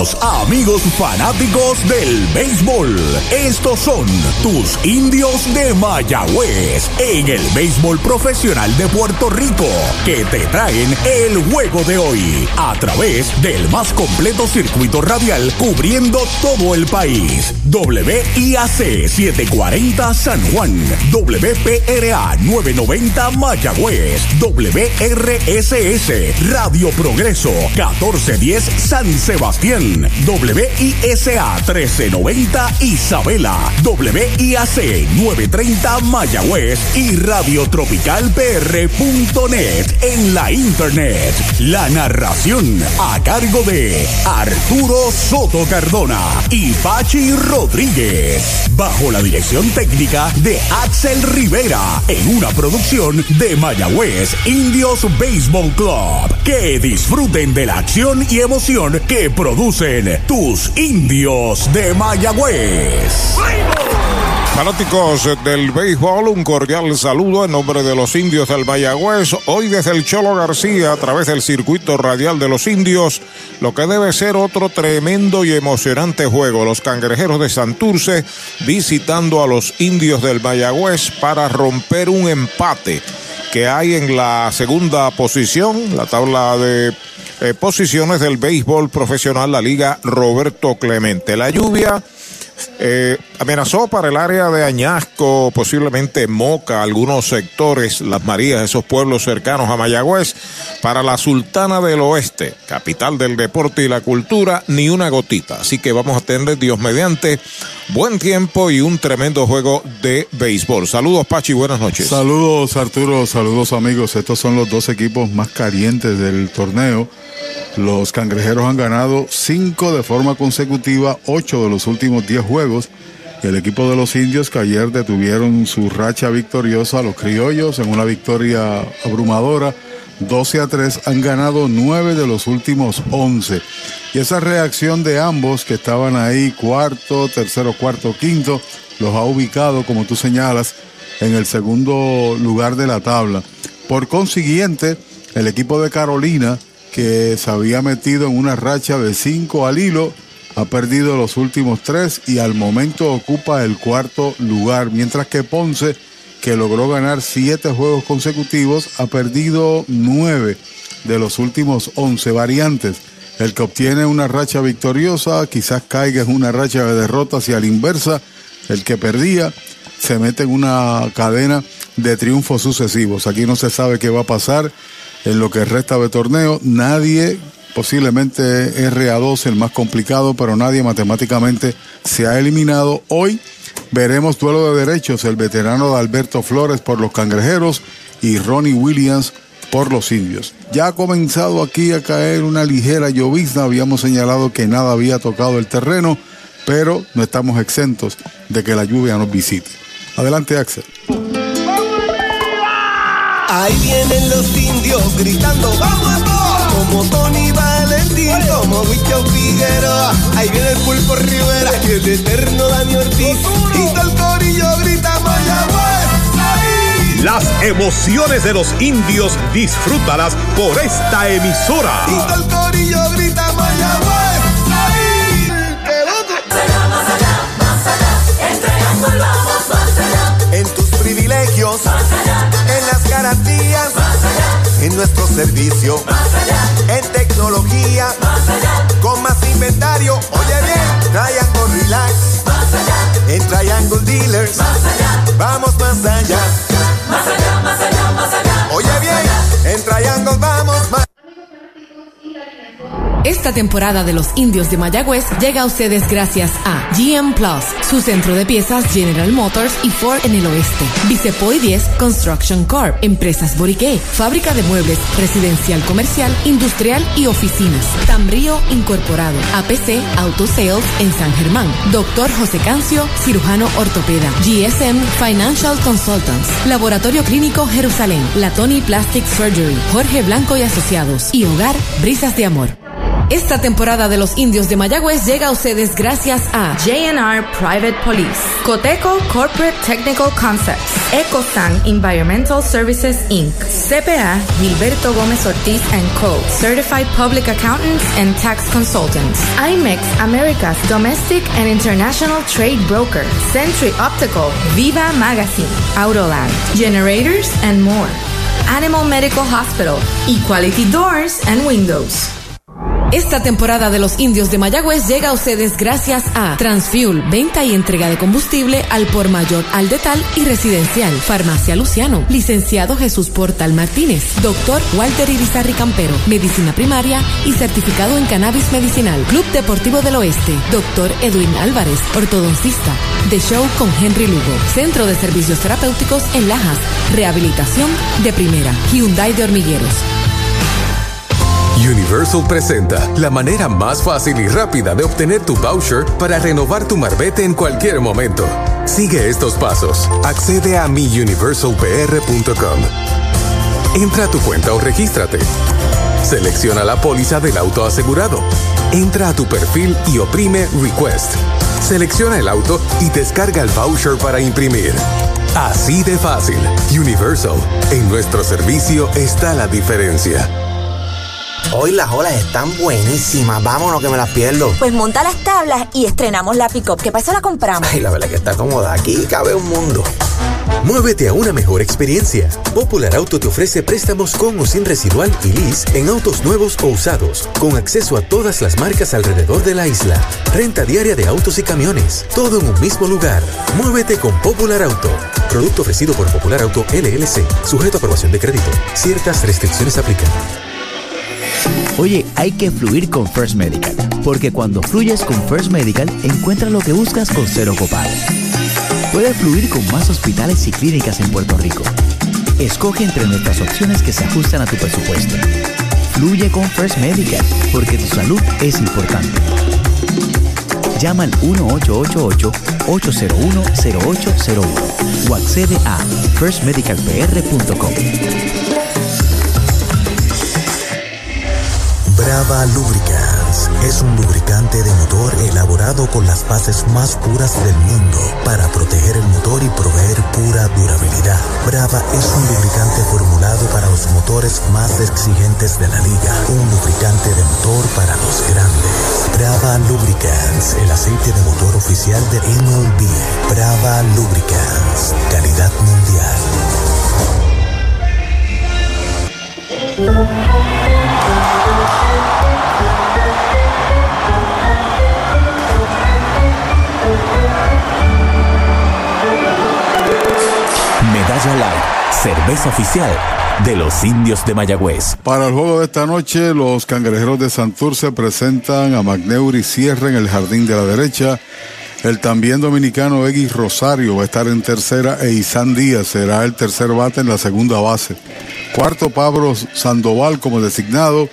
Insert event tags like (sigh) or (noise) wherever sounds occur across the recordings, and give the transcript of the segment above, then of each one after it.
Amigos fanáticos del béisbol. Estos son tus indios de Mayagüez en el béisbol profesional de Puerto Rico, que te traen el juego de hoy a través del más completo circuito radial cubriendo todo el país. WIAC 740 San Juan, WPRA 990 Mayagüez, WRSS Radio Progreso 1410 San Sebastián, WISA 1390 Isabela, WIAC 930 Mayagüez y Radio Tropical PR.net en la internet. La narración a cargo de Arturo Soto Cardona y Pachi Rodríguez, bajo la dirección técnica de Axel Rivera, en una producción de Mayagüez Indios Baseball Club. Que disfruten de la acción y emoción que tus indios de Mayagüez. Fanáticos del béisbol, un cordial saludo en nombre de los indios del Mayagüez. Hoy desde el Cholo García, a través del circuito radial de los indios, lo que debe ser otro tremendo y emocionante juego. Los cangrejeros de Santurce visitando a los indios del Mayagüez para romper un empate que hay en la segunda posición, la tabla de eh, posiciones del béisbol profesional, la Liga Roberto Clemente. La lluvia eh, amenazó para el área de Añasco, posiblemente Moca, algunos sectores, Las Marías, esos pueblos cercanos a Mayagüez, para la Sultana del Oeste, capital del deporte y la cultura, ni una gotita. Así que vamos a tener, Dios mediante, buen tiempo y un tremendo juego de béisbol. Saludos, Pachi, buenas noches. Saludos, Arturo, saludos, amigos. Estos son los dos equipos más calientes del torneo. Los cangrejeros han ganado cinco de forma consecutiva, ocho de los últimos diez juegos. El equipo de los indios que ayer detuvieron su racha victoriosa a los criollos en una victoria abrumadora. 12 a 3 han ganado nueve de los últimos 11. Y esa reacción de ambos que estaban ahí cuarto, tercero, cuarto, quinto, los ha ubicado, como tú señalas, en el segundo lugar de la tabla. Por consiguiente, el equipo de Carolina que se había metido en una racha de cinco al hilo, ha perdido los últimos tres y al momento ocupa el cuarto lugar, mientras que Ponce, que logró ganar siete juegos consecutivos, ha perdido nueve de los últimos once variantes. El que obtiene una racha victoriosa quizás caiga en una racha de derrotas y a la inversa, el que perdía se mete en una cadena de triunfos sucesivos. Aquí no se sabe qué va a pasar en lo que resta de torneo. Nadie, posiblemente RA2 el más complicado, pero nadie matemáticamente se ha eliminado. Hoy veremos duelo de derechos, el veterano de Alberto Flores por los Cangrejeros y Ronnie Williams por los indios. Ya ha comenzado aquí a caer una ligera llovizna, habíamos señalado que nada había tocado el terreno, pero no estamos exentos de que la lluvia nos visite. Adelante, Axel. Ahí vienen los indios gritando, ¡vamos a Como Tony Valentín, como Wicho Figueroa. Ahí viene el Pulpo Rivera y el eterno Dani Ortiz. Y todo el corillo grita, Mayagüez. Las emociones de los indios, disfrútalas por esta emisora. Y todo el corillo grita, Mayagüez. Más allá, más allá, entre vamos más allá. En tus privilegios, Más allá, en las garantías, más allá, en nuestro servicio, más allá, en tecnología, más allá, con más inventario. Oye bien, Triangle Relax, más allá, en Triangle Dealers, más allá, vamos más allá. más allá, más allá, más allá. Oye bien, en Triangle vamos más Esta temporada de los indios de Mayagüez llega a ustedes gracias a GM Plus, su centro de piezas General Motors y Ford en el oeste. Vicepoy 10 Construction Corp, Empresas Boriqué, fábrica de muebles, residencial comercial, industrial y oficinas. Tambrío Incorporado, APC Auto Sales en San Germán. Doctor José Cancio, cirujano ortopeda. GSM Financial Consultants. Laboratorio Clínico Jerusalén. Latoni Plastic Surgery. Jorge Blanco y Asociados. Y Hogar Brisas de Amor. Esta temporada de los indios de Mayagüez llega a ustedes gracias a JNR Private Police, Coteco Corporate Technical Concepts, EcoSan Environmental Services Inc., CPA Gilberto Gómez Ortiz Co. Certified Public Accountants and Tax Consultants. IMEX America's Domestic and International Trade Broker. Century Optical. Viva Magazine. Autoland. Generators and more. Animal Medical Hospital. Equality Doors and Windows. Esta temporada de los indios de Mayagüez llega a ustedes gracias a Transfuel, venta y entrega de combustible al por mayor al detal y residencial. Farmacia Luciano, licenciado Jesús Portal Martínez, doctor Walter Irizarri Campero, medicina primaria y certificado en cannabis medicinal. Club Deportivo del Oeste, doctor Edwin Álvarez, ortodoncista. The Show con Henry Lugo, Centro de Servicios Terapéuticos en Lajas, rehabilitación de primera. Hyundai de Hormigueros. Universal presenta la manera más fácil y rápida de obtener tu voucher para renovar tu marbete en cualquier momento. Sigue estos pasos. Accede a miuniversalpr.com. Entra a tu cuenta o regístrate. Selecciona la póliza del auto asegurado. Entra a tu perfil y oprime Request. Selecciona el auto y descarga el voucher para imprimir. Así de fácil. Universal. En nuestro servicio está la diferencia. Hoy las olas están buenísimas. Vámonos que me las pierdo. Pues monta las tablas y estrenamos la pick-up, que para eso la compramos. Ay, la verdad que está cómoda. Aquí cabe un mundo. Muévete a una mejor experiencia. Popular Auto te ofrece préstamos con o sin residual y lease en autos nuevos o usados, con acceso a todas las marcas alrededor de la isla. Renta diaria de autos y camiones, todo en un mismo lugar. Muévete con Popular Auto. Producto ofrecido por Popular Auto LLC, sujeto a aprobación de crédito. Ciertas restricciones aplican. Oye, hay que fluir con First Medical, porque cuando fluyes con First Medical, encuentras lo que buscas con cero copago. Puedes fluir con más hospitales y clínicas en Puerto Rico. Escoge entre nuestras opciones que se ajustan a tu presupuesto. Fluye con First Medical, porque tu salud es importante. Llama al 1888-801-0801 o accede a firstmedicalpr.com. Brava Lubricants es un lubricante de motor elaborado con las bases más puras del mundo para proteger el motor y proveer pura durabilidad. Brava es un lubricante formulado para los motores más exigentes de la liga. Un lubricante de motor para los grandes. Brava Lubricants, el aceite de motor oficial de MLB. Brava Lubricants, calidad Medalla Light, cerveza oficial de los indios de Mayagüez. Para el juego de esta noche, los cangrejeros de Santurce presentan a McNeury Sierra en el jardín de la derecha. El también dominicano Egui Rosario va a estar en tercera e Isan Díaz será el tercer bate en la segunda base. Cuarto, Pablo Sandoval como designado.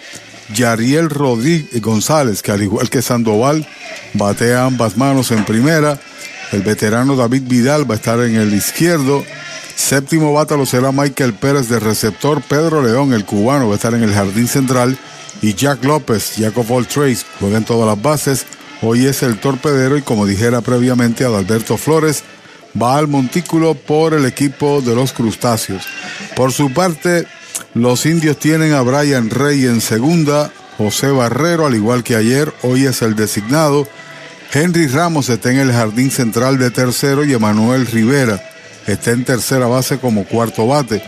Yariel Rodríguez González, que al igual que Sandoval, batea ambas manos en primera. El veterano David Vidal va a estar en el izquierdo. Séptimo bata lo será Michael Pérez de receptor. Pedro León, el cubano, va a estar en el jardín central. Y Jack López, Jacob All Trace, juega en todas las bases. Hoy es el torpedero y como dijera previamente Adalberto Flores, va al montículo por el equipo de los crustáceos. Por su parte, los indios tienen a Brian Rey en segunda, José Barrero, al igual que ayer, hoy es el designado. Henry Ramos está en el jardín central de tercero y Emanuel Rivera está en tercera base como cuarto bate.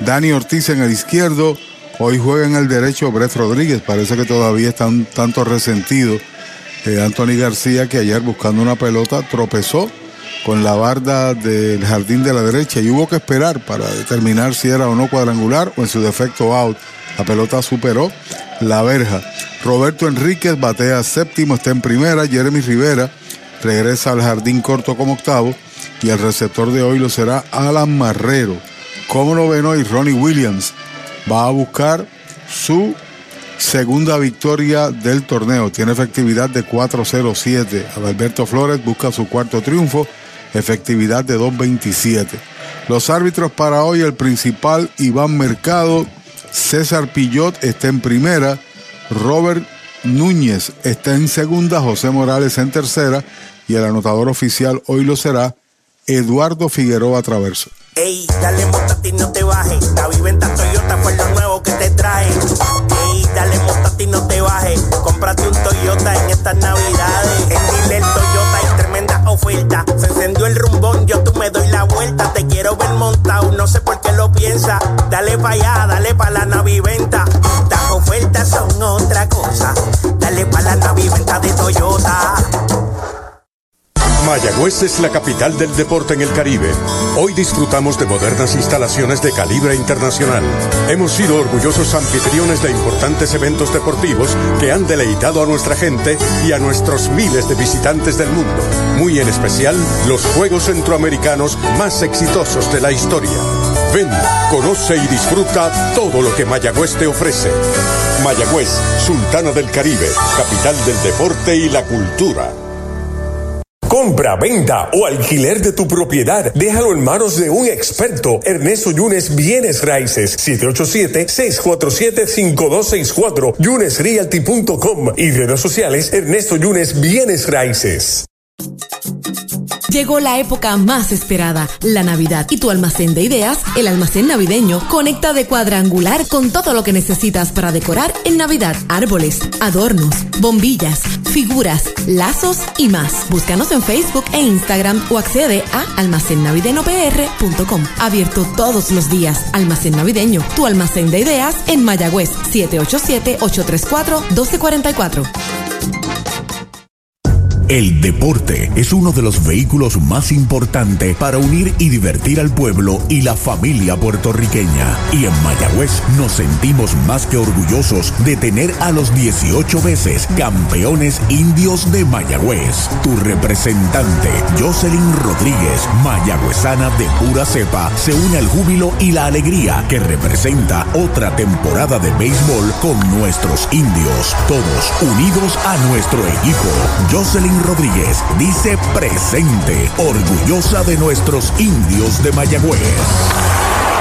Dani Ortiz en el izquierdo, hoy juega en el derecho Brett Rodríguez, parece que todavía está un tanto resentido. Anthony García, que ayer buscando una pelota tropezó con la barda del jardín de la derecha y hubo que esperar para determinar si era o no cuadrangular o en su defecto out. La pelota superó la verja. Roberto Enríquez batea séptimo, está en primera. Jeremy Rivera regresa al jardín corto como octavo. Y el receptor de hoy lo será Alan Marrero. Como lo ven hoy, Ronnie Williams va a buscar su segunda victoria del torneo. Tiene efectividad de 4-0-7. Alberto Flores busca su cuarto triunfo, efectividad de 2-27. Los árbitros para hoy, el principal Iván Mercado, César Pillot está en primera, Robert Núñez está en segunda, José Morales en tercera y el anotador oficial hoy lo será Eduardo Figueroa Traverso. Ey, dale montate y no te bajes. La viventa Toyota fue lo nuevo que te trae. Ey, dale montate y no te bajes. Cómprate un Toyota en estas navidades. En Dile Toyota hay tremenda oferta. Se encendió el rumbón, yo tú me doy la vuelta. Te quiero ver montado, no sé por qué lo piensa. Dale pa' allá, dale pa' la naviventa. Las ofertas son otra cosa. Dale pa' la naviventa de Toyota. Mayagüez es la capital del deporte en el Caribe. Hoy disfrutamos de modernas instalaciones de calibre internacional. Hemos sido orgullosos anfitriones de importantes eventos deportivos que han deleitado a nuestra gente y a nuestros miles de visitantes del mundo. Muy en especial, los Juegos Centroamericanos más exitosos de la historia. Ven, conoce y disfruta todo lo que Mayagüez te ofrece. Mayagüez, Sultana del Caribe, capital del deporte y la cultura. Compra, venta o alquiler de tu propiedad. Déjalo en manos de un experto. Ernesto Yunes Bienes Raíces. 787-647-5264. YunesRealty.com y redes sociales Ernesto Yunes Bienes Raíces. Llegó la época más esperada, la Navidad, y tu almacén de ideas, el almacén navideño, conecta de cuadrangular con todo lo que necesitas para decorar en Navidad. Árboles, adornos, bombillas, figuras, lazos y más. Búscanos en Facebook e Instagram o accede a almacennavideñopr.com. Abierto todos los días. Almacén navideño, tu almacén de ideas en Mayagüez, 787-834-1244. El deporte es uno de los vehículos más importantes para unir y divertir al pueblo y la familia puertorriqueña. Y en Mayagüez nos sentimos más que orgullosos de tener a los 18 veces campeones indios de Mayagüez. Tu representante, Jocelyn Rodríguez, mayagüezana de pura cepa, se une al júbilo y la alegría que representa otra temporada de béisbol con nuestros indios. Todos unidos a nuestro equipo. Jocelyn Rodríguez dice presente, orgullosa de nuestros indios de Mayagüez.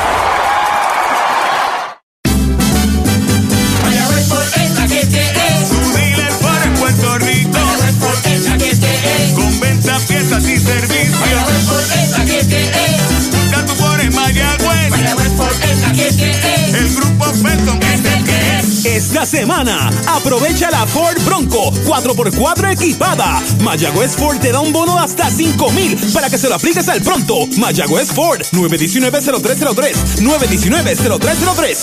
Semana, aprovecha la Ford Bronco 4x4 equipada. Mayagüez Ford te da un bono hasta 5 mil para que se lo apliques al pronto. Mayagüez Ford 919-0303. 919-0303.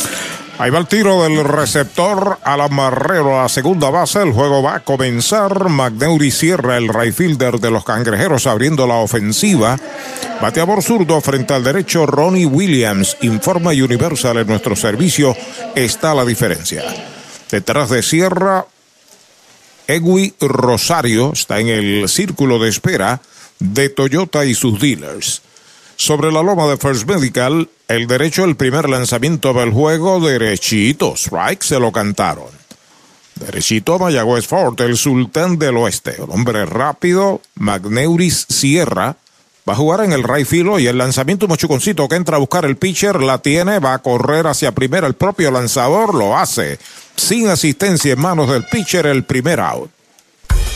Ahí va el tiro del receptor al amarrero a segunda base. El juego va a comenzar. McNeury cierra el right fielder de los cangrejeros abriendo la ofensiva. Bateador zurdo frente al derecho Ronnie Williams. Informa Universal en nuestro servicio. Está la diferencia. Detrás de Sierra, Egui Rosario está en el círculo de espera de Toyota y sus dealers. Sobre la loma de First Medical, el derecho el primer lanzamiento del juego, derechito, strike, se lo cantaron. Derechito Mayagüez Ford, el sultán del oeste. El hombre rápido, Magneuris Sierra, va a jugar en el right field y el lanzamiento mochuconcito que entra a buscar el pitcher, la tiene, va a correr hacia primera, el propio lanzador lo hace. Sin asistencia en manos del pitcher, el primer out.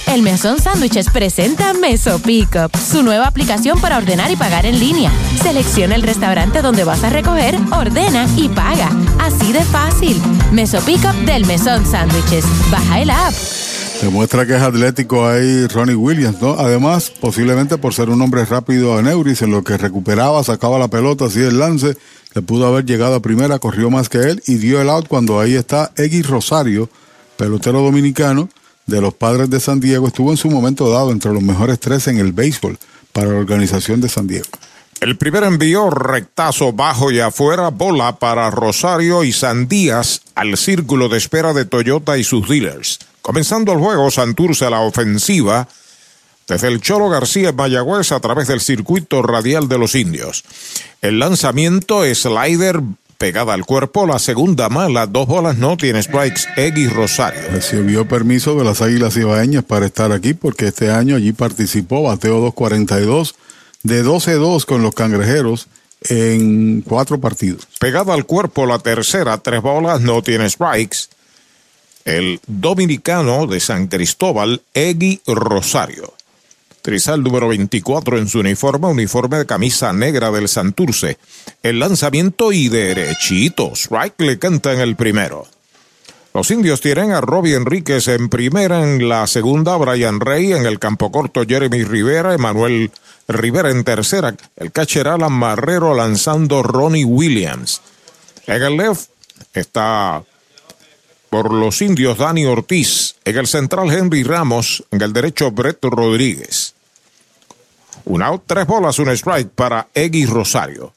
El Mesón Sándwiches presenta Meso Pickup, su nueva aplicación para ordenar y pagar en línea. Selecciona el restaurante donde vas a recoger, ordena y paga. Así de fácil. Meso Pickup del Mesón Sándwiches. Baja el app. Demuestra que es atlético ahí Ronnie Williams, ¿no? Además, posiblemente por ser un hombre rápido a Neuris, en lo que recuperaba, sacaba la pelota, así el lance, le pudo haber llegado a primera, corrió más que él y dio el out cuando ahí está Egui Rosario, pelotero dominicano de los padres de San Diego, estuvo en su momento dado entre los mejores tres en el béisbol para la organización de San Diego. El primer envío, rectazo bajo y afuera, bola para Rosario y Sandías al círculo de espera de Toyota y sus dealers. Comenzando el juego, Santurce a la ofensiva desde el Cholo García en Mayagüez a través del circuito radial de los indios. El lanzamiento, slider pegada al cuerpo, la segunda mala, dos bolas no tiene strikes, Eggy Rosario. Recibió permiso de las Águilas Ibaeñas para estar aquí porque este año allí participó, bateó 242 de 12-2 con los cangrejeros en cuatro partidos. Pegada al cuerpo la tercera, tres bolas, no tiene strikes. El dominicano de San Cristóbal, Eggy Rosario. Trizal número 24 en su uniforme, uniforme de camisa negra del Santurce. El lanzamiento y derechito. Strike le canta en el primero. Los indios tienen a Robbie Enríquez en primera, en la segunda Brian Rey, en el campo corto Jeremy Rivera, Emanuel Rivera en tercera, el catcher Alan Marrero lanzando Ronnie Williams. En el left está por los indios Dani Ortiz, en el central Henry Ramos, en el derecho Brett Rodríguez. Un out, tres bolas, un strike para Eggy Rosario.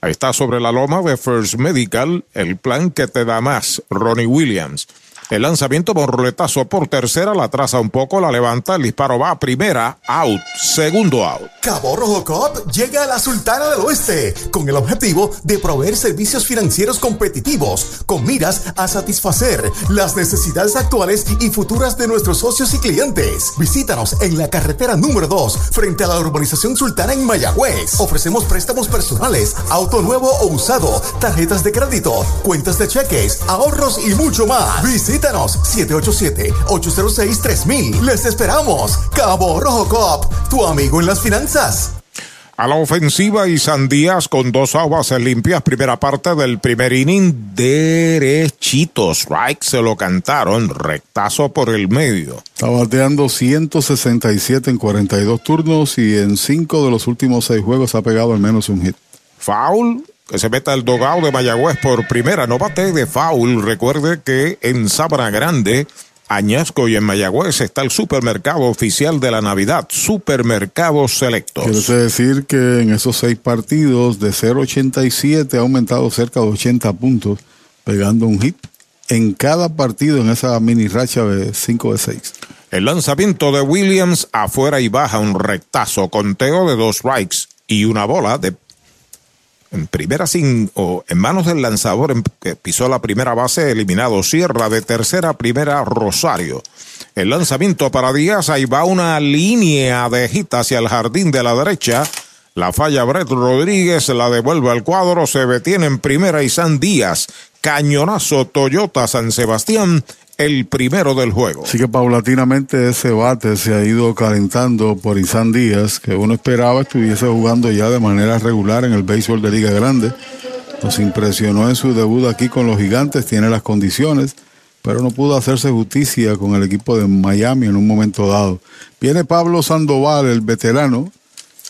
Ahí está sobre la loma de First Medical, el plan que te da más, Ronnie Williams. El lanzamiento por roletazo por tercera, la traza un poco, la levanta, el disparo va a primera, out, segundo out. Cabo Rojo Coop llega a la Sultana del Oeste con el objetivo de proveer servicios financieros competitivos con miras a satisfacer las necesidades actuales y futuras de nuestros socios y clientes. Visítanos en la carretera número 2 frente a la urbanización Sultana en Mayagüez. Ofrecemos préstamos personales, auto nuevo o usado, tarjetas de crédito, cuentas de cheques, ahorros y mucho más. Visítanos 787-806-3000. Les esperamos. Cabo Rojo Coop, tu amigo en las finanzas. A la ofensiva y Sandías con dos aguas limpias, primera parte del primer inning, derechito, strike, se lo cantaron, rectazo por el medio. Está bateando 167 en 42 turnos y en 5 de los últimos 6 juegos ha pegado al menos un hit. Foul, que se meta el dogado de Mayagüez por primera, no bate de foul, recuerde que en Sabra Grande Añasco y en Mayagüez está el supermercado oficial de la Navidad, Supermercados Selectos. Quiere decir que en esos seis partidos de 0.87 ha aumentado cerca de 80 puntos, pegando un hit en cada partido en esa mini racha de 5 de 6. El lanzamiento de Williams afuera y baja un rectazo, conteo de dos strikes y una bola de en primera sin en manos del lanzador en, que pisó la primera base eliminado. Sierra de tercera primera Rosario. El lanzamiento para Díaz ahí va una línea de hit hacia el jardín de la derecha la falla Brett Rodríguez la devuelve al cuadro se detiene en primera y San Díaz cañonazo Toyota San Sebastián el primero del juego. Así que paulatinamente ese bate se ha ido calentando por Isan Díaz, que uno esperaba estuviese jugando ya de manera regular en el béisbol de Liga Grande. Nos impresionó en su debut aquí con los gigantes, tiene las condiciones, pero no pudo hacerse justicia con el equipo de Miami en un momento dado. Viene Pablo Sandoval, el veterano,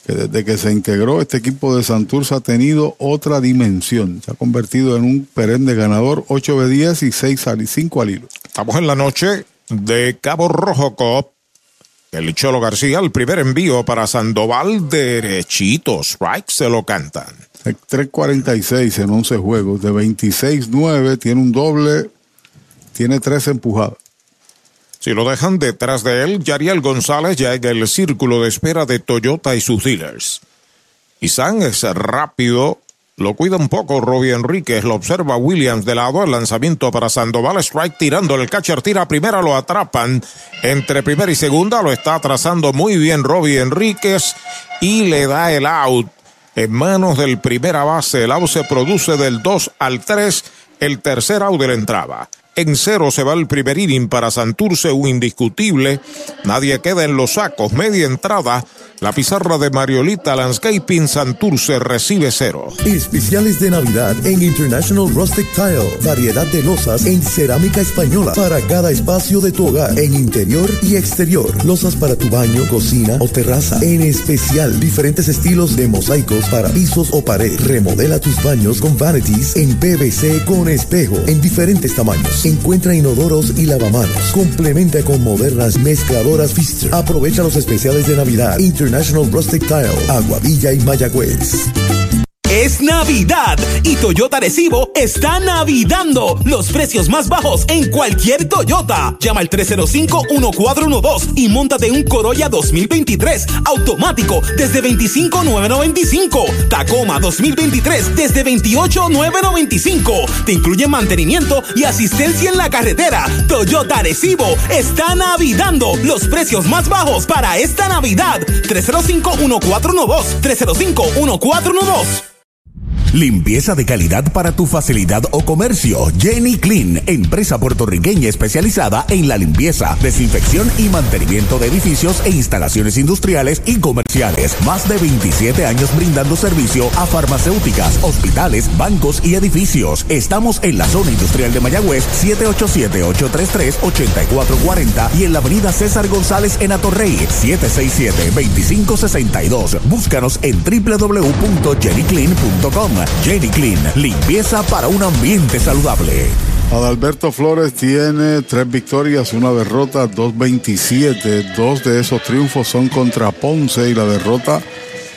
que desde que se integró este equipo de Santurce ha tenido otra dimensión. Se ha convertido en un perenne ganador, 8 de 10 y 6 al 5 al hilo. Estamos en la noche de Cabo Rojo Cop. El Cholo García, el primer envío para Sandoval, derechito, strike, se lo cantan. 3.46 en 11 juegos, de 26-9, tiene un doble, tiene tres empujadas. Si lo dejan detrás de él, Yariel González ya en el círculo de espera de Toyota y sus dealers. Isan es rápido, lo cuida un poco Robbie Enríquez, lo observa Williams de lado, el lanzamiento para Sandoval, strike tirando, el catcher tira primera, lo atrapan entre primera y segunda, lo está trazando muy bien Robbie Enríquez y le da el out en manos del primera base, el out se produce del 2 al 3, el tercer out de la entrada. En cero se va el primer inning para Santurce, un indiscutible. Nadie queda en los sacos. Media entrada. La pizarra de Mariolita Landscaping Santurce recibe cero. Especiales de Navidad en International Rustic Tile. Variedad de losas en cerámica española para cada espacio de tu hogar, en interior y exterior. Losas para tu baño, cocina o terraza. En especial, diferentes estilos de mosaicos para pisos o pared. Remodela tus baños con vanities en PVC con espejo en diferentes tamaños. Encuentra inodoros y lavamanos. Complementa con modernas mezcladoras Pfister. Aprovecha los especiales de Navidad. International Rustic Tile, Aguadilla y Mayagüez. Es Navidad y Toyota Recibo está navidando los precios más bajos en cualquier Toyota. Llama al 305-1412 y montate un Corolla 2023 automático desde 25,995. Tacoma 2023 desde 28,995. Te incluye mantenimiento y asistencia en la carretera. Toyota Recibo está navidando los precios más bajos para esta Navidad. 305-1412. 305-1412. Limpieza de calidad para tu facilidad o comercio. Jenny Clean, empresa puertorriqueña especializada en la limpieza, desinfección y mantenimiento de edificios e instalaciones industriales y comerciales. Más de 27 años brindando servicio a farmacéuticas, hospitales, bancos y edificios. Estamos en la zona industrial de Mayagüez, 787-833-8440 y en la avenida César González en Atorrey, 767-2562. Búscanos en www.jennyclean.com. Jenny Clean, limpieza para un ambiente saludable. Adalberto Flores tiene tres victorias, una derrota, 2.27. Dos de esos triunfos son contra Ponce y la derrota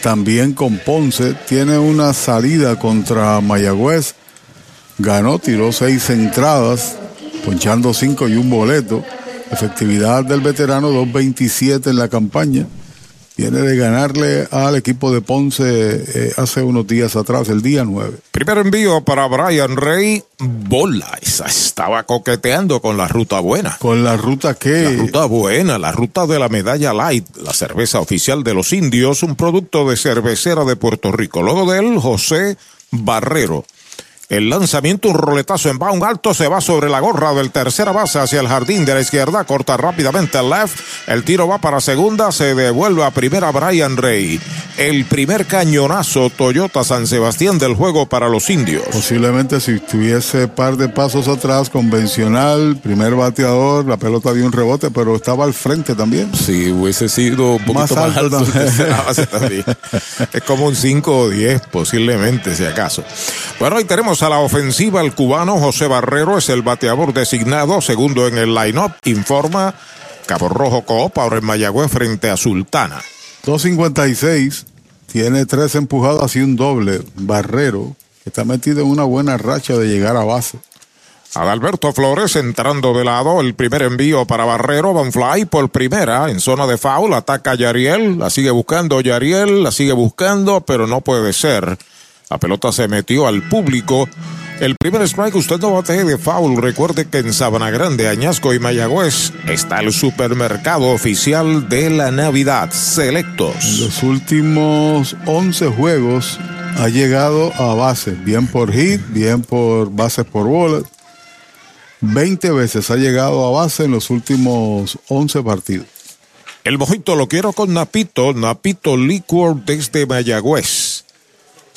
también con Ponce. Tiene una salida contra Mayagüez. Ganó, tiró seis entradas, ponchando cinco y un boleto. Efectividad del veterano 2.27 en la campaña. Viene de ganarle al equipo de Ponce eh, hace unos días atrás, el día 9. Primer envío para Brian Rey. Bola. Esa estaba coqueteando con la ruta buena. ¿Con la ruta qué? La ruta buena, la ruta de la medalla light, la cerveza oficial de los indios, un producto de cervecera de Puerto Rico. Luego de él, José Barrero. El lanzamiento, un roletazo en bound alto, se va sobre la gorra del tercera base hacia el jardín de la izquierda, corta rápidamente el left, el tiro va para segunda, se devuelve a primera Brian Rey. El primer cañonazo Toyota San Sebastián del juego para los indios. Posiblemente si estuviese par de pasos atrás, convencional, primer bateador, la pelota dio un rebote, pero estaba al frente también. Si hubiese sido un poquito Más más, alto también. es como un 5 o 10 posiblemente, si acaso. Bueno, ahí tenemos a la ofensiva el cubano José Barrero, es el bateador designado, segundo en el line-up, informa Cabo Rojo Coop, ahora en Mayagüez frente a Sultana. 256, tiene tres empujadas y un doble. Barrero, que está metido en una buena racha de llegar a base. Adalberto Flores entrando de lado, el primer envío para Barrero, Van Fly por primera en zona de foul, ataca a Yariel, la sigue buscando Yariel, la sigue buscando, pero no puede ser. La pelota se metió al público. El primer strike, usted no bate de foul. Recuerde que en Sabana Grande, Añasco y Mayagüez está el supermercado oficial de la Navidad, Selectos. En los últimos 11 juegos ha llegado a base, bien por hit, bien por bases por bola. 20 veces ha llegado a base en los últimos 11 partidos. El mojito lo quiero con Napito, Napito Liquor desde Mayagüez.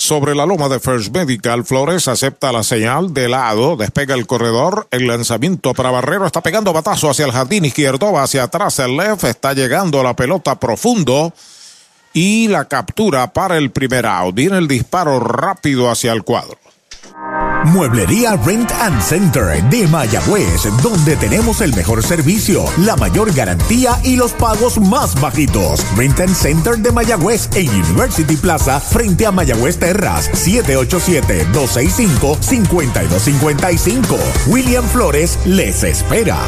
Sobre la loma de First Medical, Flores acepta la señal de lado, despega el corredor, el lanzamiento para Barrero, está pegando batazo hacia el jardín izquierdo, va hacia atrás el left, está llegando la pelota profundo y la captura para el primer out. Viene el disparo rápido hacia el cuadro. Mueblería Rent and Center de Mayagüez, donde tenemos el mejor servicio, la mayor garantía y los pagos más bajitos. Rent and Center de Mayagüez en University Plaza frente a Mayagüez Terras, 787-265-5255. William Flores les espera.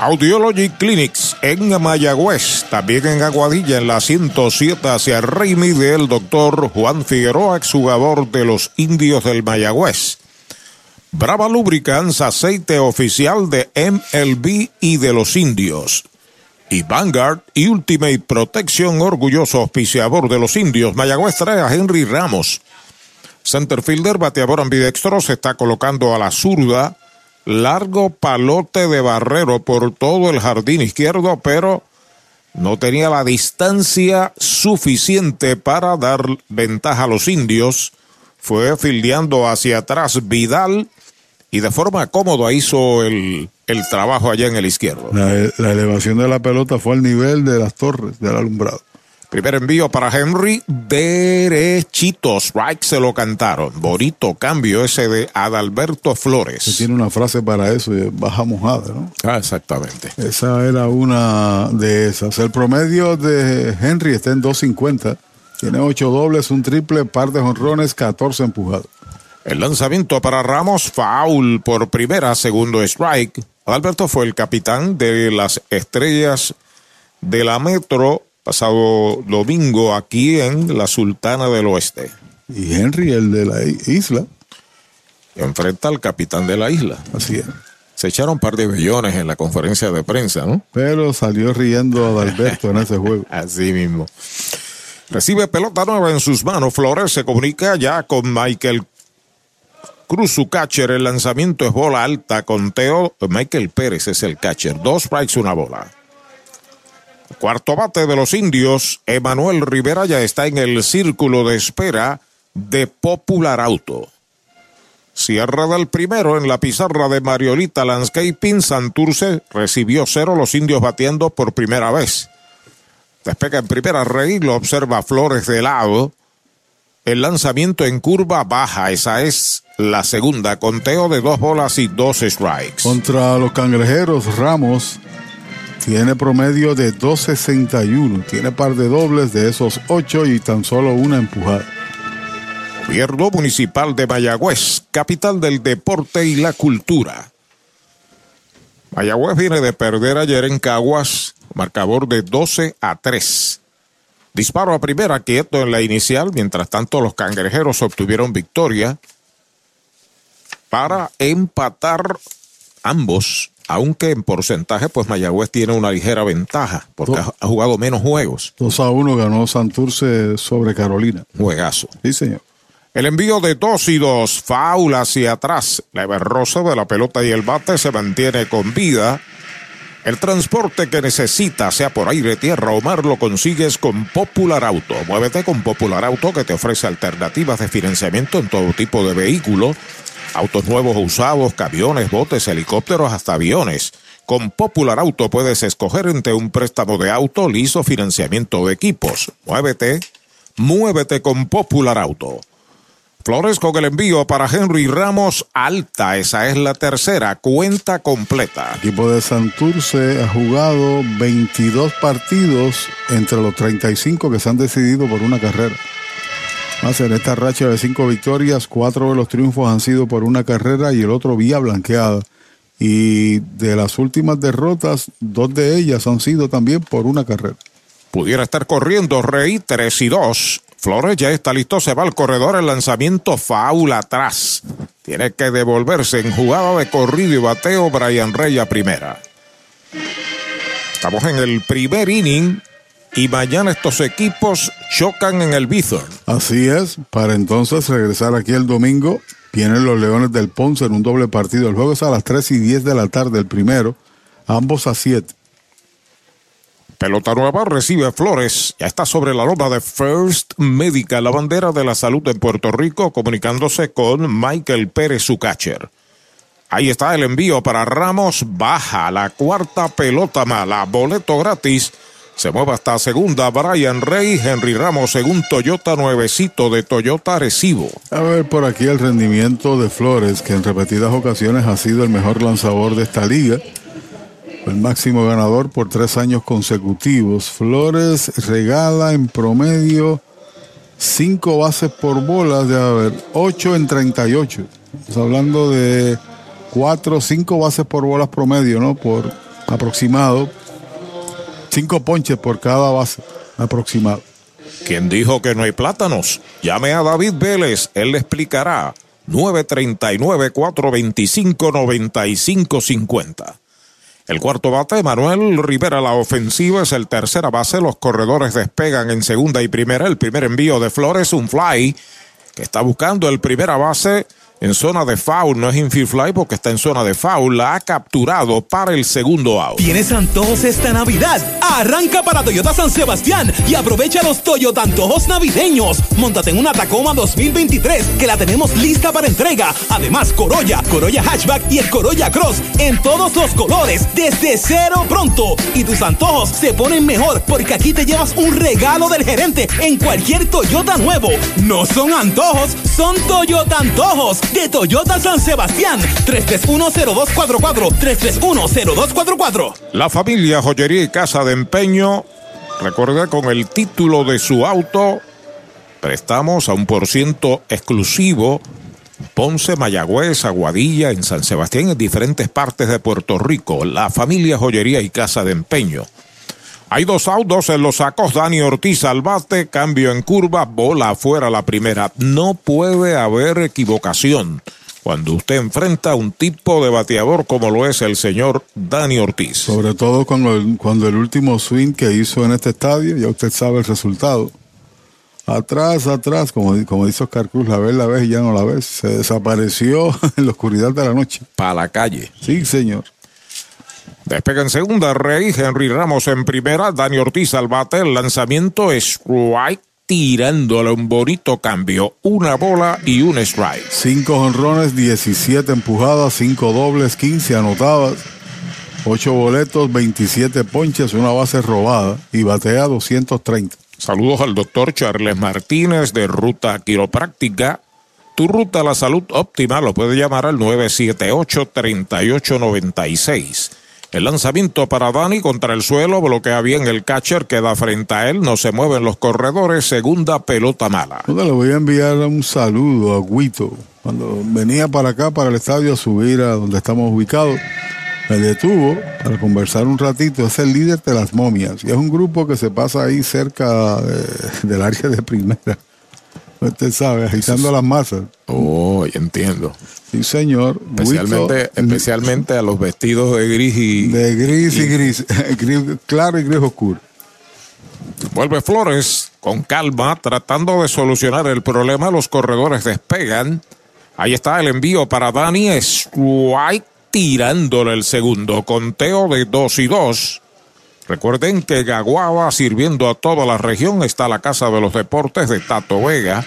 Audiology Clinics en Mayagüez, también en Aguadilla, en la 107 hacia Reymi del doctor Juan Figueroa, exjugador de los indios del Mayagüez. Brava Lubricants, aceite oficial de MLB y de los indios. Y Vanguard y Ultimate Protection, orgulloso auspiciador de los indios. Mayagüez trae a Henry Ramos. Centerfielder, bateador ambidextro, se está colocando a la zurda. Largo palote de barrero por todo el jardín izquierdo, pero no tenía la distancia suficiente para dar ventaja a los indios. Fue fildeando hacia atrás Vidal y de forma cómoda hizo el, el trabajo allá en el izquierdo. La, la elevación de la pelota fue al nivel de las torres del alumbrado. Primer envío para Henry, derechito, strike se lo cantaron. Bonito cambio ese de Adalberto Flores. Se tiene una frase para eso, baja mojada, ¿no? Ah, exactamente. Esa era una de esas. El promedio de Henry está en 2.50. Tiene 8 dobles, un triple, par de jonrones, 14 empujados. El lanzamiento para Ramos, foul por primera, segundo strike. Adalberto fue el capitán de las estrellas de la Metro pasado domingo aquí en la Sultana del Oeste. Y Henry, el de la isla. Enfrenta al capitán de la isla. Así es. Se echaron un par de billones en la conferencia de prensa, ¿no? Pero salió riendo Adalberto en ese juego. (laughs) Así mismo. Recibe pelota nueva en sus manos. Flores se comunica ya con Michael Cruz, su catcher. El lanzamiento es bola alta. Conteo. Michael Pérez es el catcher. Dos strikes, una bola. Cuarto bate de los indios. Emanuel Rivera ya está en el círculo de espera de Popular Auto. Cierra del primero en la pizarra de Mariolita Landscaping. Santurce recibió cero. Los indios batiendo por primera vez. Despega en primera rey, lo observa Flores de lado. El lanzamiento en curva baja, esa es la segunda. Conteo de dos bolas y dos strikes. Contra los cangrejeros, Ramos tiene promedio de 2.61. Tiene par de dobles de esos ocho y tan solo una empujada. Gobierno Municipal de Mayagüez, capital del deporte y la cultura. Mayagüez viene de perder ayer en Caguas, marcador de 12 a 3. Disparo a primera quieto en la inicial, mientras tanto los cangrejeros obtuvieron victoria para empatar ambos, aunque en porcentaje pues Mayagüez tiene una ligera ventaja porque ha, ha jugado menos juegos. 2 a 1 ganó Santurce sobre Carolina. Juegazo. Sí, señor. El envío de dos y dos, faul hacia atrás. La rosa de la pelota y el bate se mantiene con vida. El transporte que necesitas, sea por aire, tierra o mar, lo consigues con Popular Auto. Muévete con Popular Auto que te ofrece alternativas de financiamiento en todo tipo de vehículos. Autos nuevos usados, camiones, botes, helicópteros, hasta aviones. Con Popular Auto puedes escoger entre un préstamo de auto, liso, financiamiento de equipos. Muévete, muévete con Popular Auto. Flores con el envío para Henry Ramos alta. Esa es la tercera cuenta completa. El equipo de Santurce ha jugado 22 partidos entre los 35 que se han decidido por una carrera. Más en esta racha de cinco victorias, cuatro de los triunfos han sido por una carrera y el otro vía blanqueada. Y de las últimas derrotas, dos de ellas han sido también por una carrera. Pudiera estar corriendo Rey 3 y 2. Flores ya está listo, se va al corredor, el lanzamiento faula atrás. Tiene que devolverse en jugada de corrido y bateo Brian Rey a primera. Estamos en el primer inning y mañana estos equipos chocan en el Bithorn. Así es, para entonces regresar aquí el domingo, vienen los Leones del Ponce en un doble partido. El juego es a las 3 y 10 de la tarde, el primero, ambos a 7. Pelota nueva recibe Flores. Ya está sobre la loma de First Medical, la bandera de la salud en Puerto Rico, comunicándose con Michael Pérez, su catcher. Ahí está el envío para Ramos. Baja la cuarta pelota mala. Boleto gratis. Se mueve hasta segunda. Brian Rey, Henry Ramos, según Toyota nuevecito de Toyota Recibo. A ver por aquí el rendimiento de Flores, que en repetidas ocasiones ha sido el mejor lanzador de esta liga el máximo ganador por tres años consecutivos. Flores regala en promedio cinco bases por bolas, de haber 8 en 38. Estamos hablando de cuatro cinco bases por bolas promedio, ¿no? Por aproximado. Cinco ponches por cada base aproximado. ¿Quién dijo que no hay plátanos? Llame a David Vélez, él le explicará. 939-425-9550. El cuarto bate, Manuel Rivera, la ofensiva es el tercera base. Los corredores despegan en segunda y primera. El primer envío de Flores, un fly que está buscando el primera base en zona de foul. No es infield fly porque está en zona de foul. La ha capturado para el segundo out. ¿Tienes antojos esta Navidad? Arranca para Toyota San Sebastián y aprovecha los Toyota antojos navideños. Móntate en una Tacoma 2023 que la tenemos lista para entrega. Además, Corolla, Corolla Hatchback y el Corolla Cross en todos los colores desde cero pronto. Y tus antojos se ponen mejor porque aquí te llevas un regalo del gerente en cualquier Toyota nuevo. No son antojos, son Toyota antojos de Toyota San Sebastián. 3310244 3310244. La familia Joyería y Casa de Empeño, recuerda con el título de su auto, prestamos a un por ciento exclusivo. Ponce, Mayagüez, Aguadilla, en San Sebastián, en diferentes partes de Puerto Rico. La familia Joyería y Casa de Empeño. Hay dos autos en los sacos. Dani Ortiz al bate, cambio en curva, bola afuera la primera. No puede haber equivocación cuando usted enfrenta a un tipo de bateador como lo es el señor Dani Ortiz. Sobre todo cuando el, cuando el último swing que hizo en este estadio, ya usted sabe el resultado. Atrás, atrás, como, como dice Oscar Cruz, la ves, la ves y ya no la ves. Se desapareció (laughs) en la oscuridad de la noche. Para la calle. Sí, señor. Despega en segunda, Rey, Henry Ramos en primera, Dani Ortiz al bate, el lanzamiento strike, tirándole un bonito cambio, una bola y un strike. Cinco honrones, 17 empujadas, cinco dobles, 15 anotadas, ocho boletos, 27 ponches, una base robada y batea 230. Saludos al doctor Charles Martínez de Ruta Quiropráctica. Tu ruta a la salud óptima lo puede llamar al 978-3896. El lanzamiento para Dani contra el suelo bloquea bien el catcher, queda frente a él, no se mueven los corredores, segunda pelota mala. Bueno, le voy a enviar un saludo a Guito. Cuando venía para acá, para el estadio, a subir a donde estamos ubicados, me detuvo para conversar un ratito. Es el líder de las momias. Y es un grupo que se pasa ahí cerca de- del área de primera. Usted sabe, agitando las masas. Oh, entiendo. Sí, señor. Especialmente, especialmente a los vestidos de gris y... de gris y gris, (laughs) gris claro y gris oscuro. Vuelve Flores con calma, tratando de solucionar el problema. Los corredores despegan. Ahí está el envío para Dani. Strike tirándole el segundo. Conteo de 2 y 2. Recuerden que Gaguaba, sirviendo a toda la región, está la Casa de los Deportes de Tato Vega.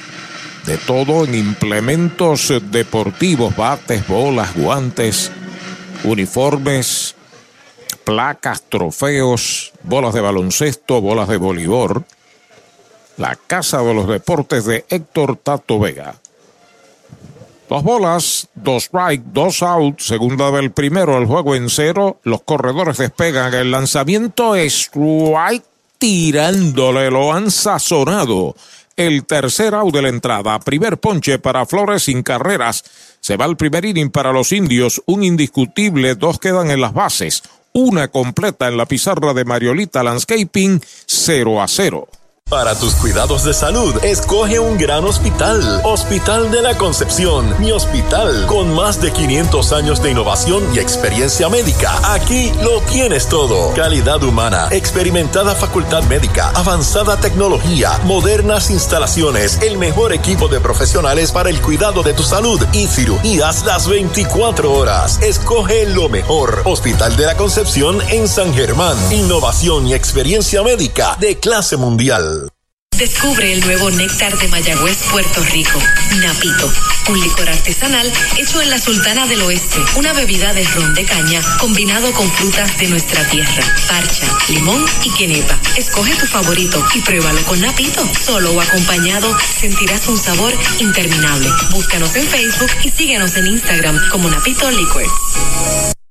De todo en implementos deportivos, bates, bolas, guantes, uniformes, placas, trofeos, bolas de baloncesto, bolas de voleibol. La Casa de los Deportes de Héctor Tato Vega. Dos bolas, dos strike, dos out, segunda del primero, el juego en cero, los corredores despegan, el lanzamiento strike tirándole, lo han sazonado. El tercer out de la entrada, primer ponche para Flores sin carreras. Se va el primer inning para los indios, un indiscutible, dos quedan en las bases, una completa en la pizarra de Mariolita Landscaping, 0 a 0. Para tus cuidados de salud, escoge un gran hospital. Hospital de la Concepción, mi hospital, con más de 500 años de innovación y experiencia médica. Aquí lo tienes todo. Calidad humana, experimentada facultad médica, avanzada tecnología, modernas instalaciones, el mejor equipo de profesionales para el cuidado de tu salud y cirugías las 24 horas. Escoge lo mejor. Hospital de la Concepción en San Germán. Innovación y experiencia médica de clase mundial. Descubre el nuevo néctar de Mayagüez, Puerto Rico, Napito, un licor artesanal hecho en la Sultana del Oeste, una bebida de ron de caña combinado con frutas de nuestra tierra, parcha, limón y quenepa. Escoge tu favorito y pruébalo con Napito. Solo o acompañado sentirás un sabor interminable. Búscanos en Facebook y síguenos en Instagram como Napito Liquors.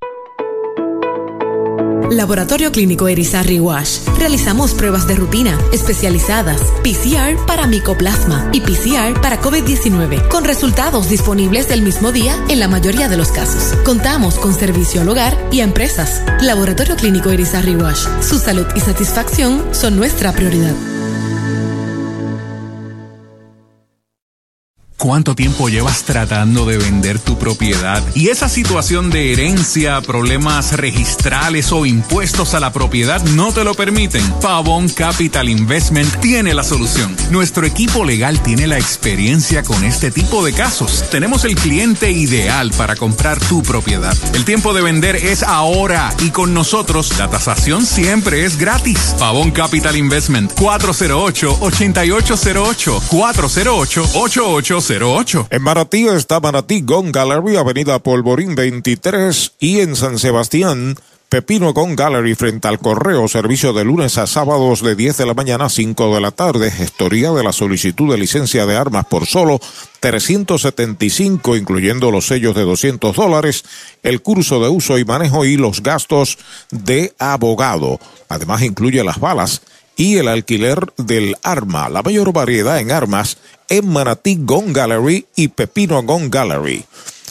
Laboratorio Clínico Erizarri Wash. Realizamos pruebas de rutina especializadas, PCR para micoplasma y PCR para COVID-19, con resultados disponibles el mismo día en la mayoría de los casos. Contamos con servicio al hogar y a empresas. Laboratorio Clínico Erizarri Wash. Su salud y satisfacción son nuestra prioridad. ¿Cuánto tiempo llevas tratando de vender tu propiedad? Y esa situación de herencia, problemas registrales o impuestos a la propiedad no te lo permiten. Pavón Capital Investment tiene la solución. Nuestro equipo legal tiene la experiencia con este tipo de casos. Tenemos el cliente ideal para comprar tu propiedad. El tiempo de vender es ahora y con nosotros la tasación siempre es gratis. Pavón Capital Investment 408-8808 408-8808 En Manatí está Manatí Gone Gallery, Avenida Polvorín 23 y en San Sebastián, Pepino Gone Gallery frente al correo, servicio de lunes a sábados de 10 de la mañana a 5 de la tarde, gestoría de la solicitud de licencia de armas por solo 375, incluyendo los sellos de 200 dólares, el curso de uso y manejo y los gastos de abogado. Además incluye las balas y el alquiler del arma, la mayor variedad en armas en Manatí Gun Gallery y Pepino Gun Gallery.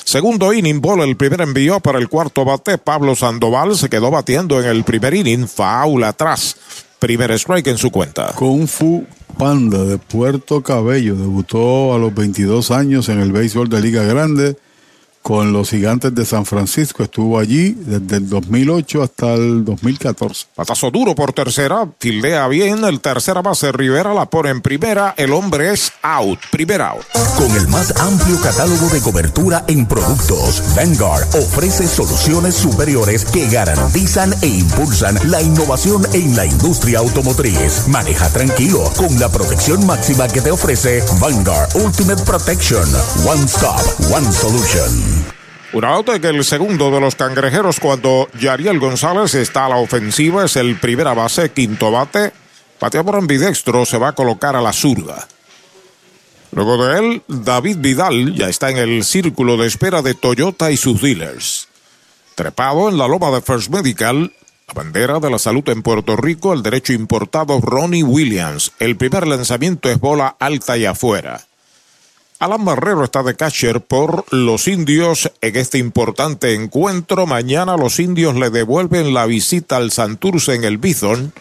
Segundo inning, bola el primer envío para el cuarto bate. Pablo Sandoval se quedó batiendo en el primer inning, faula atrás. Primer strike en su cuenta. Kung Fu Panda de Puerto Cabello debutó a los 22 años en el béisbol de Liga Grande. Con los gigantes de San Francisco. Estuvo allí desde el 2008 hasta el 2014. Patazo duro por tercera, fildea bien, el tercera base Rivera la pone en primera, el hombre es out, primer out. Con el más amplio catálogo de cobertura en productos, Vanguard ofrece soluciones superiores que garantizan e impulsan la innovación en la industria automotriz. Maneja tranquilo con la protección máxima que te ofrece Vanguard Ultimate Protection. One Stop, One Solution. Un out que el segundo de los cangrejeros cuando Yariel González está a la ofensiva es el primera base, quinto bate. Patea por ambidextro, se va a colocar a la zurda. Luego de él, David Vidal ya está en el círculo de espera de Toyota y sus dealers. Trepado en la loma de First Medical, la bandera de la salud en Puerto Rico, el derecho importado Ronnie Williams. El primer lanzamiento es bola alta y afuera. Alan Barrero está de catcher por los indios en este importante encuentro. Mañana los indios le devuelven la visita al Santurce en el Bison.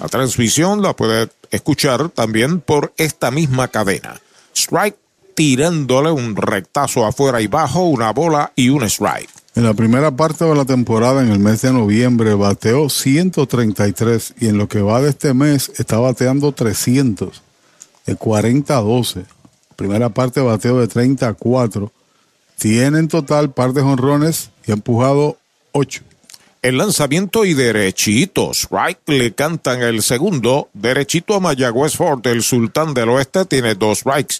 La transmisión la puede escuchar también por esta misma cadena. Strike tirándole un rectazo afuera y bajo, una bola y un strike. En la primera parte de la temporada, en el mes de noviembre, bateó 133 y en lo que va de este mes está bateando 300, de 40 a 12. Primera parte bateo de 30 a 4. Tiene en total par de jonrones y ha empujado 8. El lanzamiento y derechito. Strike le cantan el segundo. Derechito a Mayagüez Ford. El sultán del oeste tiene dos strikes.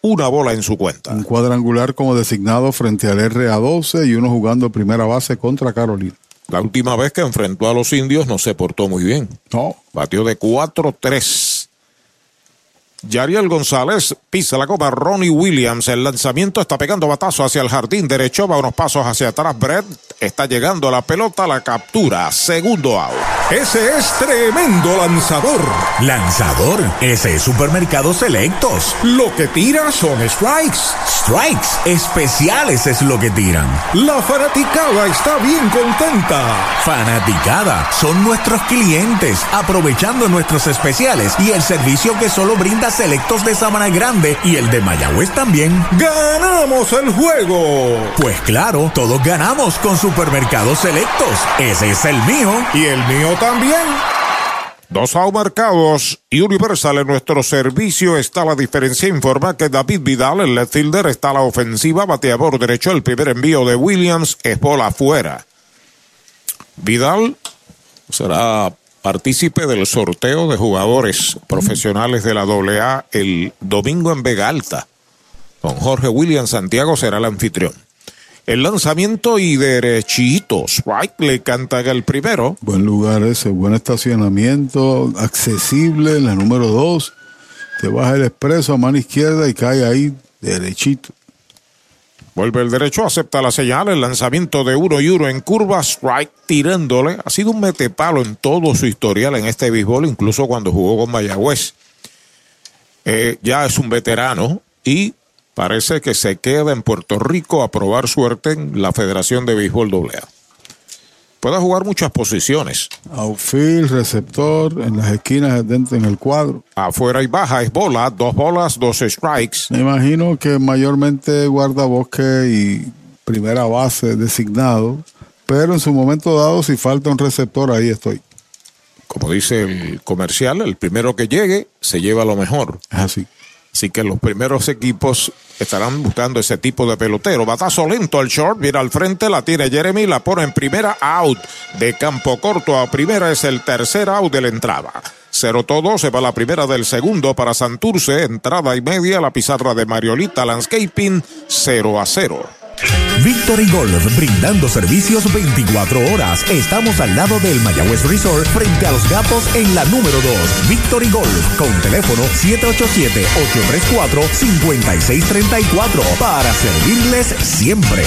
Una bola en su cuenta. Un cuadrangular como designado frente al RA12 y uno jugando primera base contra Carolina. La última vez que enfrentó a los indios no se portó muy bien. No. Batió de 4-3. Yariel González pisa la copa Ronnie Williams. El lanzamiento está pegando batazo hacia el jardín derecho. Va unos pasos hacia atrás. Brett está llegando la pelota. La captura. Segundo out. Ese es tremendo lanzador. Lanzador, ese es Supermercado Selectos. Lo que tira son strikes. Strikes, especiales es lo que tiran. La fanaticada está bien contenta. Fanaticada, son nuestros clientes, aprovechando nuestros especiales y el servicio que solo brinda Selectos de Sabana Grande y el de Mayagüez también. ¡Ganamos el juego! Pues claro, todos ganamos con Supermercados Selectos. Ese es el mío. Y el mío también. Dos out marcados y Universal en nuestro servicio está la diferencia. Informa que David Vidal, el left fielder, está a la ofensiva, bateador derecho. El primer envío de Williams es bola afuera. Vidal será partícipe del sorteo de jugadores profesionales de la AA el domingo en Vega Alta. Don Jorge Williams Santiago será el anfitrión. El lanzamiento y derechito. Strike le canta el primero. Buen lugar ese, buen estacionamiento, accesible, la número dos. Te baja el expreso a mano izquierda y cae ahí derechito. Vuelve el derecho, acepta la señal, el lanzamiento de uno y uno en curva, strike tirándole. Ha sido un metepalo en todo su historial en este béisbol, incluso cuando jugó con Mayagüez. Eh, ya es un veterano y parece que se queda en Puerto Rico a probar suerte en la Federación de Béisbol AA. Puede jugar muchas posiciones. Outfield, receptor, en las esquinas, dentro en el cuadro. Afuera y baja es bola, dos bolas, dos strikes. Me imagino que mayormente guarda bosque y primera base designado, pero en su momento dado, si falta un receptor, ahí estoy. Como dice el comercial, el primero que llegue se lleva lo mejor. Así. Así que los primeros equipos estarán buscando ese tipo de pelotero. Batazo lento al short, viene al frente, la tiene Jeremy, la pone en primera, out. De campo corto a primera es el tercer out de la entrada. Cero todo, se va la primera del segundo para Santurce, entrada y media, la pizarra de Mariolita Landscaping, 0 a 0. Victory Golf, brindando servicios 24 horas. Estamos al lado del Mayagüez Resort, frente a los gatos en la número 2. Victory Golf, con teléfono 787-834-5634, para servirles siempre.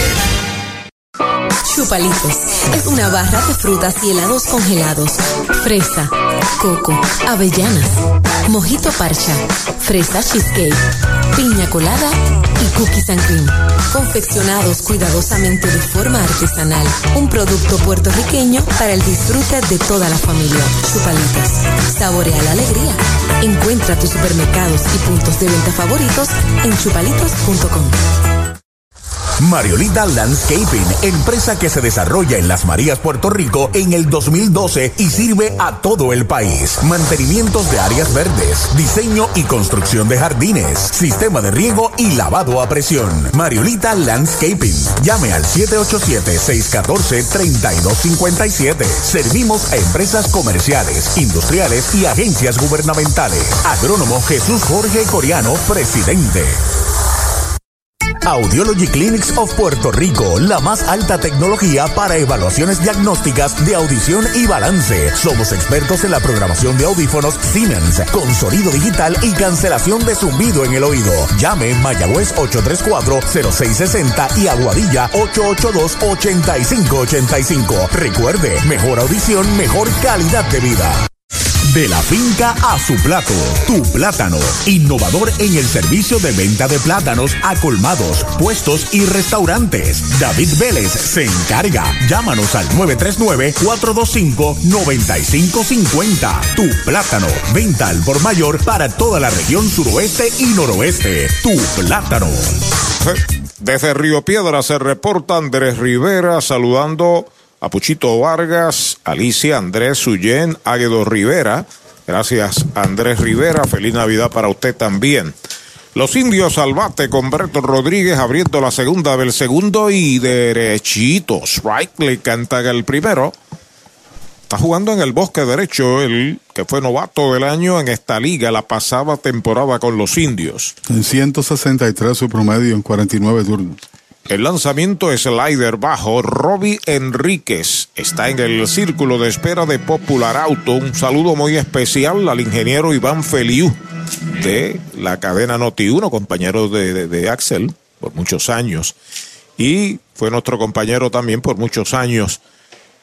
Chupalitos es una barra de frutas y helados congelados. Fresa, coco, avellanas, mojito parcha, fresa cheesecake, piña colada y cookies and cream. Confeccionados cuidadosamente de forma artesanal. Un producto puertorriqueño para el disfrute de toda la familia. Chupalitos. Saborea la alegría. Encuentra tus supermercados y puntos de venta favoritos en chupalitos.com. Mariolita Landscaping, empresa que se desarrolla en Las Marías, Puerto Rico en el 2012 y sirve a todo el país. Mantenimientos de áreas verdes, diseño y construcción de jardines, sistema de riego y lavado a presión. Mariolita Landscaping. Llame al 787-614-3257. Servimos a empresas comerciales, industriales y agencias gubernamentales. Agrónomo Jesús Jorge Coriano, presidente. Audiology Clinics of Puerto Rico, la más alta tecnología para evaluaciones diagnósticas de audición y balance. Somos expertos en la programación de audífonos Siemens, con sonido digital y cancelación de zumbido en el oído. Llame Mayagüez 834-0660 y Aguadilla 882-8585. Recuerde, mejor audición, mejor calidad de vida. De la finca a su plato, tu plátano, innovador en el servicio de venta de plátanos a colmados, puestos y restaurantes. David Vélez se encarga. Llámanos al 939-425-9550. Tu plátano, venta al por mayor para toda la región suroeste y noroeste. Tu plátano. Desde Río Piedra se reporta Andrés Rivera saludando a Puchito Vargas, Alicia Andrés Suyen, Águedo Rivera. Gracias, Andrés Rivera. Feliz Navidad para usted también. Los indios al bate con Berto Rodríguez abriendo la segunda del segundo y derechitos. Right le canta el primero. Está jugando en el bosque derecho, el que fue novato del año en esta liga la pasada temporada con los indios. En 163 su promedio en 49 turnos. El lanzamiento es slider bajo. Robbie Enríquez está en el círculo de espera de Popular Auto. Un saludo muy especial al ingeniero Iván Feliu de la cadena Noti1, compañero de, Axel por muchos años. Y fue nuestro compañero también por muchos años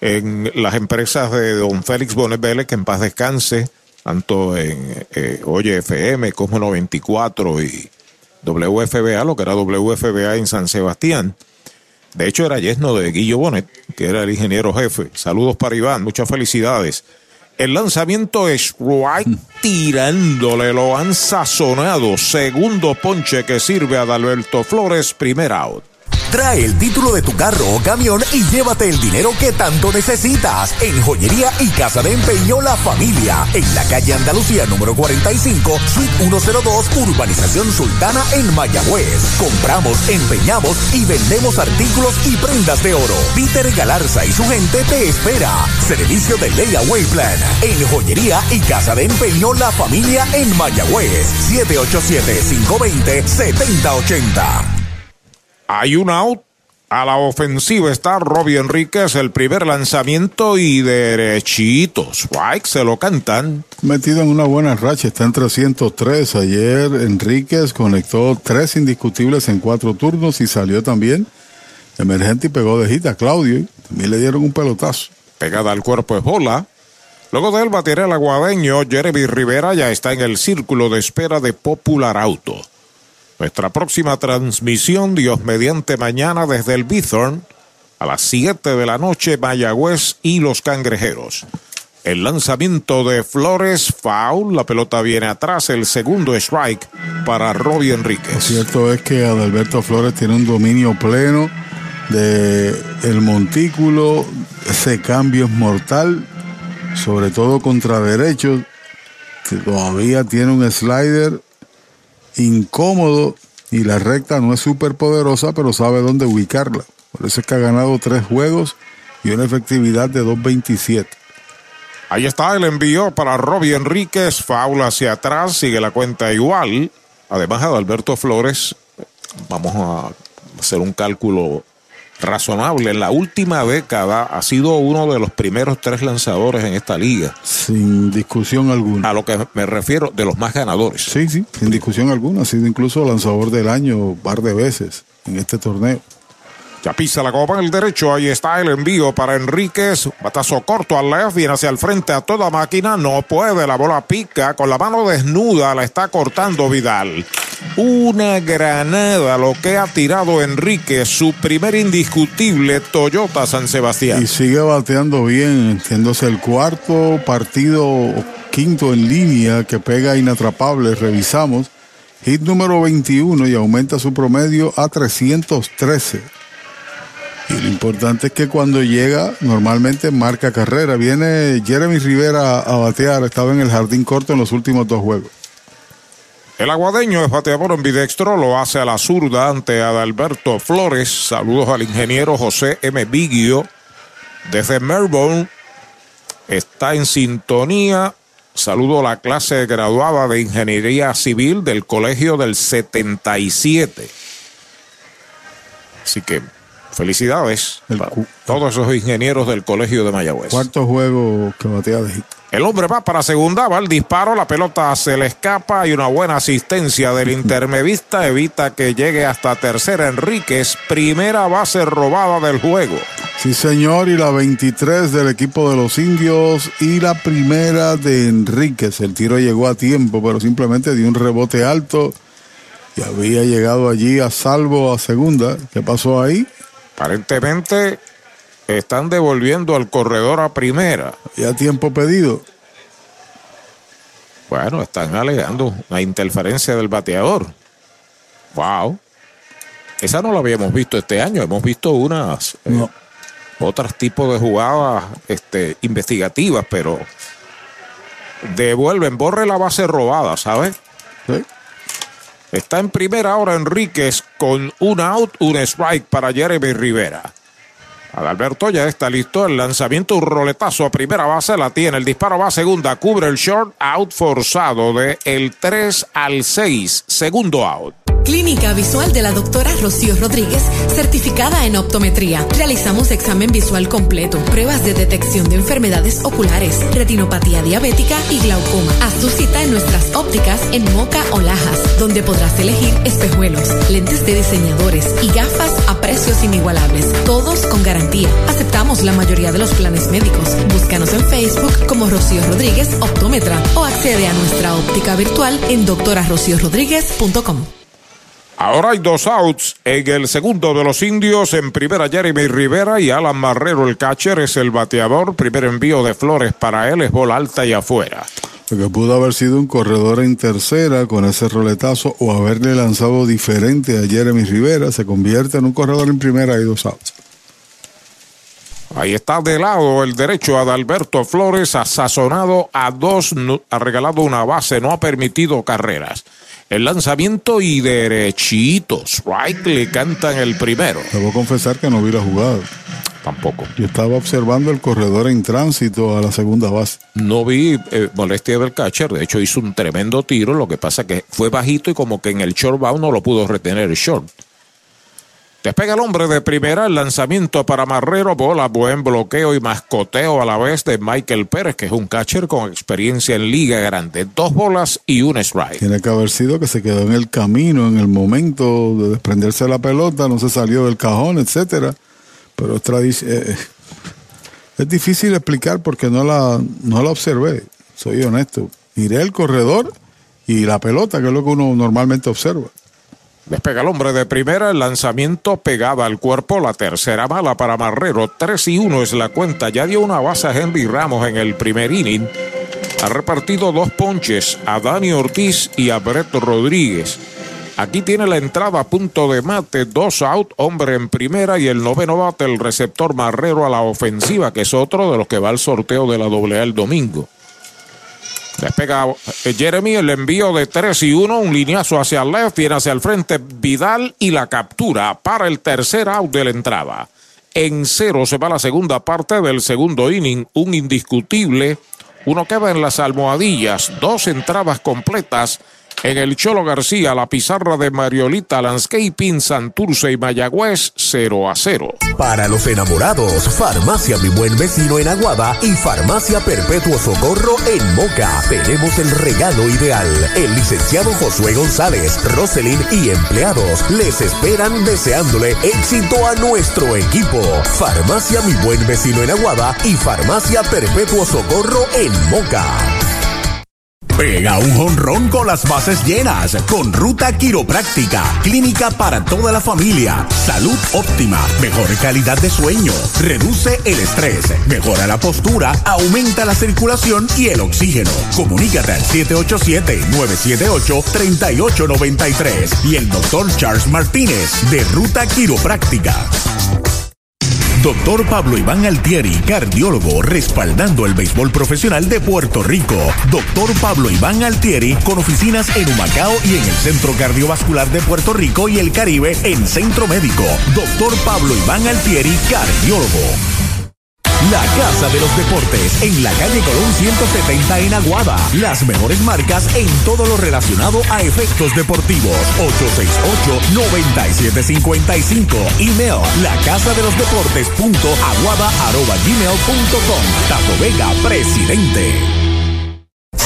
en las empresas de don Félix Bonet Vélez, que en paz descanse, tanto en eh, Oye FM, Cosmo 94 y WFBA, lo que era WFBA en San Sebastián. De hecho, era yesno de Guillo Bonet, que era el ingeniero jefe. Saludos para Iván, muchas felicidades. El lanzamiento es right tirándole, lo han sazonado. Segundo ponche que sirve a Dalberto Flores, primer out. Trae el título de tu carro o camión y llévate el dinero que tanto necesitas en Joyería y Casa de Empeño La Familia, en la calle Andalucía número 45, suite 102, Urbanización Sultana en Mayagüez. Compramos, empeñamos y vendemos artículos y prendas de oro. Peter Galarza y su gente te espera. Servicio de Layaway Plan en Joyería y Casa de Empeño La Familia en Mayagüez. 787-520-7080. Hay un out. A la ofensiva está Robbie Enríquez, el primer lanzamiento y derechitos. Strike se lo cantan. Metido en una buena racha, está en 303. Ayer Enríquez conectó tres indiscutibles en cuatro turnos y salió también emergente y pegó de hit a Claudio. Y también le dieron un pelotazo. Pegada al cuerpo es bola. Luego de él batirá el aguadeño, Jeremy Rivera ya está en el círculo de espera de Popular Auto. Nuestra próxima transmisión, Dios mediante mañana desde el Bithorn, a las 7 de la noche, Mayagüez y los Cangrejeros. El lanzamiento de Flores, foul, la pelota viene atrás, el segundo strike para Robbie Enríquez. Lo cierto es que Adalberto Flores tiene un dominio pleno de el montículo, ese cambio es mortal, sobre todo contra derechos, todavía tiene un slider incómodo y la recta no es súper poderosa, pero sabe dónde ubicarla. Por eso es que ha ganado tres juegos y una efectividad de 2.27. Ahí está el envío para Robbie Enríquez, faula hacia atrás, sigue la cuenta igual. Además de Alberto Flores, vamos a hacer un cálculo razonable. En la última década ha sido uno de los primeros tres lanzadores en esta liga. Sin discusión alguna. A lo que me refiero, de los más ganadores. Sí, sí, sin discusión alguna. Ha sido incluso lanzador del año un par de veces en este torneo. Ya pisa la copa en el derecho. Ahí está el envío para Enríquez. Batazo corto al left. Viene hacia el frente a toda máquina. No puede. La bola pica. Con la mano desnuda la está cortando Vidal. Una granada lo que ha tirado Enríquez. Su primer indiscutible Toyota San Sebastián. Y sigue bateando bien. Entiéndose el cuarto partido quinto en línea que pega inatrapable. Revisamos. hit número 21 y aumenta su promedio a 313. Y lo importante es que cuando llega, normalmente marca carrera. Viene Jeremy Rivera a batear, estaba en el jardín corto en los últimos dos juegos. El aguadeño es bateador en bidextro, lo hace a la zurda ante Adalberto Flores. Saludos al ingeniero José M. Biggio desde Melbourne. Está en sintonía. Saludo a la clase graduada de Ingeniería Civil del Colegio del 77. Así que felicidades para todos esos ingenieros del Colegio de Mayagüez. Cuarto juego que batea de hit. El hombre va para segunda, va el disparo, la pelota se le escapa y una buena asistencia del intermedista evita que llegue hasta tercera Enríquez, primera base robada del juego. Sí, señor, y la 23 del equipo de los indios y la primera de Enríquez. El tiro llegó a tiempo, pero simplemente dio un rebote alto y había llegado allí a salvo a segunda. ¿Qué pasó ahí? Aparentemente están devolviendo al corredor a primera. Ya tiempo pedido. Bueno, están alegando una interferencia del bateador. Wow. Esa no la habíamos visto este año. Hemos visto unas eh, otros tipos de jugadas este, investigativas, pero devuelven, borre la base robada, ¿sabes? Está en primera hora Enríquez con un out, un strike para Jeremy Rivera. Adalberto ya está listo. El lanzamiento, un roletazo a primera base, la tiene. El disparo va a segunda, cubre el short, out forzado de el 3 al 6, segundo out. Clínica Visual de la doctora Rocío Rodríguez, certificada en optometría. Realizamos examen visual completo, pruebas de detección de enfermedades oculares, retinopatía diabética y glaucoma. Haz tu cita en nuestras ópticas en Moca o Lajas, donde podrás elegir espejuelos, lentes de diseñadores y gafas a precios inigualables, todos con garantía. Aceptamos la mayoría de los planes médicos. Búscanos en Facebook como Rocío Rodríguez Optómetra o accede a nuestra óptica virtual en doctorarociorodríguez.com. Ahora hay dos outs en el segundo de los indios. En primera, Jeremy Rivera y Alan Marrero, el catcher, es el bateador. Primer envío de Flores para él es bola alta y afuera. Lo que pudo haber sido un corredor en tercera con ese roletazo o haberle lanzado diferente a Jeremy Rivera se convierte en un corredor en primera y dos outs. Ahí está de lado el derecho a Adalberto Flores, ha sazonado a dos, ha regalado una base, no ha permitido carreras. El lanzamiento y derechitos. Right, le cantan el primero. Debo confesar que no vi la jugada. Tampoco. Yo estaba observando el corredor en tránsito a la segunda base. No vi eh, molestia del catcher, de hecho hizo un tremendo tiro, lo que pasa que fue bajito y como que en el short bound no lo pudo retener el short. Despega el hombre de primera, el lanzamiento para Marrero, bola, buen bloqueo y mascoteo a la vez de Michael Pérez, que es un catcher con experiencia en liga grande. Dos bolas y un strike. Tiene que haber sido que se quedó en el camino, en el momento de desprenderse de la pelota, no se salió del cajón, etcétera. Pero es, tradi- eh, es difícil explicar porque no la, no la observé, soy honesto. Miré el corredor y la pelota, que es lo que uno normalmente observa. Despega el hombre de primera, el lanzamiento pegada al cuerpo, la tercera mala para Marrero, 3 y 1 es la cuenta, ya dio una base a Henry Ramos en el primer inning, ha repartido dos ponches a Dani Ortiz y a Brett Rodríguez. Aquí tiene la entrada a punto de mate, dos out, hombre en primera y el noveno bate el receptor Marrero a la ofensiva, que es otro de los que va al sorteo de la AA el domingo. Despega eh, Jeremy el envío de 3 y 1, un lineazo hacia el left, viene hacia el frente Vidal y la captura para el tercer out de la entrada. En cero se va la segunda parte del segundo inning, un indiscutible. Uno queda en las almohadillas, dos entradas completas en el Cholo García, la pizarra de Mariolita Landscaping, Santurce y Mayagüez, 0 a 0. Para los enamorados, Farmacia Mi Buen Vecino en Aguada y Farmacia Perpetuo Socorro en Moca. Tenemos el regalo ideal. El licenciado Josué González, Roselyn y empleados les esperan deseándole éxito a nuestro equipo. Farmacia Mi Buen Vecino en Aguada y Farmacia Perpetuo Socorro en Moca. Pega un jonrón con las bases llenas con Ruta Quiropráctica, clínica para toda la familia, salud óptima, mejor calidad de sueño, reduce el estrés, mejora la postura, aumenta la circulación y el oxígeno. Comunícate al 787-978-3893 y el doctor Charles Martínez de Ruta Quiropráctica. Doctor Pablo Iván Altieri, cardiólogo, respaldando el béisbol profesional de Puerto Rico. Doctor Pablo Iván Altieri, con oficinas en Humacao y en el Centro Cardiovascular de Puerto Rico y el Caribe en Centro Médico. Doctor Pablo Iván Altieri, cardiólogo. La Casa de los Deportes en la calle Colón 170 en Aguada. Las mejores marcas en todo lo relacionado a efectos deportivos. 868-9755. Email la casa de los deportes punto aguada arroba gmail punto com. Tato Vega, presidente.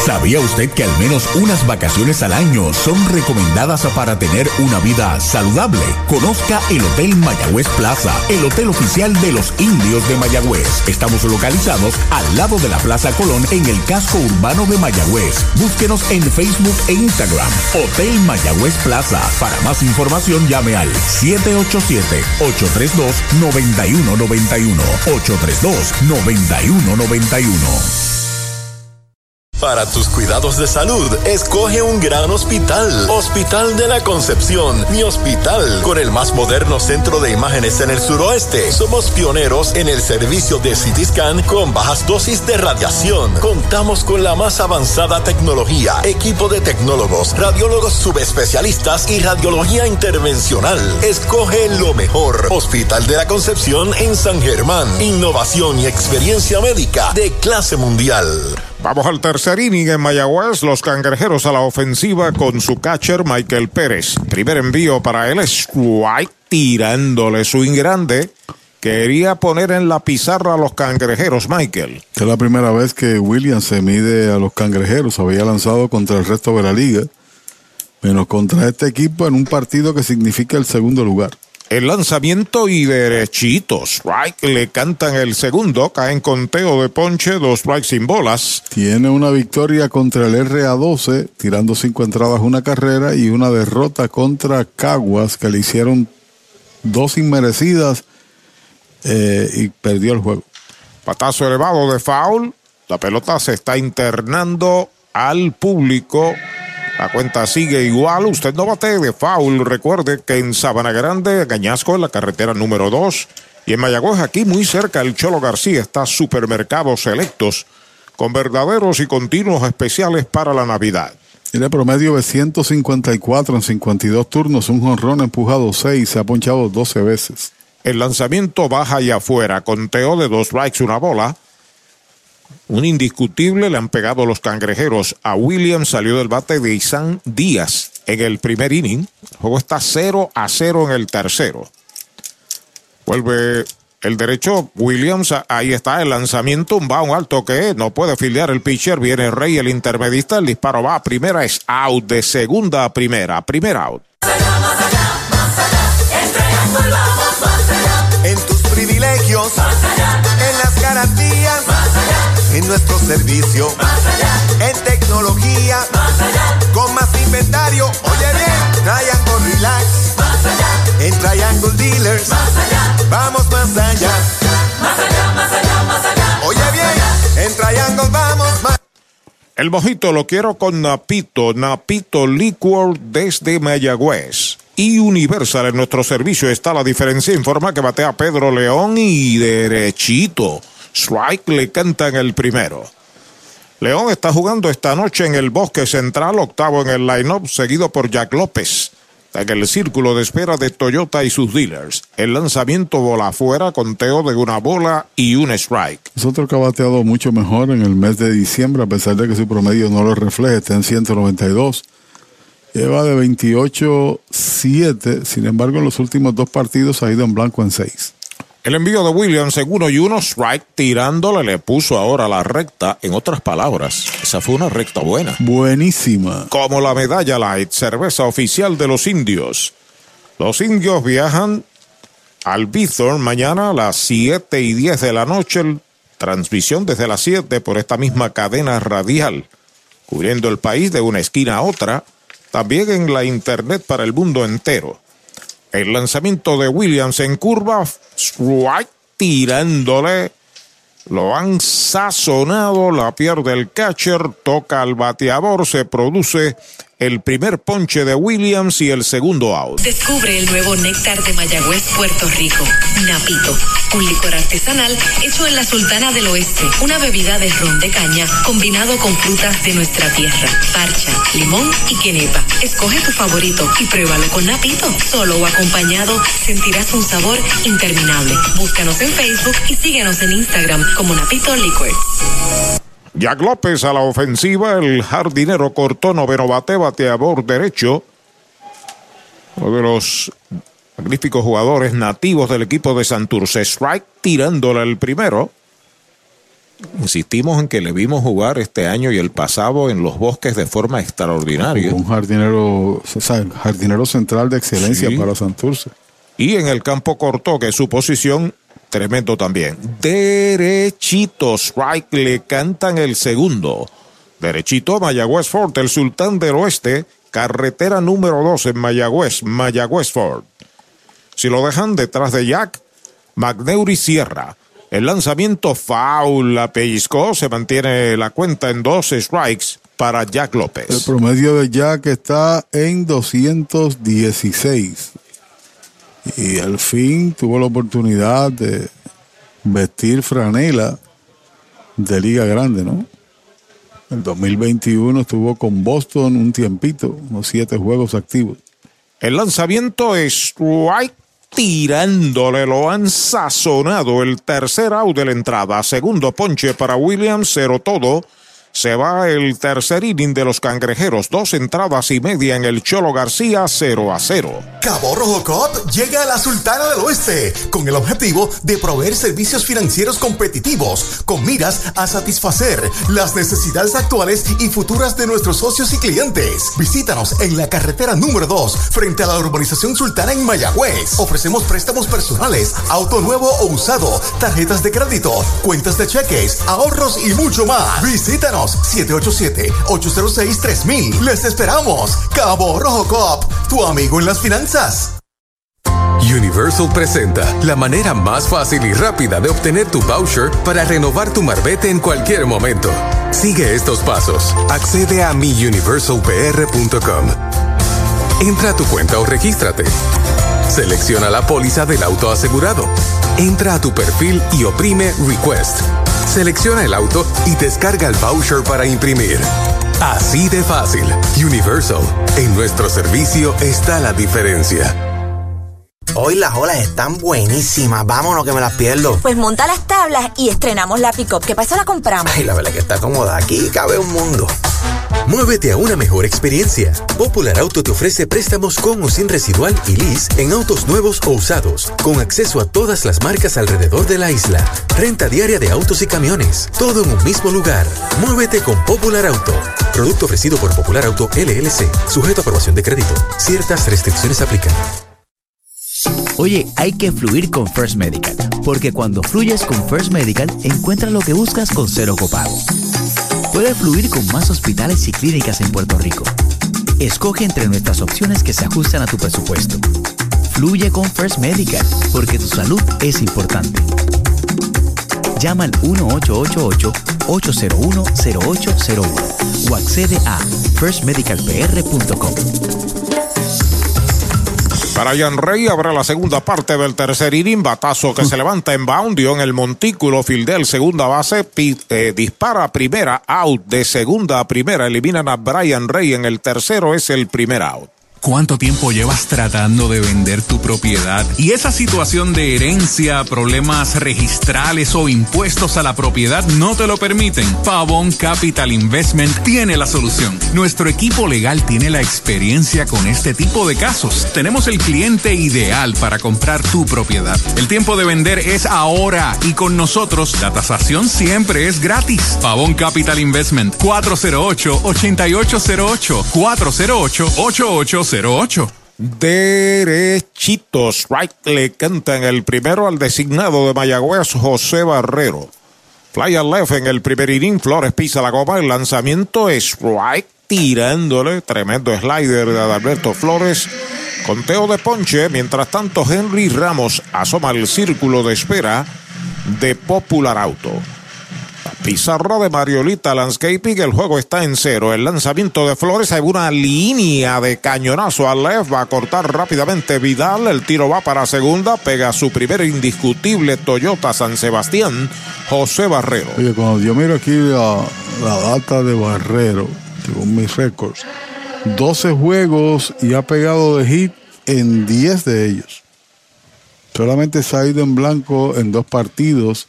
¿Sabía usted que al menos unas vacaciones al año son recomendadas para tener una vida saludable? Conozca el Hotel Mayagüez Plaza, el hotel oficial de los indios de Mayagüez. Estamos localizados al lado de la Plaza Colón en el casco urbano de Mayagüez. Búsquenos en Facebook e Instagram. Hotel Mayagüez Plaza. Para más información llame al 787-832-9191. 832-9191. Para tus cuidados de salud, escoge un gran hospital. Hospital de la Concepción, mi hospital, con el más moderno centro de imágenes en el suroeste. Somos pioneros en el servicio de CT con bajas dosis de radiación. Contamos con la más avanzada tecnología, equipo de tecnólogos, radiólogos subespecialistas y radiología intervencional. Escoge lo mejor. Hospital de la Concepción en San Germán. Innovación y experiencia médica de clase mundial. Vamos al tercer inning en Mayagüez. Los cangrejeros a la ofensiva con su catcher Michael Pérez. Primer envío para él. Strike tirándole swing grande. Quería poner en la pizarra a los cangrejeros, Michael. Es la primera vez que Williams se mide a los cangrejeros. Había lanzado contra el resto de la liga, menos contra este equipo en un partido que significa el segundo lugar. El lanzamiento y derechitos. Strike le cantan el segundo. Caen conteo de ponche, dos strikes sin bolas. Tiene una victoria contra el RA12, tirando cinco entradas, una carrera, y una derrota contra Caguas, que le hicieron dos inmerecidas eh, y perdió el juego. Patazo elevado de foul. La pelota se está internando al público. La cuenta sigue igual. Usted no bate de foul. Recuerde que en Sabana Grande, Gañasco, en la carretera número 2. Y en Mayagüez, aquí muy cerca, el Cholo García está Supermercados Selectos con verdaderos y continuos especiales para la Navidad. Tiene promedio de 154 en 52 turnos, un jonrón empujado 6, se ha ponchado 12 veces. El lanzamiento baja y afuera, conteo de dos strikes, una bola. Un indiscutible le han pegado los cangrejeros. A Williams salió del bate de Isan Díaz en el primer inning. El juego está 0 a 0 en el tercero. Vuelve el derecho Williams. Ahí está el lanzamiento. Un un alto que no puede filiar el pitcher. Viene Rey, el intermedista. El disparo va a primera. Es out de segunda a primera. Primer out. En tus privilegios, en las garantías, en nuestro servicio, en tecnología, con más inventario. Oye bien, Triangle Relax, en Triangle Dealers, vamos más allá. Más allá, más allá, más allá. Oye bien, en Triangle vamos más. El mojito lo quiero con Napito, Napito Liquor desde Mayagüez. Y Universal en nuestro servicio está la diferencia. Informa que batea Pedro León y derechito. Strike le canta en el primero. León está jugando esta noche en el Bosque Central, octavo en el line-up, seguido por Jack López. Está en el círculo de espera de Toyota y sus dealers. El lanzamiento bola afuera, conteo de una bola y un strike. Es otro que ha bateado mucho mejor en el mes de diciembre, a pesar de que su promedio no lo refleja, está en 192. Lleva de 28-7, sin embargo en los últimos dos partidos ha ido en blanco en 6. El envío de Williams en uno y uno, strike tirándole, le puso ahora la recta. En otras palabras, esa fue una recta buena. Buenísima. Como la medalla light, cerveza oficial de los indios. Los indios viajan al Bithorn mañana a las 7 y 10 de la noche. Transmisión desde las 7 por esta misma cadena radial. cubriendo el país de una esquina a otra, también en la internet para el mundo entero. El lanzamiento de Williams en curva, strike tirándole, lo han sazonado, la pierde el catcher, toca al bateador, se produce el primer ponche de Williams y el segundo out. Descubre el nuevo néctar de Mayagüez, Puerto Rico. Napito, un licor artesanal hecho en la Sultana del Oeste. Una bebida de ron de caña combinado con frutas de nuestra tierra. Parcha, limón y quenepa. Escoge tu favorito y pruébalo con Napito. Solo o acompañado sentirás un sabor interminable. Búscanos en Facebook y síguenos en Instagram como Napito Liquors. Jack López a la ofensiva, el jardinero cortó noveno bate, bateador derecho. Uno de los magníficos jugadores nativos del equipo de Santurce. Strike tirándole el primero. Insistimos en que le vimos jugar este año y el pasado en los bosques de forma extraordinaria. Un jardinero, o sea, jardinero central de excelencia Sí. para Santurce. Y en el campo corto, que es su posición, tremendo también. Derechito, strike, le cantan el segundo. Derechito, Mayagüez Ford, el sultán del oeste, carretera número 2 en Mayagüez, Mayagüez Ford. Si lo dejan detrás de Jack, McNeury cierra. El lanzamiento foul, la pellizcó, se mantiene la cuenta en dos strikes para Jack El López. promedio de Jack está en 216. Y al fin tuvo la oportunidad de vestir franela de Liga Grande, ¿no? El 2021 estuvo con Boston un tiempito, unos siete juegos activos. El lanzamiento es strike tirándole, lo han sazonado el tercer out de la entrada. Segundo ponche para Williams, cero todo. Se va el tercer inning de los cangrejeros, dos entradas y media en el Cholo García, 0 a 0. Cabo Rojo Cop llega a la Sultana del Oeste con el objetivo de proveer servicios financieros competitivos con miras a satisfacer las necesidades actuales y futuras de nuestros socios y clientes. Visítanos en la carretera número 2 frente a la urbanización Sultana en Mayagüez. Ofrecemos préstamos personales, auto nuevo o usado, tarjetas de crédito, cuentas de cheques, ahorros y mucho más. Visítanos 787-806-3000. Les esperamos. Cabo Rojo Cop, tu amigo en las finanzas. Universal presenta la manera más fácil y rápida de obtener tu voucher para renovar tu marbete en cualquier momento. Sigue estos pasos. Accede a miuniversalpr.com. Entra a tu cuenta o regístrate. Selecciona la póliza del auto asegurado. Entra a tu perfil y oprime Request. Selecciona el auto y descarga el voucher para imprimir. Así de fácil. Universal. En nuestro servicio está la diferencia. Hoy las olas están buenísimas. Vámonos que me las pierdo. Pues monta las tablas y estrenamos la pick-up. ¿Qué pasa? La compramos. Ay, la verdad que está cómoda. Aquí cabe un mundo. Muévete a una mejor experiencia. Popular Auto te ofrece préstamos con o sin residual y lease en autos nuevos o usados, con acceso a todas las marcas alrededor de la isla. Renta diaria de autos y camiones, todo en un mismo lugar. Muévete con Popular Auto. Producto ofrecido por Popular Auto LLC, sujeto a aprobación de crédito. Ciertas restricciones aplican. Oye, hay que fluir con First Medical, porque cuando fluyes con First Medical, encuentras lo que buscas con cero copago. Puedes fluir con más hospitales y clínicas en Puerto Rico. Escoge entre nuestras opciones que se ajustan a tu presupuesto. Fluye con First Medical, porque tu salud es importante. Llama al 1888-801-0801 o accede a firstmedicalpr.com. Brian Rey abre la segunda parte del tercer inning, batazo que se levanta en boundio en el montículo, Fildel, segunda base, eh, dispara primera, out de segunda a primera, eliminan a Brian Rey en el tercero, es el primer out. ¿Cuánto tiempo llevas tratando de vender tu propiedad? Y esa situación de herencia, problemas registrales o impuestos a la propiedad no te lo permiten. Pavón Capital Investment tiene la solución. Nuestro equipo legal tiene la experiencia con este tipo de casos. Tenemos el cliente ideal para comprar tu propiedad. El tiempo de vender es ahora y con nosotros la tasación siempre es gratis. Pavón Capital Investment 408-8808 408-8808 Derechitos, right, le cantan el primero al designado de Mayagüez, José Barrero. Fly al left en el primer inning. Flores pisa la copa. El lanzamiento es strike. Tirándole. Tremendo slider de Adalberto Flores. Conteo de ponche. Mientras tanto, Henry Ramos asoma el círculo de espera de Popular Auto. Pizarra de Mariolita Landscaping, el juego está en cero. El lanzamiento de Flores, hay una línea de cañonazo al left, va a cortar rápidamente Vidal, el tiro va para segunda, pega su primer indiscutible Toyota San Sebastián, José Barrero. Oye, cuando yo miro aquí la, la data de Barrero, según mis récords, 12 juegos y ha pegado de hit en 10 de ellos. Solamente se ha ido en blanco en dos partidos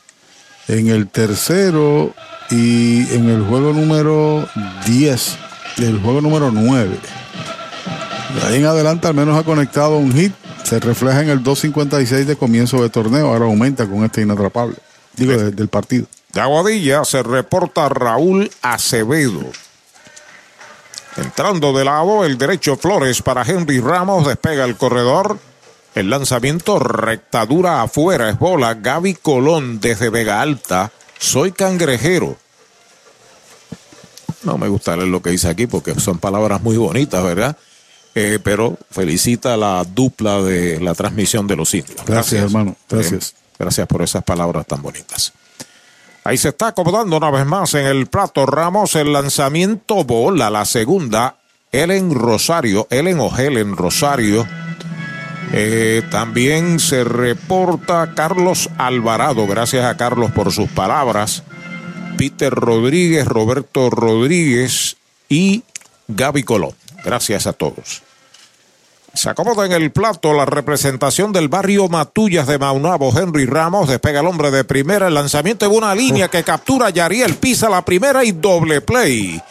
en el tercero y en el juego número 10, el juego número 9. De ahí en adelante al menos ha conectado un hit, se refleja en el 2.56 de comienzo de torneo, ahora aumenta con este inatrapable, digo, de- del partido. De Aguadilla se reporta Raúl Acevedo. Entrando de lado, el derecho Flores para Henry Ramos, despega el corredor. El lanzamiento rectadura afuera es bola. Gaby Colón desde Vega Alta. Soy cangrejero. No me gusta leer lo que dice aquí porque son palabras muy bonitas, ¿verdad? Eh, pero felicita la dupla de la transmisión de los indios. Gracias, hermano. Gracias. Eh, gracias por esas palabras tan bonitas. Ahí se está acomodando una vez más en el plato Ramos el lanzamiento bola, la segunda. Ellen Rosario, Ellen o Helen Rosario. Eh, también se reporta Carlos Alvarado, gracias a Carlos por sus palabras. Peter Rodríguez, Roberto Rodríguez y Gaby Colón. Gracias a todos. Se acomoda en el plato la representación del barrio Matullas de Maunabo. Henry Ramos despega el hombre de primera. El lanzamiento de una línea que captura a Yariel. Pisa la primera y doble play.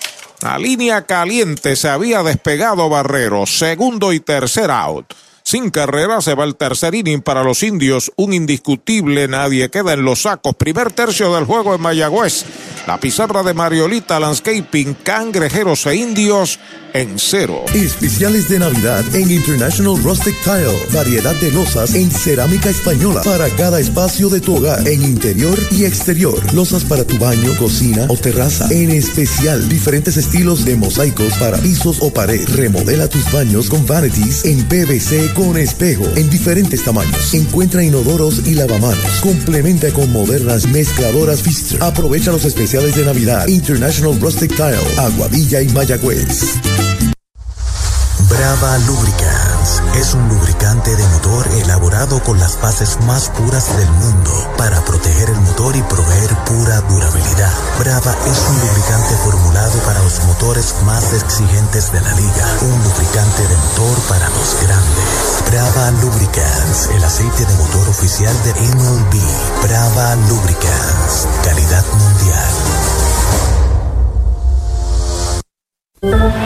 La línea caliente se había despegado Barrero. Segundo y tercer out. Sin carrera se va el tercer inning para los indios. Un indiscutible, nadie queda en los sacos. Primer tercio del juego en Mayagüez. La pizarra de Mariolita Landscaping, cangrejeros e indios en cero. Especiales de Navidad en International Rustic Tile. Variedad de losas en cerámica española para cada espacio de tu hogar, en interior y exterior. Losas para tu baño, cocina o terraza. En especial, diferentes estilos de mosaicos para pisos o pared. Remodela tus baños con vanities en PVC con espejo en diferentes tamaños. Encuentra inodoros y lavamanos. Complementa con modernas mezcladoras Pfister. Aprovecha los especiales de Navidad. International Rustic Tile, Aguadilla y Mayagüez. Brava Lubricants es un lubricante de motor elaborado con las bases más puras del mundo para proteger el motor y proveer pura durabilidad. Brava es un lubricante formulado para los motores más exigentes de la liga. Un lubricante de motor para los grandes. Brava Lubricants, el aceite de motor oficial de MLB. Brava Lubricants, calidad mundial. Medalla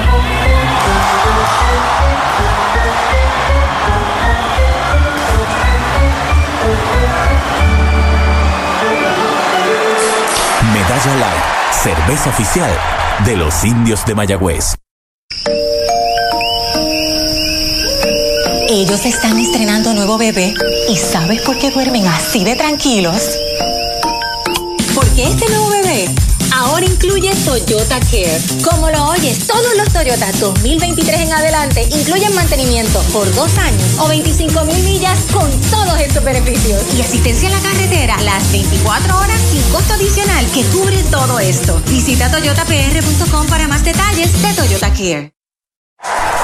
Light, cerveza oficial de los indios de Mayagüez. Ellos están estrenando nuevo bebé y ¿sabes por qué duermen así de tranquilos? Porque este nuevo bebé ahora incluye Toyota Care. Como lo oyes, todos los Toyota 2023 en adelante incluyen mantenimiento por dos años o 25 mil millas con todos estos beneficios. Y asistencia en la carretera las 24 horas sin costo adicional que cubre todo esto. Visita toyotapr.com para más detalles de Toyota Care.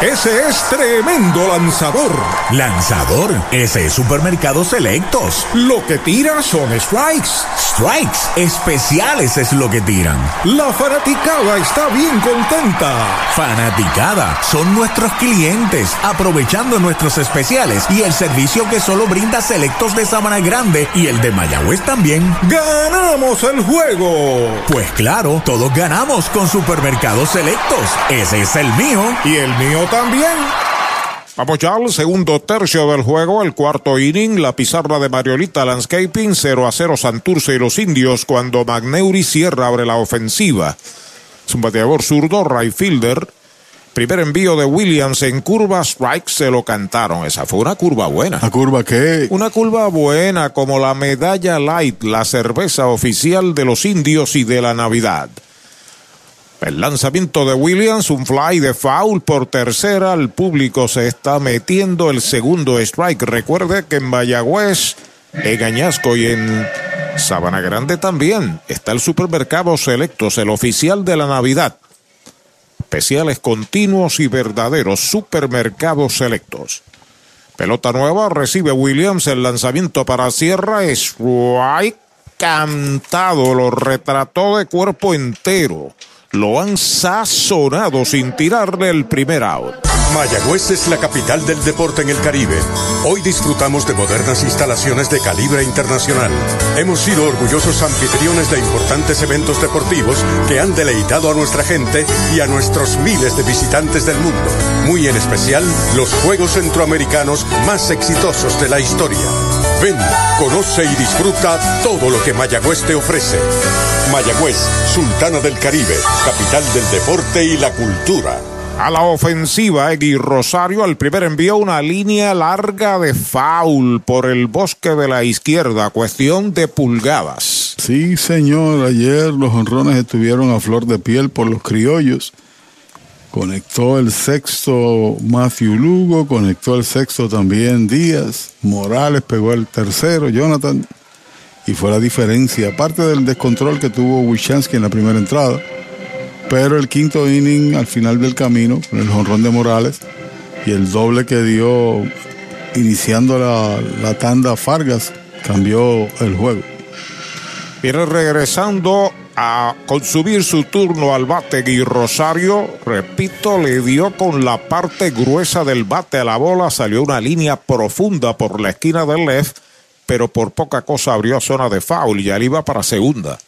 Ese es tremendo lanzador. Lanzador, ese es Supermercados Selectos. Lo que tira son strikes. Strikes, especiales es lo que tiran. La fanaticada está bien contenta. Fanaticada, son nuestros clientes, aprovechando nuestros especiales y el servicio que solo brinda Selectos de Sabana Grande y el de Mayagüez también. ¡Ganamos el juego! Pues claro, todos ganamos con Supermercados Selectos. Ese es el mío. Y el mío también. Vamos ya al segundo tercio del juego, el cuarto inning, la pizarra de Mariolita Landscaping, 0 a 0 Santurce y los indios cuando Magneuri Sierra abre la ofensiva. Es un bateador zurdo, right fielder. Primer envío de Williams en curva strike se lo cantaron. Esa fue una curva buena. ¿La curva qué? Una curva buena como la medalla light, la cerveza oficial de los indios y de la Navidad. El lanzamiento de Williams, un fly de foul por tercera. El público se está metiendo el segundo strike. Recuerde que en Mayagüez, en Añasco y en Sabana Grande también está el supermercado Selectos, el oficial de la Navidad especiales continuos y verdaderos supermercados selectos. Pelota nueva, recibe Williams el lanzamiento para Sierra, strike cantado, lo retrató de cuerpo entero. Lo han sazonado sin tirarle el primer out. Mayagüez es la capital del deporte en el Caribe. Hoy disfrutamos de modernas instalaciones de calibre internacional. Hemos sido orgullosos anfitriones de importantes eventos deportivos que han deleitado a nuestra gente y a nuestros miles de visitantes del mundo. Muy en especial los Juegos Centroamericanos más exitosos de la historia. Ven, conoce y disfruta todo lo que Mayagüez te ofrece. Mayagüez, Sultana del Caribe, capital del deporte y la cultura. A la ofensiva, Egui Rosario al primer envió una línea larga de foul por el bosque de la izquierda, cuestión de pulgadas. Sí, señor, ayer los honrones estuvieron a flor de piel por los criollos. Conectó el sexto Matthew Lugo, conectó el sexto también Díaz, Morales pegó el tercero, Jonathan, y fue la diferencia, aparte del descontrol que tuvo Wishansky en la primera entrada pero el quinto inning al final del camino, con el jonrón de Morales y el doble que dio iniciando la, tanda Fargas, cambió el juego. Viene regresando a consumir su turno al bate y Rosario, repito, le dio con la parte gruesa del bate a la bola, salió una línea profunda por la esquina del left, pero por poca cosa abrió zona de foul y ya iba para segunda.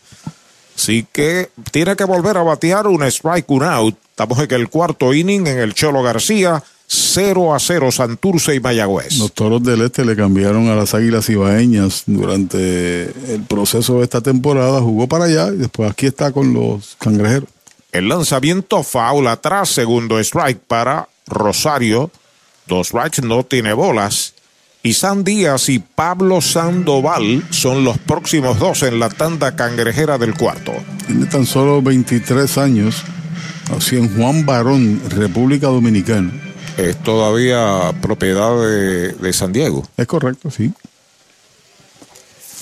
Así que tiene que volver a batear un strike, un out. Estamos en el cuarto inning en el Cholo García. 0 a 0 Santurce y Mayagüez. Los toros del este le cambiaron a las águilas ibaeñas durante el proceso de esta temporada. Jugó para allá y después aquí está con los cangrejeros. El lanzamiento foul atrás, segundo strike para Rosario. Dos strikes, no tiene bolas. Y San Díaz y Pablo Sandoval son los próximos dos en la tanda cangrejera del cuarto. Tiene tan solo 23 años, así en Juan Barón, República Dominicana. Es todavía propiedad de, San Diego. Es correcto, sí.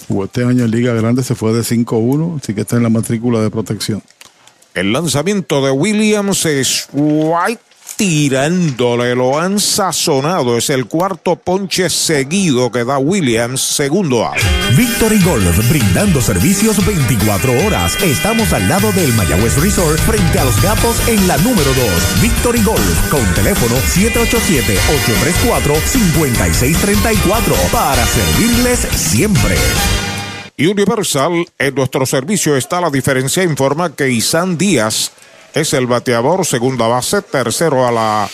Jugó este año en Liga Grande, se fue de 5-1, así que está en la matrícula de protección. El lanzamiento de Williams es White tirándole, lo han sazonado. Es el cuarto ponche seguido que da Williams, segundo a Victory Golf, brindando servicios 24 horas. Estamos al lado del Mayagüez Resort, frente a los gatos en la número 2. Victory Golf, con teléfono 787-834-5634, para servirles siempre. Universal, en nuestro servicio está la diferencia, informa que Isan Díaz es el bateador, segunda base, tercero a la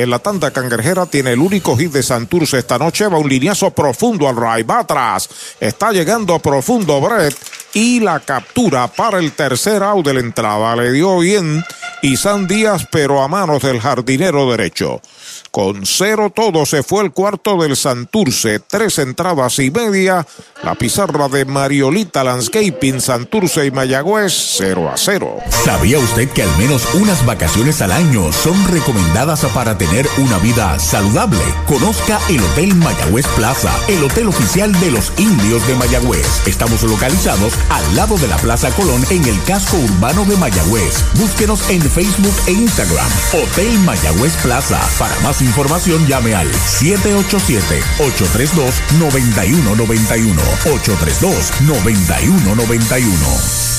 en la tanda cangrejera tiene el único hit de Santurce esta noche. Va un lineazo profundo al right. Va atrás. Está llegando profundo Brett. Y la captura para el tercer out de la entrada. Le dio bien y San Díaz, pero a manos del jardinero derecho. Con cero todo se fue el cuarto del Santurce, tres entradas y media. La pizarra de Mariolita Landscaping, Santurce y Mayagüez, 0 a 0. ¿Sabía usted que al menos unas vacaciones al año son recomendadas para tener una vida saludable? Conozca el Hotel Mayagüez Plaza, el hotel oficial de los indios de Mayagüez. Estamos localizados al lado de la Plaza Colón en el casco urbano de Mayagüez. Búsquenos en Facebook e Instagram. Hotel Mayagüez Plaza. Para más información llame al 787-832-9191. 832-9191.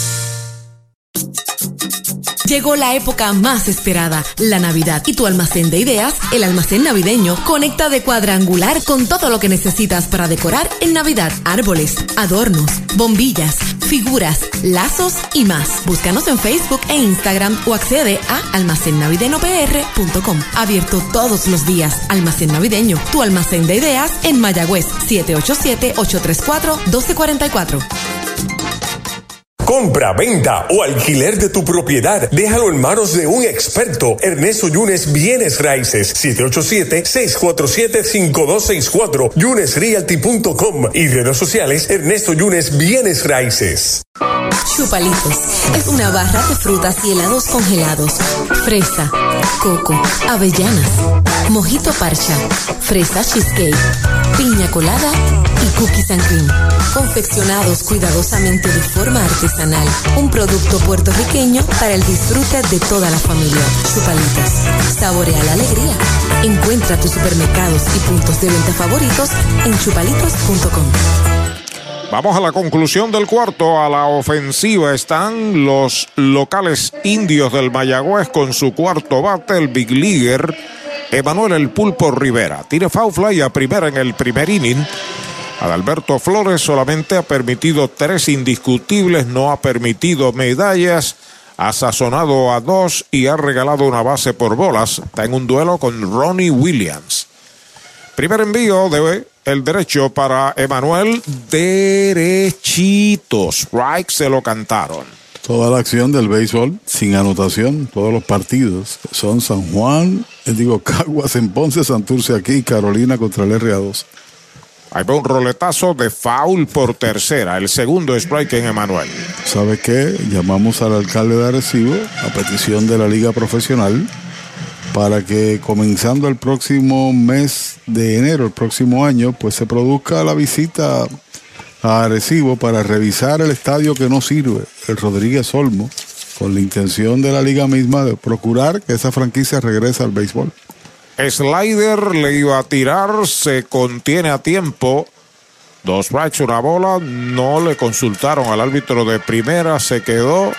Llegó la época más esperada, la Navidad. Y tu almacén de ideas, el almacén navideño, conecta de cuadrangular con todo lo que necesitas para decorar en Navidad. Árboles, adornos, bombillas, figuras, lazos y más. Búscanos en Facebook e Instagram o accede a almacennavideñopr.com. Abierto todos los días. Almacén Navideño, tu almacén de ideas en Mayagüez, 787-834-1244. Compra, venta o alquiler de tu propiedad, déjalo en manos de un experto. Ernesto Yunes Bienes Raíces, 787-647-5264, yunesrealty.com y redes sociales Ernesto Yunes Bienes Raíces. Chupalitos es una barra de frutas y helados congelados. Fresa, coco, avellanas, mojito parcha, fresa cheesecake, piña colada y cookies and. Confeccionados cuidadosamente de forma artesanal. Un producto puertorriqueño para el disfrute de toda la familia. Chupalitos. Saborea la alegría. Encuentra tus supermercados y puntos de venta favoritos en chupalitos.com. Vamos a la conclusión del cuarto. A la ofensiva están los locales indios del Mayagüez con su cuarto bate, el Big Leaguer, Emanuel El Pulpo Rivera. Tire foul fly a primera en el primer inning. Adalberto Flores solamente ha permitido tres indiscutibles, no ha permitido medallas, ha sazonado a dos y ha regalado una base por bolas. Está en un duelo con Ronnie Williams. Primer envío de el derecho para Emanuel derechito. Strike se lo cantaron. Toda la acción del béisbol sin anotación, todos los partidos son San Juan, digo (laughs) Caguas en Ponce, Santurce aquí, Carolina contra el RA2. Ahí va un roletazo de foul por tercera, el segundo strike en Emanuel. ¿Sabe qué? Llamamos al alcalde de Arecibo a petición de la liga profesional para que comenzando el próximo mes de enero, el próximo año, pues se produzca la visita a Arecibo para revisar el estadio que no sirve, el Rodríguez Olmo, con la intención de la liga misma de procurar que esa franquicia regrese al béisbol. Slider le iba a tirar, se contiene a tiempo. Dos strikes, una bola. No le consultaron al árbitro de primera, se quedó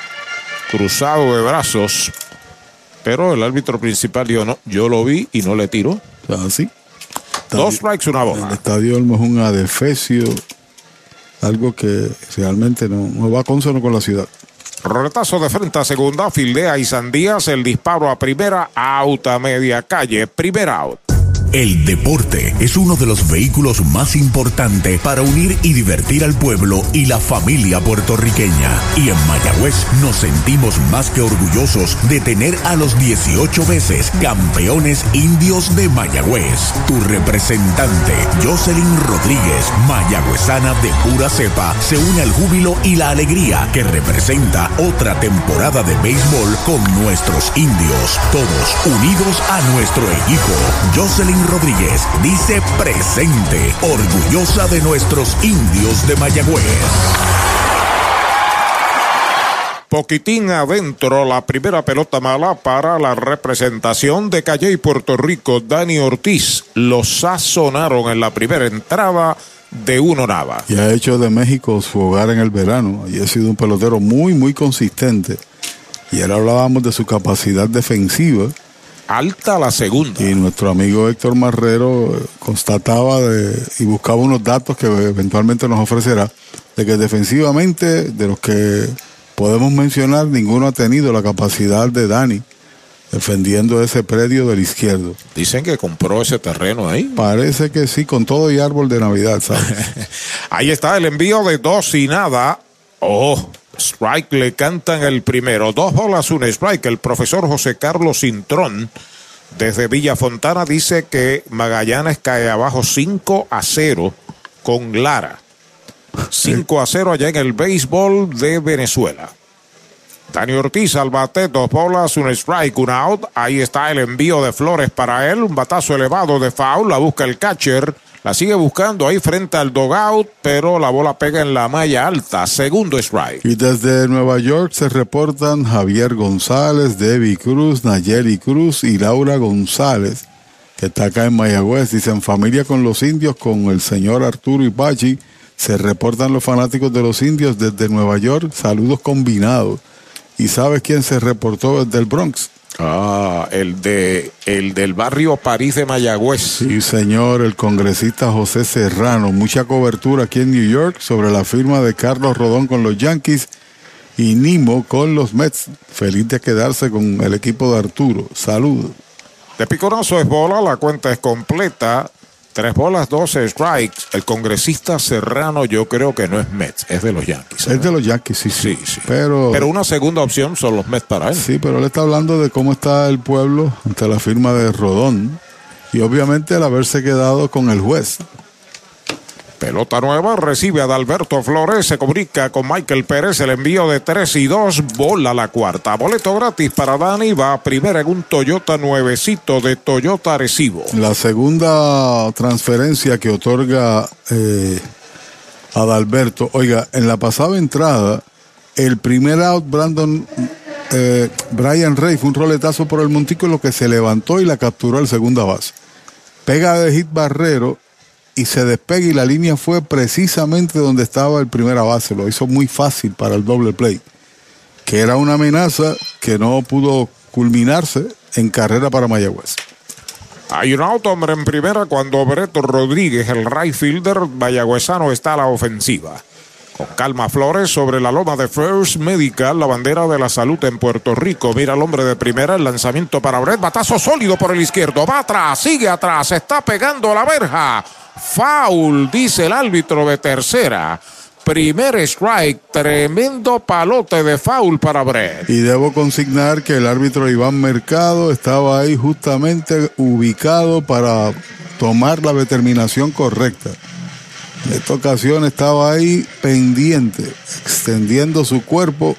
cruzado de brazos. Pero el árbitro principal dijo, no, yo lo vi y no le tiró. Así. Dos strikes, una bola. El estadio Olmo es un adefesio, algo que realmente no, no va consono con la ciudad. Roletazo de frente a segunda, fildea y Sandías, el disparo a primera, out a media calle, primer out. El deporte es uno de los vehículos más importantes para unir y divertir al pueblo y la familia puertorriqueña. Y en Mayagüez nos sentimos más que orgullosos de tener a los 18 veces campeones indios de Mayagüez. Tu representante, Jocelyn Rodríguez, mayagüezana de pura cepa, se une al júbilo y la alegría que representa otra temporada de béisbol con nuestros indios. Todos unidos a nuestro equipo. Jocelyn Rodríguez dice presente, orgullosa de nuestros indios de Mayagüez. Poquitín adentro, la primera pelota mala para la representación de Calle y Puerto Rico, Dani Ortiz. Lo sazonaron en la primera entrada de uno nada. Y ha hecho de México su hogar en el verano. Y ha sido un pelotero muy, muy consistente. Y ahora hablábamos de su capacidad defensiva alta la segunda. Y nuestro amigo Héctor Marrero eh, constataba de, y buscaba unos datos que eventualmente nos ofrecerá de que defensivamente, de los que podemos mencionar, ninguno ha tenido la capacidad de Dani defendiendo ese predio del izquierdo. Dicen que compró ese terreno ahí. Parece que sí, con todo y árbol de Navidad, ¿sabes? (laughs) ahí está el envío de dos y nada. Oh, Strike le cantan el primero. Dos bolas, un strike. El profesor José Carlos Cintrón desde Villa Fontana dice que Magallanes cae abajo 5 a 0 con Lara. 5 a 0 allá en el béisbol de Venezuela. Dani Ortiz al bate, dos bolas, un strike, un out. Ahí está el envío de Flores para él. Un batazo elevado de foul. La busca el catcher. La sigue buscando ahí frente al dogout, pero la bola pega en la malla alta. Segundo strike. Y desde Nueva York se reportan Javier González, Debbie Cruz, Nayeli Cruz y Laura González, que está acá en Mayagüez. Dicen familia con los indios, con el señor Arturo Ipachi. Se reportan los fanáticos de los indios desde Nueva York. Saludos combinados. ¿Y sabes quién se reportó desde el Bronx? Ah, el de el del barrio París de Mayagüez. Sí, señor, el congresista José Serrano. Mucha cobertura aquí en New York sobre la firma de Carlos Rodón con los Yankees y Nimo con los Mets. Feliz de quedarse con el equipo de Arturo. Saludos. De piconazo es bola, la cuenta es completa. Tres bolas, 12 strikes. El congresista Serrano yo creo que no es Mets, es de los Yankees. Es de los Yankees, sí, sí. Pero, Pero una segunda opción son los Mets para él. sí, pero él está hablando de cómo está el pueblo ante la firma de Rodón. Y obviamente el haberse quedado con el juez. Pelota nueva, recibe a Dalberto Flores, se comunica con Michael Pérez, el envío de 3 y 2, bola la cuarta. Boleto gratis para Dani, va primera en un Toyota nuevecito de Toyota Arecibo. La segunda transferencia que otorga eh, Adalberto. Oiga, en la pasada entrada, el primer out, Brandon eh, Brian Rey fue un roletazo por el montículo que se levantó y la capturó al segunda base. Pega de hit barrero y se despega y la línea fue precisamente donde estaba el primera base. Lo hizo muy fácil para el doble play, que era una amenaza que no pudo culminarse en carrera para Mayagüez. Hay un auto, hombre, en primera cuando Breto Rodríguez, el right fielder mayagüezano, está a la ofensiva. Calma Flores sobre la loma de First Medical, la bandera de la salud en Puerto Rico. Mira al hombre de primera, el lanzamiento para Brett. Batazo sólido por el izquierdo. Va atrás, sigue atrás, está pegando la verja. Foul, dice el árbitro de tercera. Primer strike, tremendo palote de foul para Brett. Y debo consignar que el árbitro Iván Mercado estaba ahí justamente ubicado para tomar la determinación correcta. En esta ocasión estaba ahí pendiente, extendiendo su cuerpo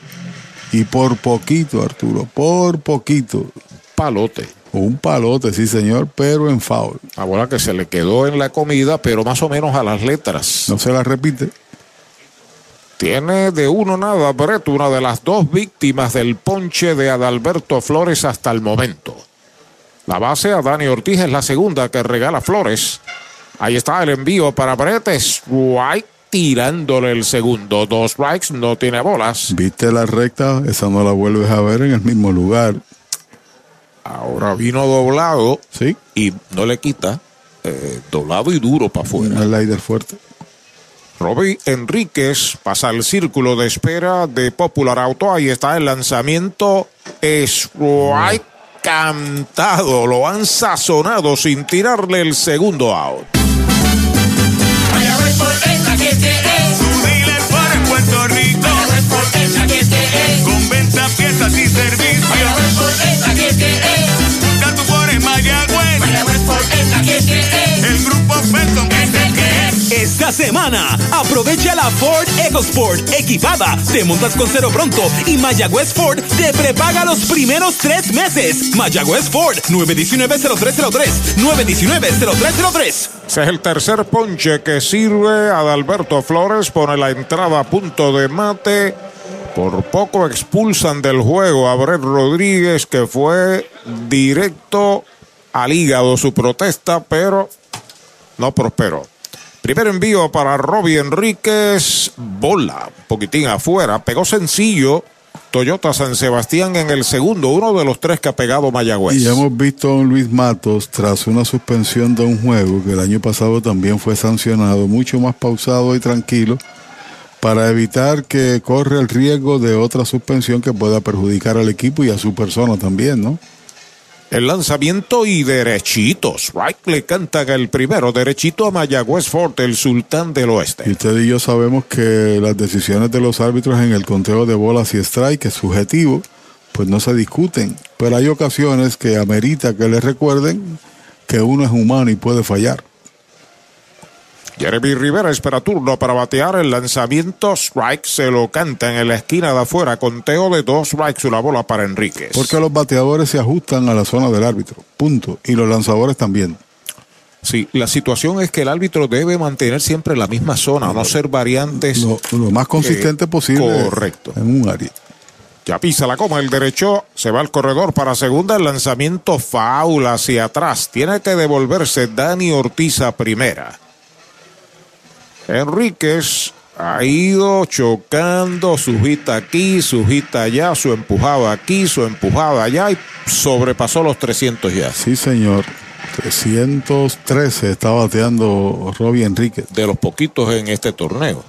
y por poquito, Arturo, por poquito. Palote. Un palote, sí señor, pero en foul. La bola que se le quedó en la comida, pero más o menos a las letras. No se la repite. Tiene de uno nada, Brett, una de las dos víctimas del ponche de Adalberto Flores hasta el momento. La base a Dani Ortiz es la segunda que regala Flores. Ahí está el envío para Brett. Strike tirándole el segundo. Dos strikes, no tiene bolas. ¿Viste la recta? Esa no la vuelves a ver en el mismo lugar. Ahora vino doblado. Sí. Y no le quita. eh, doblado y duro para afuera. El aire fuerte. Robbie Enríquez pasa al círculo de espera de Popular Auto. Ahí está el lanzamiento. Strike cantado. Lo han sazonado sin tirarle el segundo out. Que te es. Para Puerto Rico. Mayagüez Fortaleza que te es. Con venta, piezas y servicios. Mayagüez Fortaleza que te es. Busca tu por en Mayagüez. Mayagüez Fortaleza que te es. El grupo Felton Esta semana, aprovecha la Ford EcoSport equipada. Te montas con cero pronto y Mayagüez Ford te prepaga los primeros tres meses. Mayagüez Ford 919-0303. 919-0303. Ese es el tercer ponche que sirve a Adalberto Flores. Pone la entrada a punto de mate. Por poco expulsan del juego a Brett Rodríguez, que fue directo al hígado su protesta, pero no prosperó. Primer envío para Robbie Enríquez. Bola, poquitín afuera. Pegó sencillo. Toyota San Sebastián en el segundo, uno de los tres que ha pegado Mayagüez. Y hemos visto a un Luis Matos tras una suspensión de un juego que el año pasado también fue sancionado, mucho más pausado y tranquilo, para evitar que corre el riesgo de otra suspensión que pueda perjudicar al equipo y a su persona también, ¿no? El lanzamiento y derechitos. Right le cantan el primero, derechito a Mayagüez Fort, el sultán del oeste. Y usted y yo sabemos que las decisiones de los árbitros en el conteo de bolas y strike, es subjetivo, pues no se discuten. Pero hay ocasiones que amerita que les recuerden que uno es humano y puede fallar. Jeremy Rivera espera turno para batear el lanzamiento. Strike se lo canta en la esquina de afuera. Conteo de dos strikes, una bola para Enríquez. Porque los bateadores se ajustan a la zona del árbitro. Punto. Y los lanzadores también. Sí, la situación es que el árbitro debe mantener siempre la misma zona, no ser variantes. Lo, lo más consistente eh, posible Correcto. en un área. Ya pisa la coma el derecho, se va al corredor para segunda, el lanzamiento faula hacia atrás. Tiene que devolverse Dani Ortiz a primera. Enríquez ha ido chocando, su hita aquí, su hita allá, su empujada aquí, su empujada allá y sobrepasó los 300 ya. Sí, señor. 313 está bateando Robbie Enríquez. De los poquitos en este torneo.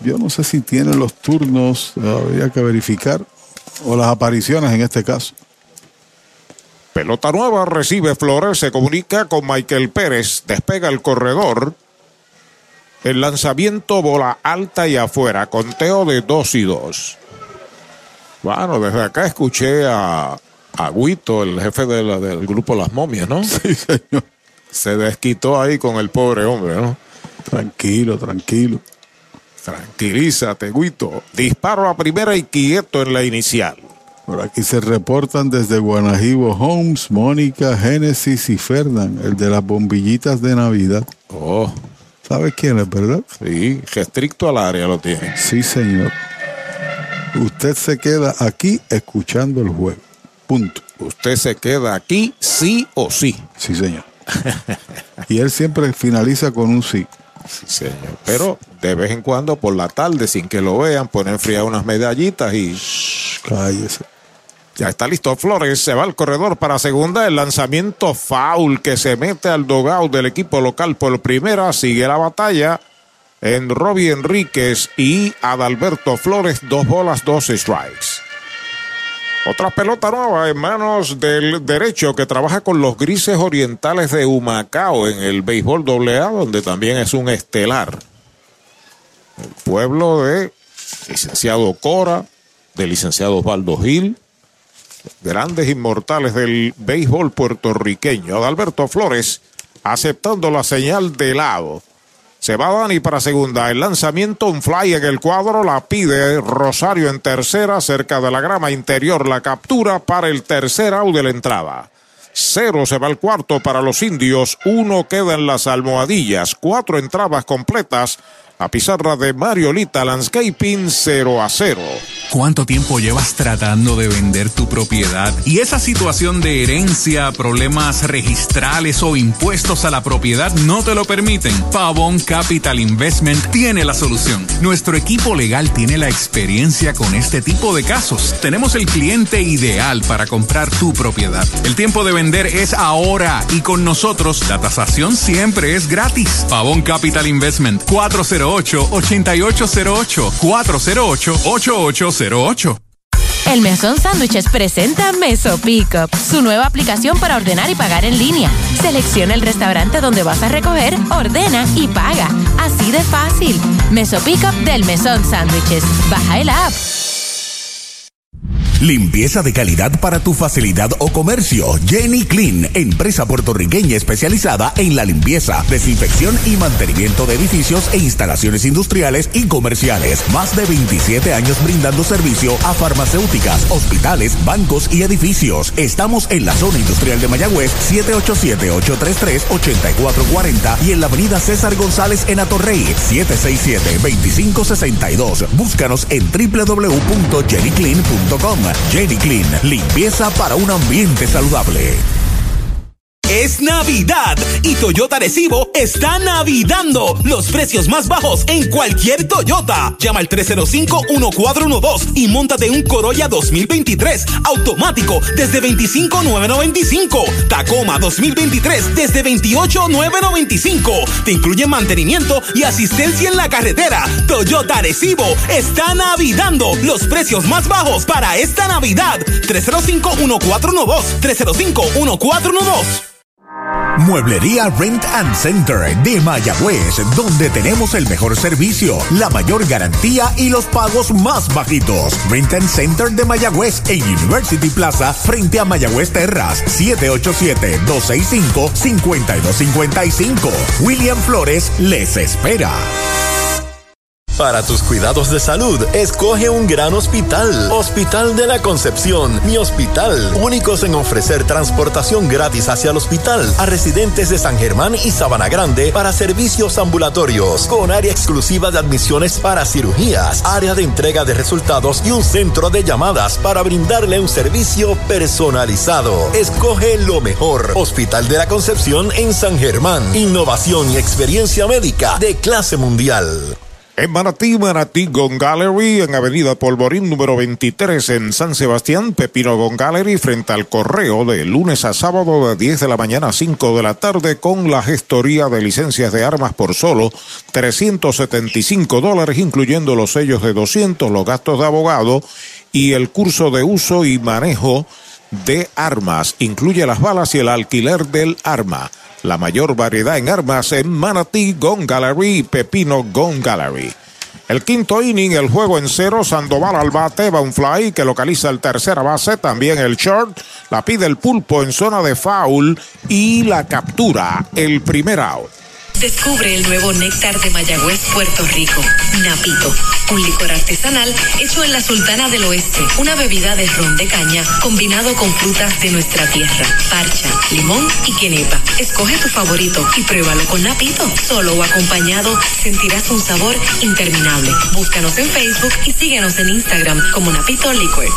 Yo no sé si tiene los turnos, habría que verificar, o las apariciones en este caso. Pelota nueva, recibe Flores, se comunica con Michael Pérez, despega el corredor. El lanzamiento bola alta y afuera, conteo de dos y dos. Bueno, desde acá escuché a, a Guito, el jefe de la- del grupo Las Momias, ¿no? Sí, señor. Se desquitó ahí con el pobre hombre, ¿no? Tranquilo, tranquilo. Tranquilízate, Guito. Disparo a primera y quieto en la inicial. Por aquí se reportan desde Guanajibo Homes, Mónica, Génesis y Fernán, el de las bombillitas de Navidad. Oh, ¿Sabes quién es, verdad? sí, restricto al área lo tiene. Sí, señor. Usted se queda aquí escuchando el juego. Punto. Usted se queda aquí sí o sí. Sí, señor. y él siempre finaliza con un sí. Sí, señor. Pero de vez en cuando, por la tarde, sin que lo vean, ponen fría unas medallitas y Cállese. Ya está listo Flores. Se va al corredor para segunda. El lanzamiento foul que se mete al dogout del equipo local por primera. Sigue la batalla en Robbie Enríquez y Adalberto Flores. Dos bolas, dos strikes. Otra pelota nueva en manos del derecho que trabaja con los grises orientales de Humacao en el béisbol AA, donde también es un estelar. El pueblo de licenciado Cora, de licenciado Osvaldo Gil, grandes inmortales del béisbol puertorriqueño. Adalberto Flores aceptando la señal de lado. Se va Dani para segunda. El lanzamiento, un fly en el cuadro. La pide Rosario en tercera, cerca de la grama interior. La captura para el tercer out de la entrada. Cero se va al cuarto para los indios. Uno queda en las almohadillas. Cuatro entradas completas. A pizarra de Mariolita Landscaping 0 a 0. ¿Cuánto tiempo llevas tratando de vender tu propiedad? Y esa situación de herencia, problemas registrales o impuestos a la propiedad no te lo permiten. Pavón Capital Investment tiene la solución. Nuestro equipo legal tiene la experiencia con este tipo de casos. Tenemos el cliente ideal para comprar tu propiedad. El tiempo de vender es ahora y con nosotros la tasación siempre es gratis. Pavón Capital Investment 408-8808 408-8808 El Mesón Sándwiches presenta Meso Pickup, su nueva aplicación para ordenar y pagar en línea. Selecciona el restaurante donde vas a recoger, ordena y paga. Así de fácil. Meso Pickup del Mesón Sándwiches. Baja el app. Limpieza de calidad para tu facilidad o comercio. Jenny Clean, empresa puertorriqueña especializada en la limpieza, desinfección y mantenimiento de edificios e instalaciones industriales y comerciales. Más de 27 años brindando servicio a farmacéuticas, hospitales, bancos y edificios. Estamos en la zona industrial de Mayagüez, 787-833-8440 y en la avenida César González en Atorrey, 767-2562. Búscanos en www.jennyclean.com. Jenny Clean, limpieza para un ambiente saludable. Es Navidad y Toyota Recibo está navidando los precios más bajos en cualquier Toyota. Llama al 305-1412 y montate un Corolla 2023 automático desde 25,995. Tacoma 2023 desde 28,995. Te incluye mantenimiento y asistencia en la carretera. Toyota Recibo está navidando los precios más bajos para esta Navidad. 305-1412. 305-1412. Mueblería Rent and Center de Mayagüez, donde tenemos el mejor servicio, la mayor garantía y los pagos más bajitos. Rent and Center de Mayagüez en University Plaza frente a Mayagüez Terras, 787-265-5255. William Flores les espera. Para tus cuidados de salud, escoge un gran hospital. Hospital de la Concepción, mi hospital. Únicos en ofrecer transportación gratis hacia el hospital a residentes de San Germán y Sabana Grande para servicios ambulatorios, con área exclusiva de admisiones para cirugías, área de entrega de resultados y un centro de llamadas para brindarle un servicio personalizado. Escoge lo mejor. Hospital de la Concepción en San Germán. Innovación y experiencia médica de clase mundial. En Manatí, Manatí Gallery, en Avenida Polvorín número 23 en San Sebastián, Pepino Gon Gallery, frente al correo, de lunes a sábado de 10 de la mañana a 5 de la tarde, con la gestoría de licencias de armas por solo 375 dólares, incluyendo los sellos de 200, los gastos de abogado y el curso de uso y manejo de armas. Incluye las balas y el alquiler del arma. La mayor variedad en armas en Manatee Gun Gallery Pepino Gun Gallery. El quinto inning, el juego en cero, Sandoval al bate, va un fly que localiza el tercera base, también el short, la pide el pulpo en zona de foul y la captura, el primer out. Descubre el nuevo néctar de Mayagüez, Puerto Rico, Napito, un licor artesanal hecho en la Sultana del Oeste, una bebida de ron de caña combinado con frutas de nuestra tierra, parcha, limón y quenepa. Escoge tu favorito y pruébalo con Napito. Solo o acompañado sentirás un sabor interminable. Búscanos en Facebook y síguenos en Instagram como Napito Liquors.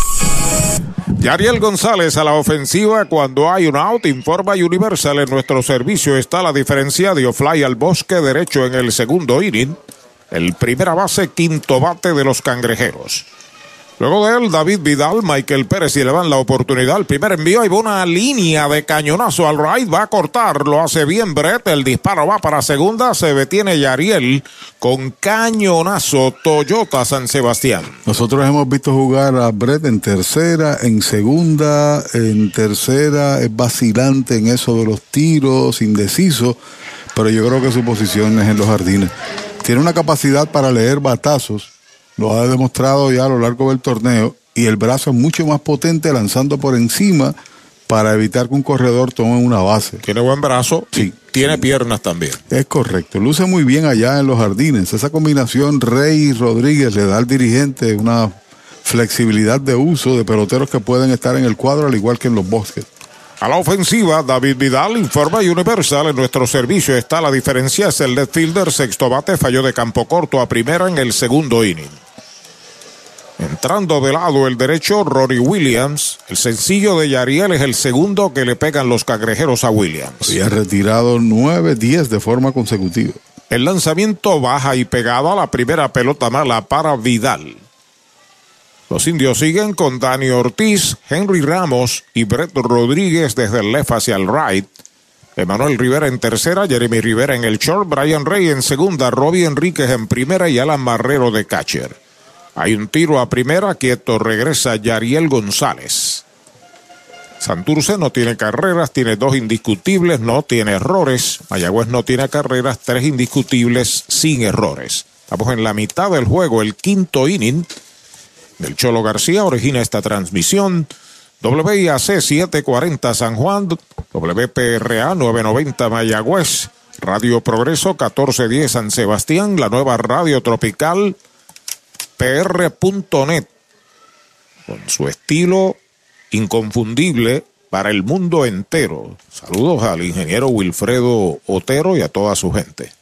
Yariel González a la ofensiva cuando hay un out, informa Universal en nuestro servicio está la diferencia de fly al bosque derecho en el segundo inning. El primera base, quinto bate de los cangrejeros. Luego de él, David Vidal, Michael Pérez y le dan la oportunidad. El primer envío y una línea de cañonazo al right. Va a cortar, lo hace bien Brett. El disparo va para segunda. Se detiene Yariel con cañonazo Toyota San Sebastián. Nosotros hemos visto jugar a Brett en tercera, en segunda, en tercera. Es vacilante en eso de los tiros, indeciso. Pero yo creo que su posición es en los jardines. Tiene una capacidad para leer batazos lo ha demostrado ya a lo largo del torneo y el brazo es mucho más potente lanzando por encima para evitar que un corredor tome una base. Tiene buen brazo, sí. Tiene piernas también. Es correcto. Luce muy bien allá en los jardines. Esa combinación Rey y Rodríguez le da al dirigente una flexibilidad de uso de peloteros que pueden estar en el cuadro al igual que en los bosques. A la ofensiva, David Vidal informa Universal. En nuestro servicio está la diferencia. Es el left fielder, sexto bate, falló de campo corto a primera en el segundo inning. Entrando de lado el derecho, Rory Williams. El sencillo de Yariel es el segundo que le pegan los cangrejeros a Williams. Y ha retirado 9-10 de forma consecutiva. El lanzamiento baja y pegado a la primera pelota mala para Vidal. Los indios siguen con Dani Ortiz, Henry Ramos y Brett Rodríguez desde el left hacia el right. Emanuel Rivera en tercera, Jeremy Rivera en el short, Brian Rey en segunda, Robbie Enríquez en primera y Alan Marrero de catcher. Hay un tiro a primera, quieto regresa Yariel González. Santurce no tiene carreras, tiene dos indiscutibles, no tiene errores. Mayagüez no tiene carreras, tres indiscutibles sin errores. Estamos en la mitad del juego, el quinto inning. Del Cholo García origina esta transmisión. WIAC 740 San Juan, WPRA 990 Mayagüez, Radio Progreso 1410 San Sebastián, la nueva radio tropical pr.net, con su estilo inconfundible para el mundo entero. Saludos al ingeniero Wilfredo Otero y a toda su gente.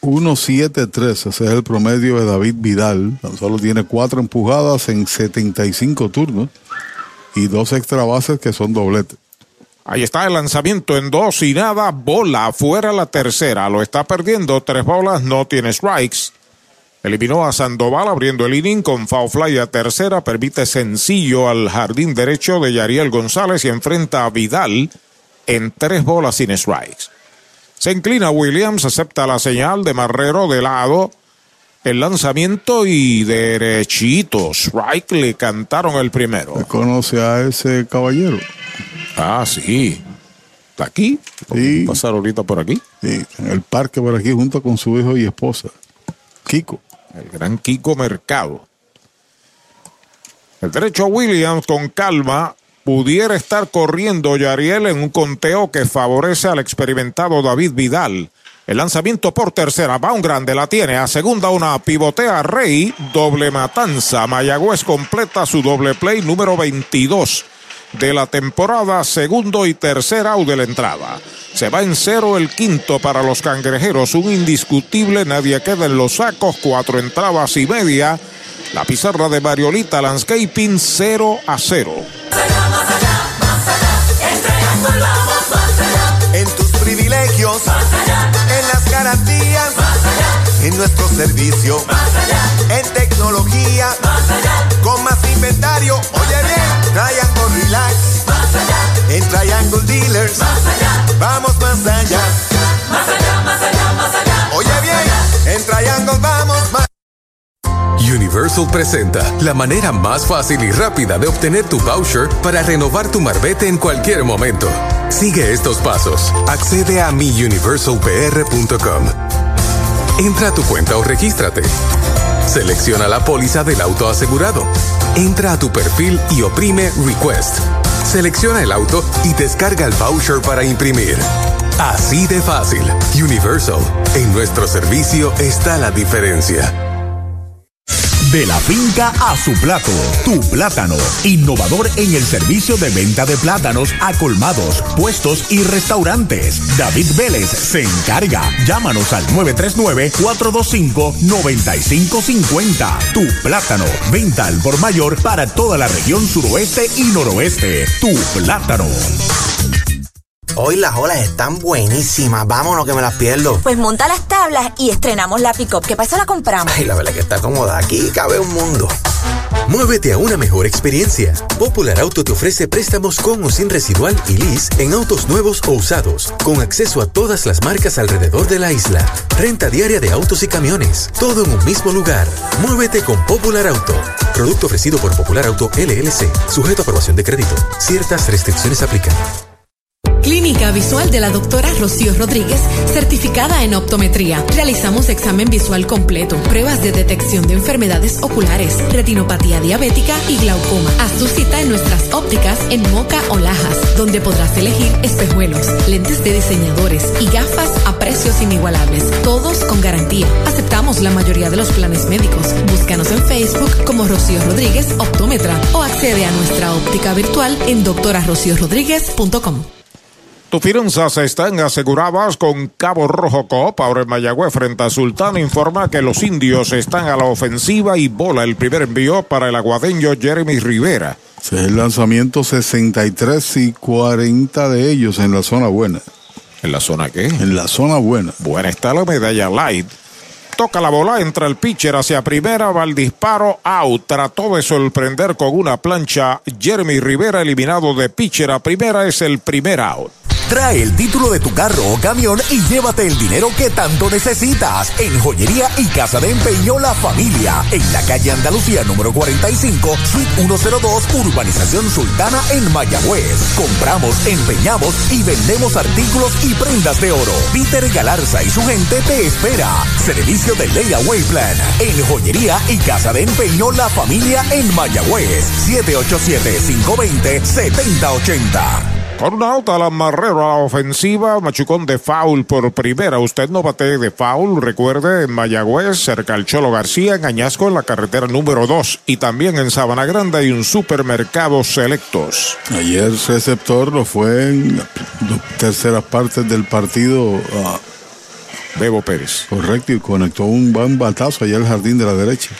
1.73, ese es el promedio de David Vidal. Tan solo tiene cuatro empujadas en 75 turnos y dos extra bases que son dobletes. Ahí está el lanzamiento en dos y nada, bola fuera la tercera. Lo está perdiendo, tres bolas, no tiene strikes. Eliminó a Sandoval abriendo el inning con foul fly a tercera. Permite sencillo al jardín derecho de Yariel González y enfrenta a Vidal en tres bolas sin strikes. Se inclina Williams, acepta la señal de Marrero de lado. El lanzamiento y derechito. Strike le cantaron el primero. ¿Conoce a ese caballero? Ah, sí. ¿Está aquí? Sí. pasar ahorita por aquí? Sí, en el parque por aquí junto con su hijo y esposa. Kiko el gran Kiko Mercado. El derecho a Williams con calma pudiera estar corriendo Yariel en un conteo que favorece al experimentado David Vidal. El lanzamiento por tercera, va un grande, la tiene. A segunda una pivotea Rey, doble matanza. Mayagüez completa su doble play número 22 de la temporada, segundo y tercer out de la entrada. Se va en cero el quinto para los cangrejeros, un indiscutible, nadie queda en los sacos, cuatro entradas y media. La pizarra de Mariolita Landscaping 0 a 0. En tus privilegios, en las garantías, en nuestro servicio, en tecnología, con más inventario. Oye bien, Triangle Relax. En Triangle Dealers. Vamos más allá. Más allá, más allá, más allá. Oye bien, en Triangle vamos más Universal presenta la manera más fácil y rápida de obtener tu voucher para renovar tu marbete en cualquier momento. Sigue estos pasos. Accede a miuniversalpr.com. Entra a tu cuenta o regístrate. Selecciona la póliza del auto asegurado. Entra a tu perfil y oprime Request. Selecciona el auto y descarga el voucher para imprimir. Así de fácil. Universal. En nuestro servicio está la diferencia. De la finca a su plato, tu plátano, innovador en el servicio de venta de plátanos a colmados, puestos y restaurantes. David Vélez se encarga. Llámanos al 939-425-9550. Tu plátano, venta al por mayor para toda la región suroeste y noroeste. Tu plátano. Hoy las olas están buenísimas. Vámonos que me las pierdo. Pues monta las tablas y estrenamos la pick-up. ¿Qué pasa? La compramos. Ay, la verdad que está cómoda. Aquí cabe un mundo. Muévete a una mejor experiencia. Popular Auto te ofrece préstamos con o sin residual y lease en autos nuevos o usados, con acceso a todas las marcas alrededor de la isla. Renta diaria de autos y camiones, todo en un mismo lugar. Muévete con Popular Auto. Producto ofrecido por Popular Auto LLC, sujeto a aprobación de crédito. Ciertas restricciones aplican. Clínica Visual de la doctora Rocío Rodríguez, certificada en optometría. Realizamos examen visual completo, pruebas de detección de enfermedades oculares, retinopatía diabética y glaucoma. Haz tu cita en nuestras ópticas en Moca o Lajas, donde podrás elegir espejuelos, lentes de diseñadores y gafas a precios inigualables, todos con garantía. Aceptamos la mayoría de los planes médicos. Búscanos en Facebook como Rocío Rodríguez Optómetra o accede a nuestra óptica virtual en doctorarociorodríguez.com. Tus finanzas están aseguradas con Cabo Rojo Coop. Ahora en Mayagüez frente a Sultán informa que los indios están a la ofensiva y bola el primer envío para el aguadeño Jeremy Rivera. Es el lanzamiento 63 y 40 de ellos en la zona buena. ¿En la zona qué? En la zona buena. Buena está la medalla light. Toca la bola, entra el pitcher hacia primera, va el disparo, out. Trató de sorprender con una plancha. Jeremy Rivera eliminado de pitcher a primera es el primer out. Trae el título de tu carro o camión y llévate el dinero que tanto necesitas en Joyería y Casa de Empeño La Familia, en la calle Andalucía número 45, suite 102, Urbanización Sultana en Mayagüez. Compramos, empeñamos y vendemos artículos y prendas de oro. Peter Galarza y su gente te espera. Servicio de Layaway Plan en Joyería y Casa de Empeño La Familia en Mayagüez. 787-520-7080. Con alta a la ofensiva, machucón de foul por primera. Usted no bate de foul, recuerde, en Mayagüez, cerca al Cholo García, en Añasco, en la carretera número 2. Y también en Sabana Grande hay un supermercado selectos. Ayer receptor lo fue en las terceras partes del partido. a Bebo Pérez. Correcto, y conectó un buen batazo allá al jardín de la derecha.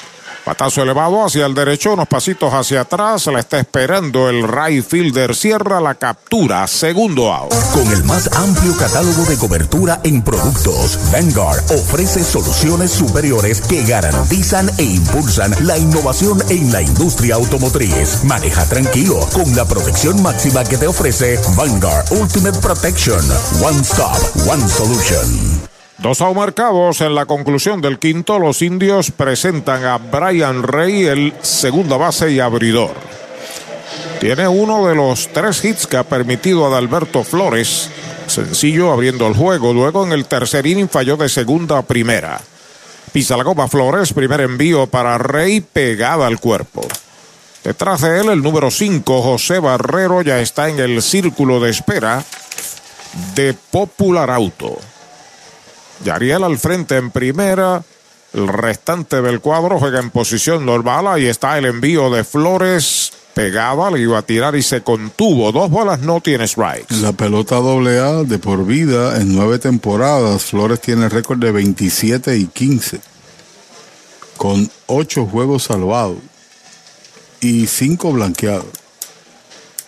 Patazo elevado hacia el derecho, unos pasitos hacia atrás, la está esperando el right fielder, cierra la captura, segundo out. Con el más amplio catálogo de cobertura en productos, Vanguard ofrece soluciones superiores que garantizan e impulsan la innovación en la industria automotriz. Maneja tranquilo con la protección máxima que te ofrece Vanguard Ultimate Protection. One Stop, One Solution. Dos marcados en la conclusión del quinto. Los indios presentan a Brian Rey, el segunda base y abridor. Tiene uno de los tres hits que ha permitido a Adalberto Flores. Sencillo abriendo el juego. Luego en el tercer inning falló de segunda a primera. Pisa la copa Flores. Primer envío para Rey pegada al cuerpo. Detrás de él el número 5, José Barrero, ya está en el círculo de espera de Popular Auto. Yariel al frente en primera. El restante del cuadro juega en posición normal. Ahí está el envío de Flores. Pegada, le iba a tirar y se contuvo. Dos bolas no tiene strikes. La pelota doble A de por vida en nueve temporadas, Flores tiene récord de 27 y 15. Con ocho juegos salvados y cinco blanqueados.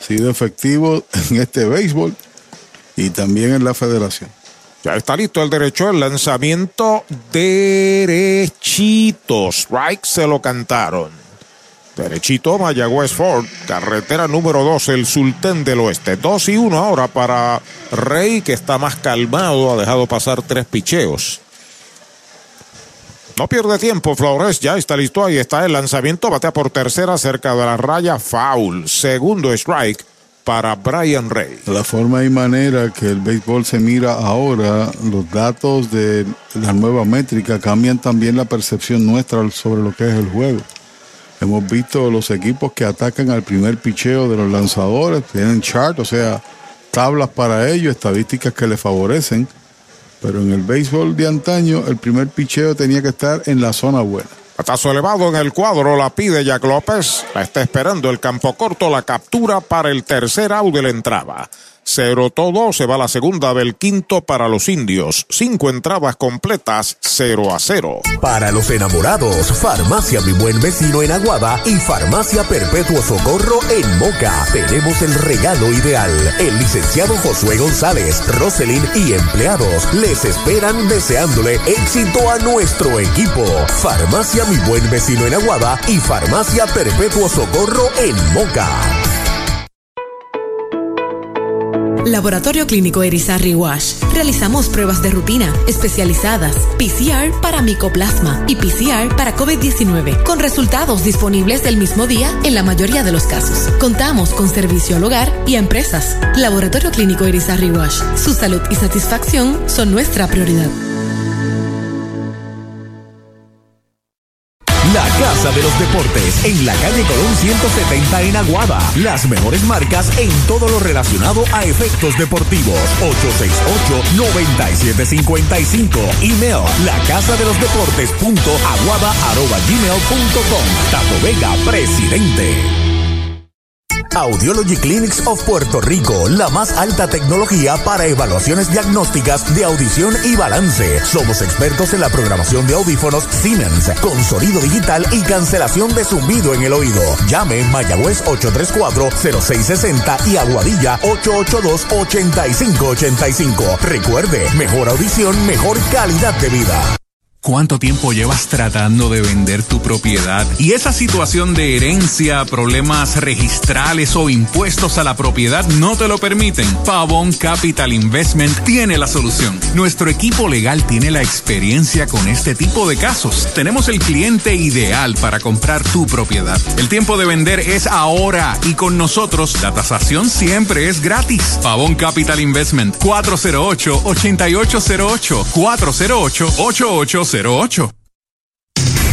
Ha sido efectivo en este béisbol y también en la federación. Ya está listo el derecho, el lanzamiento derechito. Strike se lo cantaron. Derechito, Mayagüez Ford, carretera número 2, el Sultán del Oeste. 2 y 1 ahora para Rey, que está más calmado, ha dejado pasar tres picheos. No pierde tiempo, Flores. Ya está listo. Ahí está el lanzamiento. Batea por tercera cerca de la raya. Foul. Segundo strike para Brian Rey. La forma y manera que el béisbol se mira ahora, los datos de la nueva métrica cambian también la percepción nuestra sobre lo que es el juego. Hemos visto los equipos que atacan al primer picheo de los lanzadores, tienen chart, o sea, tablas para ello, estadísticas que les favorecen. Pero en el béisbol de antaño, el primer picheo tenía que estar en la zona buena. Patazo elevado en el cuadro, la pide Jack López. La está esperando el campo corto, la captura para el tercer out de la entrada. Cero todo, se va la segunda del quinto para los indios. Cinco entradas completas, 0 a 0. Para los enamorados, Farmacia Mi Buen Vecino en Aguada y Farmacia Perpetuo Socorro en Moca. Tenemos el regalo ideal. El licenciado Josué González, Roselyn y empleados les esperan deseándole éxito a nuestro equipo. Farmacia Mi Buen Vecino en Aguada y Farmacia Perpetuo Socorro en Moca. Laboratorio Clínico Erizarri Wash. Realizamos pruebas de rutina especializadas, PCR para micoplasma y PCR para COVID-19, con resultados disponibles el mismo día en la mayoría de los casos. Contamos con servicio al hogar y a empresas. Laboratorio Clínico Erizarri Wash. Su salud y satisfacción son nuestra prioridad. La Casa de los Deportes en la calle Colón 170 en Aguada. Las mejores marcas en todo lo relacionado a efectos deportivos. 868-9755. Email la casa de los deportes punto aguada arroba gmail punto com. Tato Vega, presidente. Audiology Clinics of Puerto Rico, la más alta tecnología para evaluaciones diagnósticas de audición y balance. Somos expertos en la programación de audífonos Siemens, con sonido digital y cancelación de zumbido en el oído. Llame Mayagüez 834-0660 y Aguadilla 882-8585. Recuerde, mejor audición, mejor calidad de vida. ¿Cuánto tiempo llevas tratando de vender tu propiedad? Y esa situación de herencia, problemas registrales o impuestos a la propiedad no te lo permiten. Pavón Capital Investment tiene la solución. Nuestro equipo legal tiene la experiencia con este tipo de casos. Tenemos el cliente ideal para comprar tu propiedad. El tiempo de vender es ahora y con nosotros la tasación siempre es gratis. Pavón Capital Investment 408 8808 408 8808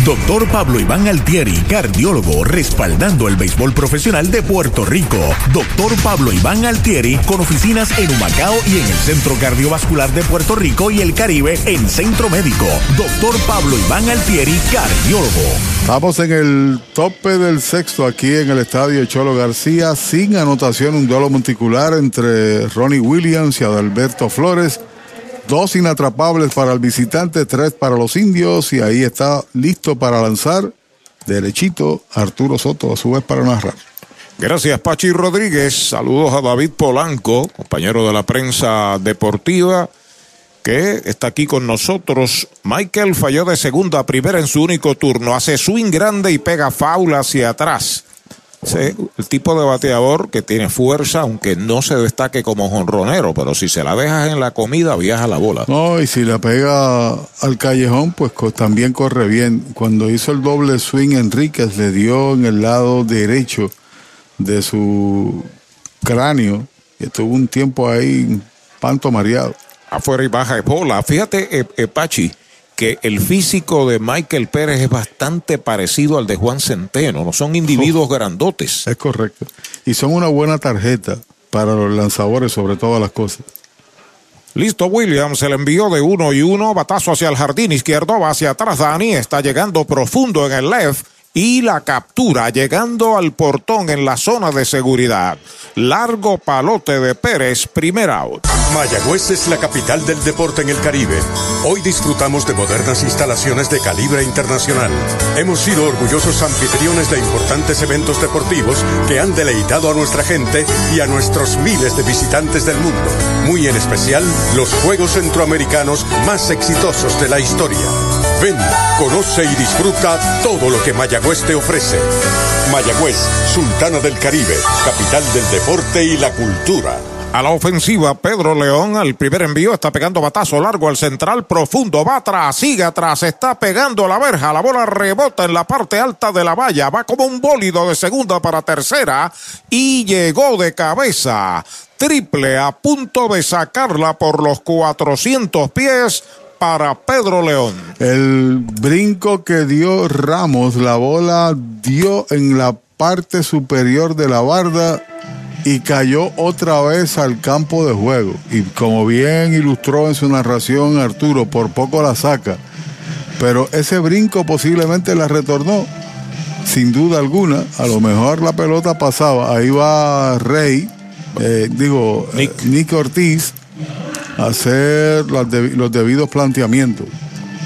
Doctor Pablo Iván Altieri, cardiólogo, respaldando el béisbol profesional de Puerto Rico. Doctor Pablo Iván Altieri, con oficinas en Humacao y en el Centro Cardiovascular de Puerto Rico y el Caribe en Centro Médico. Doctor Pablo Iván Altieri, cardiólogo. Estamos en el tope del sexto aquí en el estadio Cholo García, sin anotación, un duelo monticular entre Ronnie Williams y Adalberto Flores. Dos inatrapables para el visitante, tres para los indios y ahí está listo para lanzar derechito Arturo Soto a su vez para narrar. Gracias Pachi Rodríguez, saludos a David Polanco, compañero de la prensa deportiva que está aquí con nosotros. Michael falló de segunda a primera en su único turno, hace swing grande y pega faula hacia atrás. Sí, el tipo de bateador que tiene fuerza, aunque no se destaque como jonronero, pero si se la dejas en la comida, viaja la bola. No, y si la pega al callejón, pues también corre bien. Cuando hizo el doble swing, Enríquez le dio en el lado derecho de su cráneo y estuvo un tiempo ahí panto mareado. Afuera y baja de bola. Fíjate, eh, Pachi que el físico de Michael Pérez es bastante parecido al de Juan Centeno, no son individuos grandotes. Es correcto. Y son una buena tarjeta para los lanzadores sobre todas las cosas. Listo, Williams, se le envió de uno y uno, batazo hacia el jardín izquierdo, va hacia atrás, Dani está llegando profundo en el left y la captura llegando al portón en la zona de seguridad. Largo palote de Pérez, primer out. Mayagüez es la capital del deporte en el Caribe. Hoy disfrutamos de modernas instalaciones de calibre internacional. Hemos sido orgullosos anfitriones de importantes eventos deportivos que han deleitado a nuestra gente y a nuestros miles de visitantes del mundo. Muy en especial, los Juegos Centroamericanos más exitosos de la historia. Ven, conoce y disfruta todo lo que Mayagüez te ofrece. Mayagüez, Sultana del Caribe, capital del deporte y la cultura. A la ofensiva, Pedro León al primer envío está pegando batazo largo al central, profundo, va atrás, sigue atrás, está pegando la verja, la bola rebota en la parte alta de la valla, va como un bólido de segunda para tercera y llegó de cabeza. Triple a punto de sacarla por los 400 pies para Pedro León. El brinco que dio Ramos, la bola dio en la parte superior de la barda y cayó otra vez al campo de juego. Y como bien ilustró en su narración Arturo, por poco la saca. Pero ese brinco posiblemente la retornó, sin duda alguna. A lo mejor la pelota pasaba. Ahí va Rey, eh, digo, eh, Nick. Ortiz, hacer los, debi- los debidos planteamientos.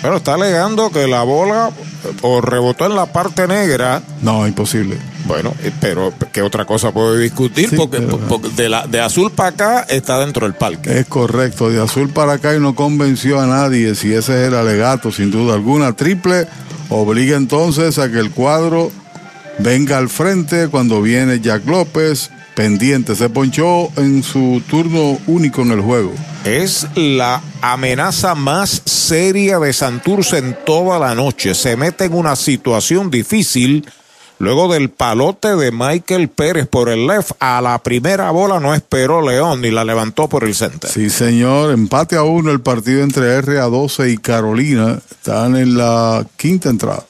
Pero está alegando que la bola o rebotó en la parte negra. No, imposible. Bueno, eh, pero ¿qué otra cosa puede discutir? Sí, porque pero- porque de, la, de azul para acá está dentro del parque. Es correcto, de azul para acá y no convenció a nadie si ese es el alegato, sin duda alguna. Triple obliga entonces a que el cuadro venga al frente cuando viene Jack López, pendiente, se ponchó en su turno único en el juego. Es la amenaza más seria de Santurce en toda la noche. Se mete en una situación difícil luego del palote de Michael Pérez por el left. A la primera bola no esperó León ni la levantó por el center. Sí, señor, empate a uno el partido entre RA12 y Carolina. Están en la quinta entrada.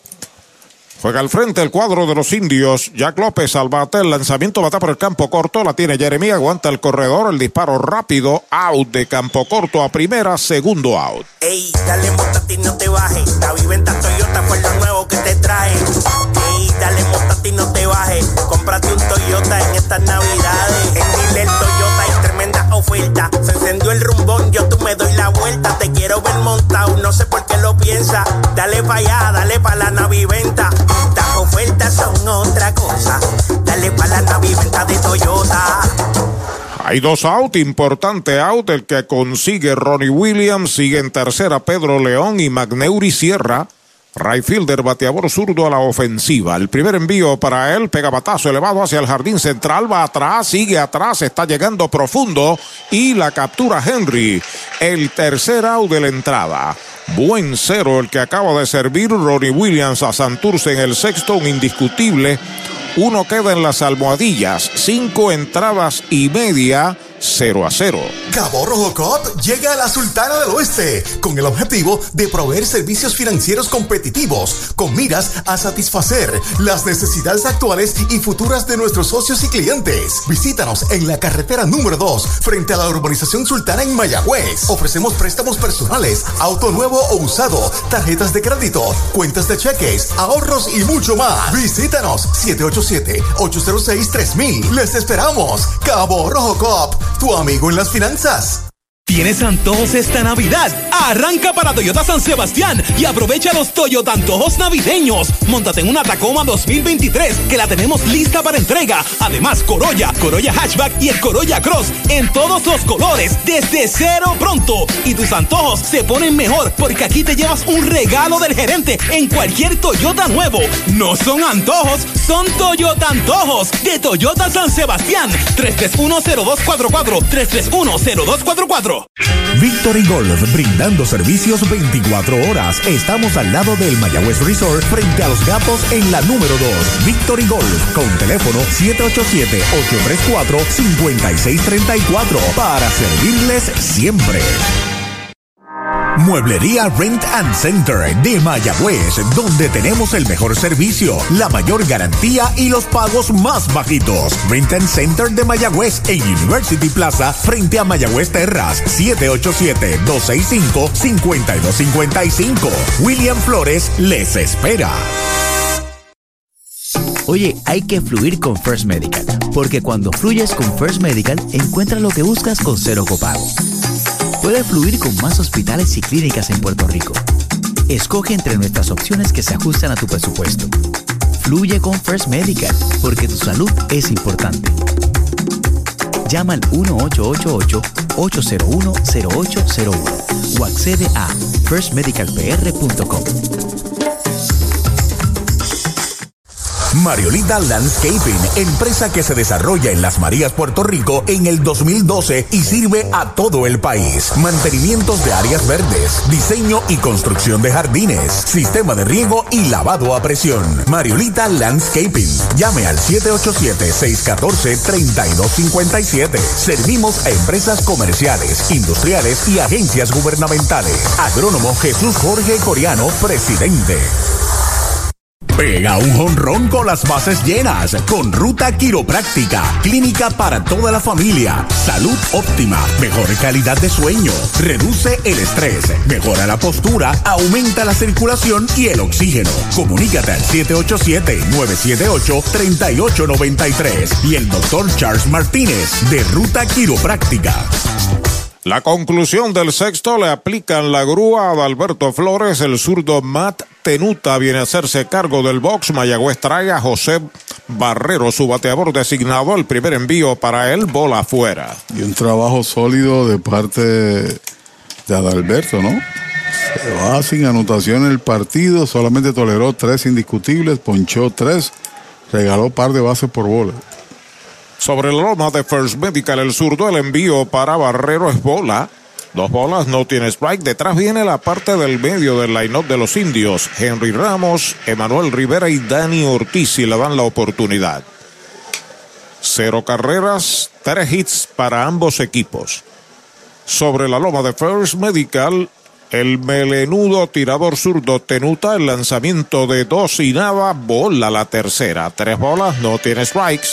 Juega al frente el cuadro de los indios. Jack López al bate. El lanzamiento bata por el campo corto. La tiene Jeremía. Aguanta el corredor. El disparo rápido. Out de campo corto a primera. Segundo out. Ey, dale montate y no te bajes. La viventa Toyota fue lo nuevo que te trae. Ey, dale montate y no te bajes. Cómprate un Toyota en estas navidades. En Dile Toyota oferta. Se encendió el rumbón, yo tú me doy la vuelta. Te quiero ver montado, no sé por qué lo piensa. Dale pa' allá, dale pa' la naviventa. Estas ofertas son otra cosa. Dale pa' la naviventa de Toyota. Hay dos out, importante out, el que consigue Ronnie Williams, sigue en tercera Pedro León y Magneuri Sierra. Right fielder, bateador zurdo a la ofensiva. El primer envío para él, pega batazo elevado hacia el jardín central, va atrás, sigue atrás, está llegando profundo y la captura Henry. El tercer out de la entrada. Buen cero el que acaba de servir Ronnie Williams a Santurce en el sexto, un indiscutible. Uno queda en las almohadillas, cinco entradas y media, 0 a 0. Cabo Rojo Coop llega a la Sultana del Oeste con el objetivo de proveer servicios financieros competitivos con miras a satisfacer las necesidades actuales y futuras de nuestros socios y clientes. Visítanos en la carretera número 2 frente a la urbanización Sultana en Mayagüez. Ofrecemos préstamos personales, auto nuevo o usado, tarjetas de crédito, cuentas de cheques, ahorros y mucho más. Visítanos 787-806-3000. Les esperamos. Cabo Rojo Coop, tu amigo en las finanzas. ¿Tienes antojos esta Navidad? Arranca para Toyota San Sebastián y aprovecha los Toyota antojos navideños. Móntate en una Tacoma 2023 que la tenemos lista para entrega. Además, Corolla, Corolla Hatchback y el Corolla Cross en todos los colores desde cero pronto. Y tus antojos se ponen mejor porque aquí te llevas un regalo del gerente en cualquier Toyota nuevo. No son antojos, son Toyota antojos de Toyota San Sebastián. 3310244 3310244 Victory Golf, brindando servicios 24 horas. Estamos al lado del Mayagüez Resort, frente a los gatos en la número 2. Victory Golf, con teléfono 787-834-5634, para servirles siempre. Mueblería Rent and Center de Mayagüez, donde tenemos el mejor servicio, la mayor garantía y los pagos más bajitos. Rent and Center de Mayagüez en University Plaza, frente a Mayagüez Terras, 787-265-5255. William Flores les espera. Oye, hay que fluir con First Medical, porque cuando fluyes con First Medical, encuentras lo que buscas con cero copago. Puedes fluir con más hospitales y clínicas en Puerto Rico. Escoge entre nuestras opciones que se ajustan a tu presupuesto. Fluye con First Medical, porque tu salud es importante. Llama al 1888-801-0801 o accede a firstmedicalpr.com. Mariolita Landscaping, empresa que se desarrolla en Las Marías, Puerto Rico en el 2012 y sirve a todo el país. Mantenimientos de áreas verdes, diseño y construcción de jardines, sistema de riego y lavado a presión. Mariolita Landscaping. Llame al 787-614-3257. Servimos a empresas comerciales, industriales y agencias gubernamentales. Agrónomo Jesús Jorge Coriano, presidente. Pega un jonrón con las bases llenas, con ruta quiropráctica, clínica para toda la familia, salud óptima, mejor calidad de sueño, reduce el estrés, mejora la postura, aumenta la circulación y el oxígeno. Comunícate al 787-978-3893 y el doctor Charles Martínez de Ruta Quiropráctica. La conclusión del sexto le aplican la grúa a Adalberto Flores, el zurdo Matt Tenuta viene a hacerse cargo del box. Mayagüez trae a José Barrero, su bateador designado. El primer envío para él, bola afuera. Y un trabajo sólido de parte de Adalberto, ¿no? Se va sin anotación el partido, solamente toleró tres indiscutibles, ponchó tres, regaló par de bases por bola. Sobre la loma de First Medical, el zurdo, el envío para Barrero es bola. Dos bolas, no tiene strike. Detrás viene la parte del medio del line-up de los indios. Henry Ramos, Emanuel Rivera y Dani Ortiz y le dan la oportunidad. Cero carreras, tres hits para ambos equipos. Sobre la loma de First Medical, el melenudo tirador zurdo Tenuta, el lanzamiento de dos y nada, bola la tercera. Tres bolas, no tiene strikes.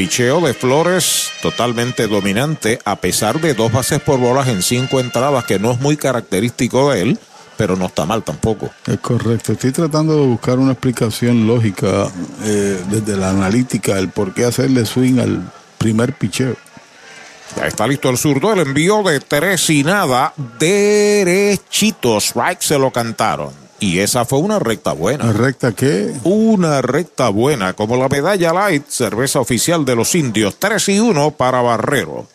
Picheo de Flores totalmente dominante, a pesar de dos bases por bolas en cinco entradas, que no es muy característico de él, pero no está mal tampoco. Es correcto. Estoy tratando de buscar una explicación lógica eh, desde la analítica, el por qué hacerle swing al primer picheo. Ya está listo el zurdo, el envío de tres y nada, derechitos. Strike se lo cantaron. Y esa fue una recta buena. ¿Una recta qué? Una recta buena, como la medalla light, cerveza oficial de los indios. 3 y 1 para Barrero.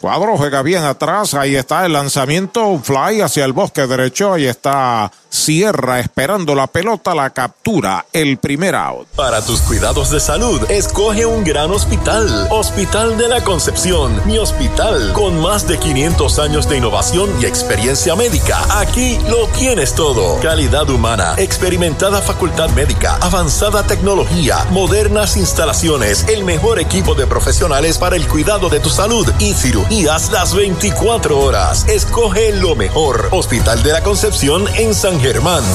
Cuadro juega bien atrás, ahí está el lanzamiento, fly hacia el bosque derecho, ahí está Sierra esperando la pelota, la captura, el primer out. Para tus cuidados de salud, escoge un gran hospital. Hospital de la Concepción, mi hospital, con más de 500 años de innovación y experiencia médica. Aquí lo tienes todo. Calidad humana, experimentada facultad médica, avanzada tecnología, modernas instalaciones, el mejor equipo de profesionales para el cuidado de tu salud y cirugías las 24 horas. Escoge lo mejor. Hospital de la Concepción en San.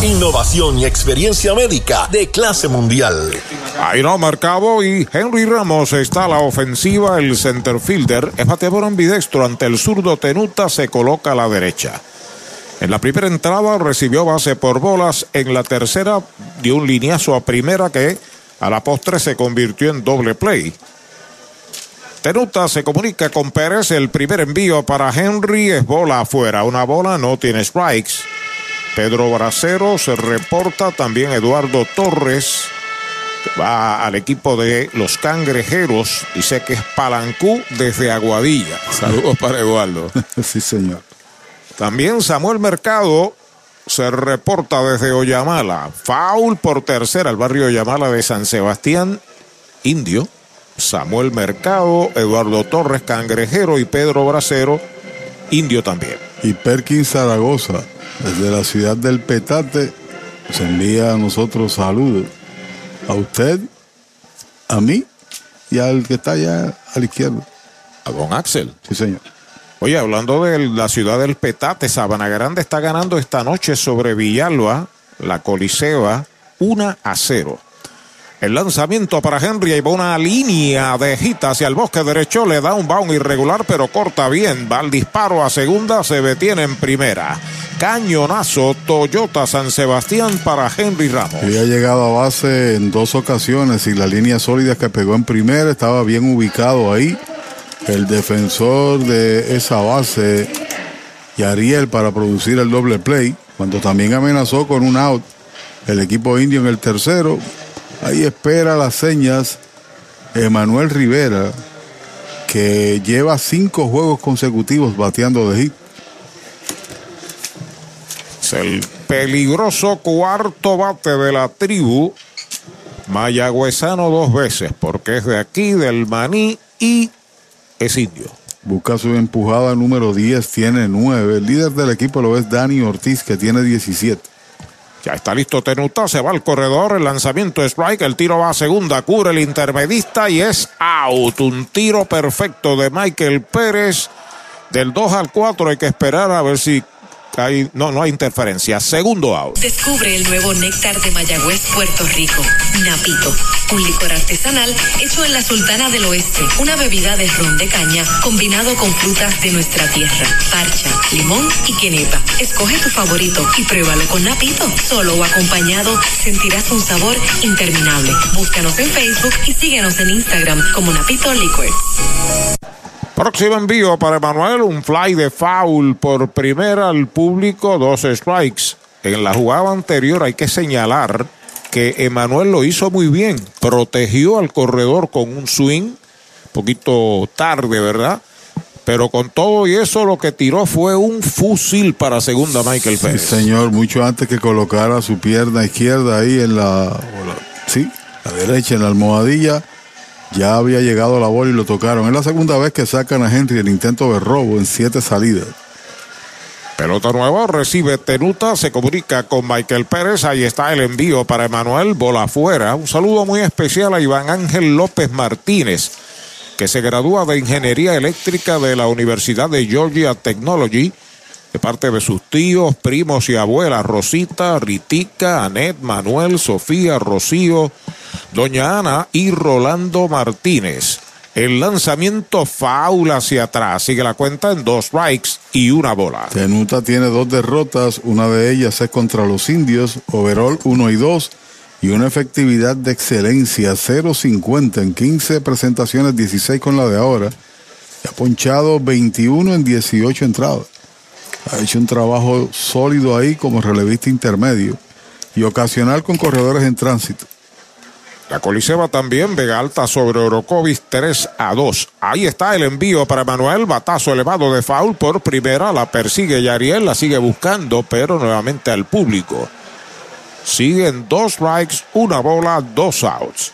Innovación y experiencia médica de clase mundial. Ahí no marcado y Henry Ramos está a la ofensiva. El center fielder es bateador ambidextro ante el zurdo Tenuta. Se coloca a la derecha. En la primera entrada recibió base por bolas. En la tercera dio un lineazo a primera que a la postre se convirtió en doble play. Tenuta se comunica con Pérez. El primer envío para Henry es bola afuera. Una bola no tiene strikes. Pedro Bracero se reporta, también Eduardo Torres va al equipo de los cangrejeros, dice que es Palancú desde Aguadilla. Saludos para Eduardo. (laughs) sí, señor. También Samuel Mercado se reporta desde Oyamala. Foul por tercera al barrio Oyamala de San Sebastián, Indio. Samuel Mercado, Eduardo Torres, Cangrejero y Pedro Bracero, Indio también. Y Perkin Zaragoza desde la ciudad del Petate, se envía a nosotros saludos. A usted, a mí y al que está allá a la izquierda. A don Axel. Sí, señor. Oye, hablando de la ciudad del Petate, Sabana Grande está ganando esta noche sobre Villalba, la Coliseba, 1 a 0. El lanzamiento para Henry, ahí va una línea de gita hacia el bosque derecho, le da un bound irregular, pero corta bien. Va al disparo a segunda, se detiene en primera. Cañonazo Toyota San Sebastián para Henry Ramos. Había llegado a base en dos ocasiones y la línea sólida que pegó en primera estaba bien ubicado ahí. El defensor de esa base, Yariel, para producir el doble play, cuando también amenazó con un out el equipo indio en el tercero. Ahí espera las señas Emanuel Rivera, que lleva cinco juegos consecutivos bateando de hit. Es el peligroso cuarto bate de la tribu. Mayagüezano dos veces, porque es de aquí, del maní y es indio. Busca su empujada número 10, tiene 9. El líder del equipo lo es Dani Ortiz, que tiene 17. Ya está listo Tenuta, se va al corredor, el lanzamiento es strike, el tiro va a segunda, cubre el intermedista y es out. Un tiro perfecto de Michael Pérez. Del 2 al 4 hay que esperar a ver si no, no hay interferencia. Segundo out. Descubre el nuevo néctar de Mayagüez, Puerto Rico. Napito, un licor artesanal hecho en la Sultana del Oeste. Una bebida de ron de caña combinado con frutas de nuestra tierra. Parcha, limón y quenepa. Escoge tu favorito y pruébalo con Napito. Solo o acompañado sentirás un sabor interminable. Búscanos en Facebook y síguenos en Instagram como Napito Liquors. Próximo envío para Emanuel, un fly de foul por primera al público, dos strikes. En la jugada anterior hay que señalar que Emanuel lo hizo muy bien, protegió al corredor con un swing, poquito tarde, ¿verdad? Pero con todo y eso lo que tiró fue un fusil para segunda Michael Sí, Pérez. señor, mucho antes que colocara su pierna izquierda ahí en la- sí, la derecha en la almohadilla, ya había llegado la bola y lo tocaron. Es la segunda vez que sacan a Henry el intento de robo en siete salidas. Pelota nueva, recibe Tenuta, se comunica con Michael Pérez, ahí está el envío para Emanuel, bola afuera. Un saludo muy especial a Iván Ángel López Martínez, que se gradúa de Ingeniería Eléctrica de la Universidad de Georgia Technology, de parte de sus tíos, primos y abuelas, Rosita, Ritica, Anet, Manuel, Sofía, Rocío, Doña Ana y Rolando Martínez. El lanzamiento faula hacia atrás. Sigue la cuenta en dos strikes y una bola. Tenuta tiene dos derrotas, una de ellas es contra los indios, overall 1 y 2, y una efectividad de excelencia 0.50 en 15 presentaciones, 16 con la de ahora. Y ha ponchado 21 en 18 entradas. Ha hecho un trabajo sólido ahí como relevista intermedio y ocasional con corredores en tránsito. La Coliseba también, Vega Alta sobre Orocovis 3 a 2. Ahí está el envío para Manuel, batazo elevado de foul por primera, la persigue Yariel, la sigue buscando, pero nuevamente al público. Siguen dos strikes, una bola, dos outs.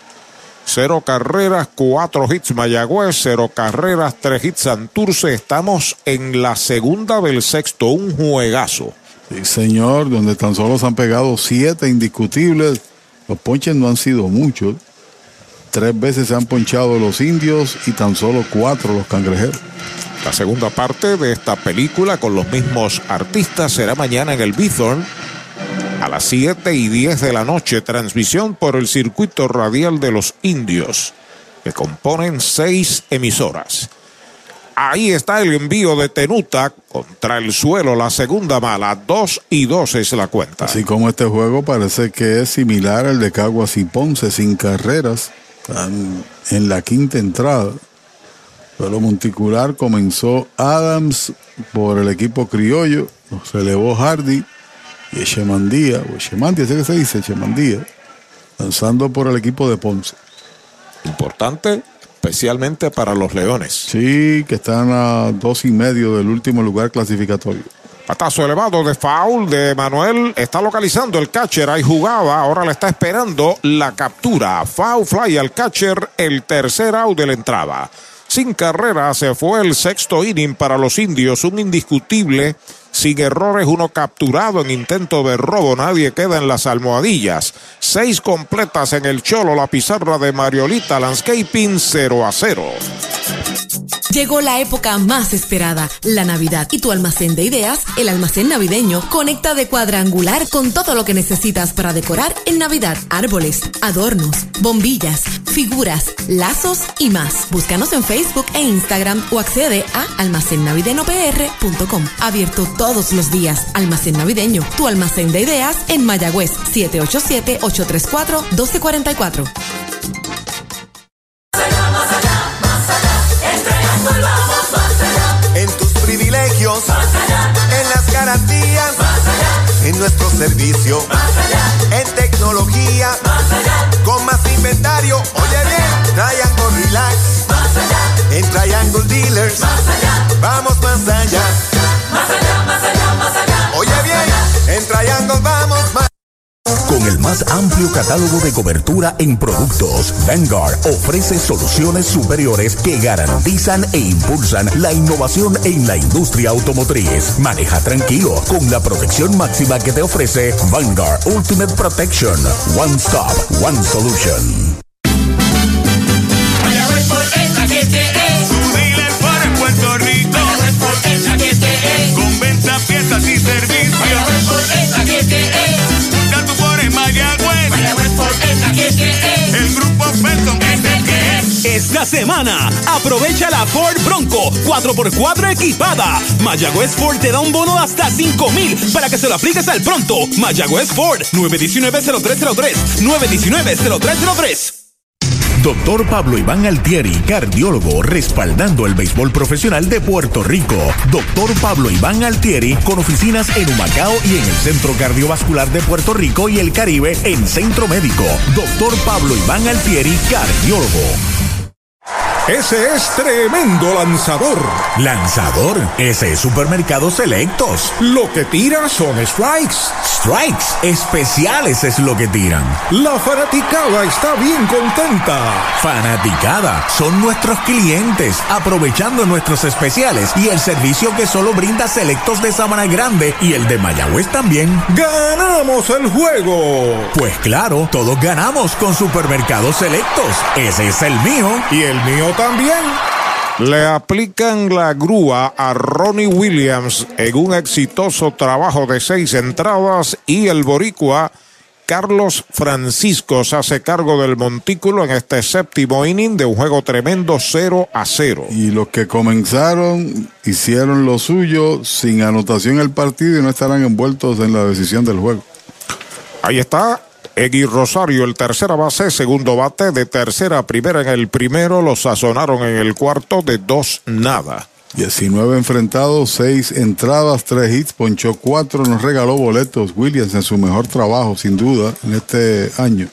Cero carreras, cuatro hits Mayagüez, cero carreras, tres hits Santurce. Estamos en la segunda del sexto, un juegazo. Sí, señor, donde tan solo se han pegado siete indiscutibles. Los ponches no han sido muchos. Tres veces se han ponchado los indios y tan solo cuatro los cangrejeros. La segunda parte de esta película con los mismos artistas será mañana en el Bithorn a las 7 y 10 de la noche. Transmisión por el circuito radial de los indios, que componen seis emisoras. Ahí está el envío de Tenuta contra el suelo, la segunda mala. Dos y dos es la cuenta. Así como este juego parece que es similar al de Caguas y Ponce, sin carreras. Están en la quinta entrada. Pero monticular comenzó Adams por el equipo criollo, nos relevó Hardy y Echemandía, o Echemandía, ¿sí que se dice? Echemandía, lanzando por el equipo de Ponce. Importante, especialmente para los Leones. Sí, que están a dos y medio del último lugar clasificatorio. Patazo elevado de foul de Manuel. Está localizando el catcher. Ahí jugaba. Ahora le está esperando la captura. Foul fly al catcher. El tercer out de la entrada. Sin carrera se fue el sexto inning para los indios. Un indiscutible. Sin errores, uno capturado en intento de robo. Nadie queda en las almohadillas. Seis completas en el cholo. La pizarra de Mariolita Landscaping 0 a 0. Llegó la época más esperada, la Navidad. Y tu almacén de ideas, el almacén navideño, conecta de cuadrangular con todo lo que necesitas para decorar en Navidad. Árboles, adornos, bombillas, figuras, lazos y más. Búscanos en Facebook e Instagram o accede a almacennavideñopr.com. Abierto todos los días. Almacén navideño, tu almacén de ideas en Mayagüez 787 834 1244. En nuestro servicio, en tecnología, con más inventario. Oye bien, Triangle Relax, en Triangle Dealers, vamos más allá. Oye bien, En Triangle vamos más. Con el más amplio catálogo de cobertura en productos, Vanguard ofrece soluciones superiores que garantizan e impulsan la innovación en la industria automotriz. Maneja tranquilo con la protección máxima que te ofrece Vanguard Ultimate Protection. One Stop, One Solution. Con venta, piezas y servicios. El grupo Felton es es. Esta semana, aprovecha la Ford Bronco 4x4 equipada. Mayagüez Ford te da un bono de hasta 5 mil para que se lo apliques al pronto. Mayagüez Ford 919-0303. 919-0303. Doctor Pablo Iván Altieri, cardiólogo, respaldando el béisbol profesional de Puerto Rico. Doctor Pablo Iván Altieri, con oficinas en Humacao y en el Centro Cardiovascular de Puerto Rico y el Caribe en Centro Médico. Doctor Pablo Iván Altieri, cardiólogo. Ese es tremendo lanzador. ¿Lanzador? Ese es Supermercados Selectos. Lo que tira son strikes. Strikes. Especiales es lo que tiran. La fanaticada está bien contenta. Fanaticada. Son nuestros clientes, aprovechando nuestros especiales y el servicio que solo brinda Selectos de Sabana Grande y el de Mayagüez también. ¡Ganamos el juego! Pues claro, todos ganamos con Supermercados Selectos. Ese es el mío y el mío también. Le aplican la grúa a Ronnie Williams en un exitoso trabajo de seis entradas y el boricua Carlos Francisco se hace cargo del montículo en este séptimo inning de un juego tremendo 0 a 0. Y los que comenzaron hicieron lo suyo sin anotación el partido y no estarán envueltos en la decisión del juego. Ahí está Egui Rosario, el tercera base, segundo bate de tercera a primera en el primero, lo sazonaron en el cuarto de dos nada. 19 enfrentados, 6 entradas, 3 hits, ponchó 4, nos regaló boletos Williams en su mejor trabajo, sin duda, en este año.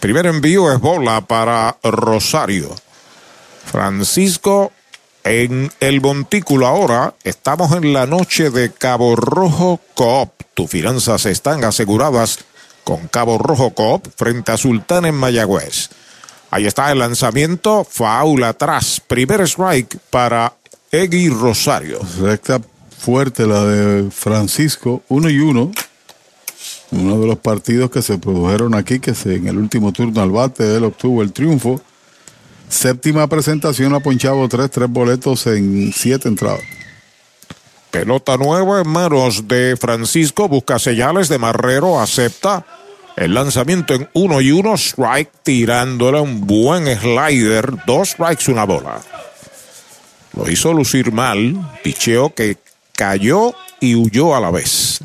Primer envío es bola para Rosario. Francisco en el montículo ahora. Estamos en la noche de Cabo Rojo Coop. Tus finanzas están aseguradas con Cabo Rojo Coop frente a Sultán en Mayagüez. Ahí está el lanzamiento, foul atrás, primer strike para Egui Rosario. Recta fuerte la de Francisco, uno y uno. Uno de los partidos que se produjeron aquí, que se, en el último turno al bate, él obtuvo el triunfo. Séptima presentación, ha ponchado tres, tres boletos en siete entradas. Pelota nueva en manos de Francisco, busca señales de Marrero, acepta el lanzamiento en uno y uno, strike, tirándole un buen slider, dos strikes, una bola. Lo hizo lucir mal, picheo que cayó y huyó a la vez.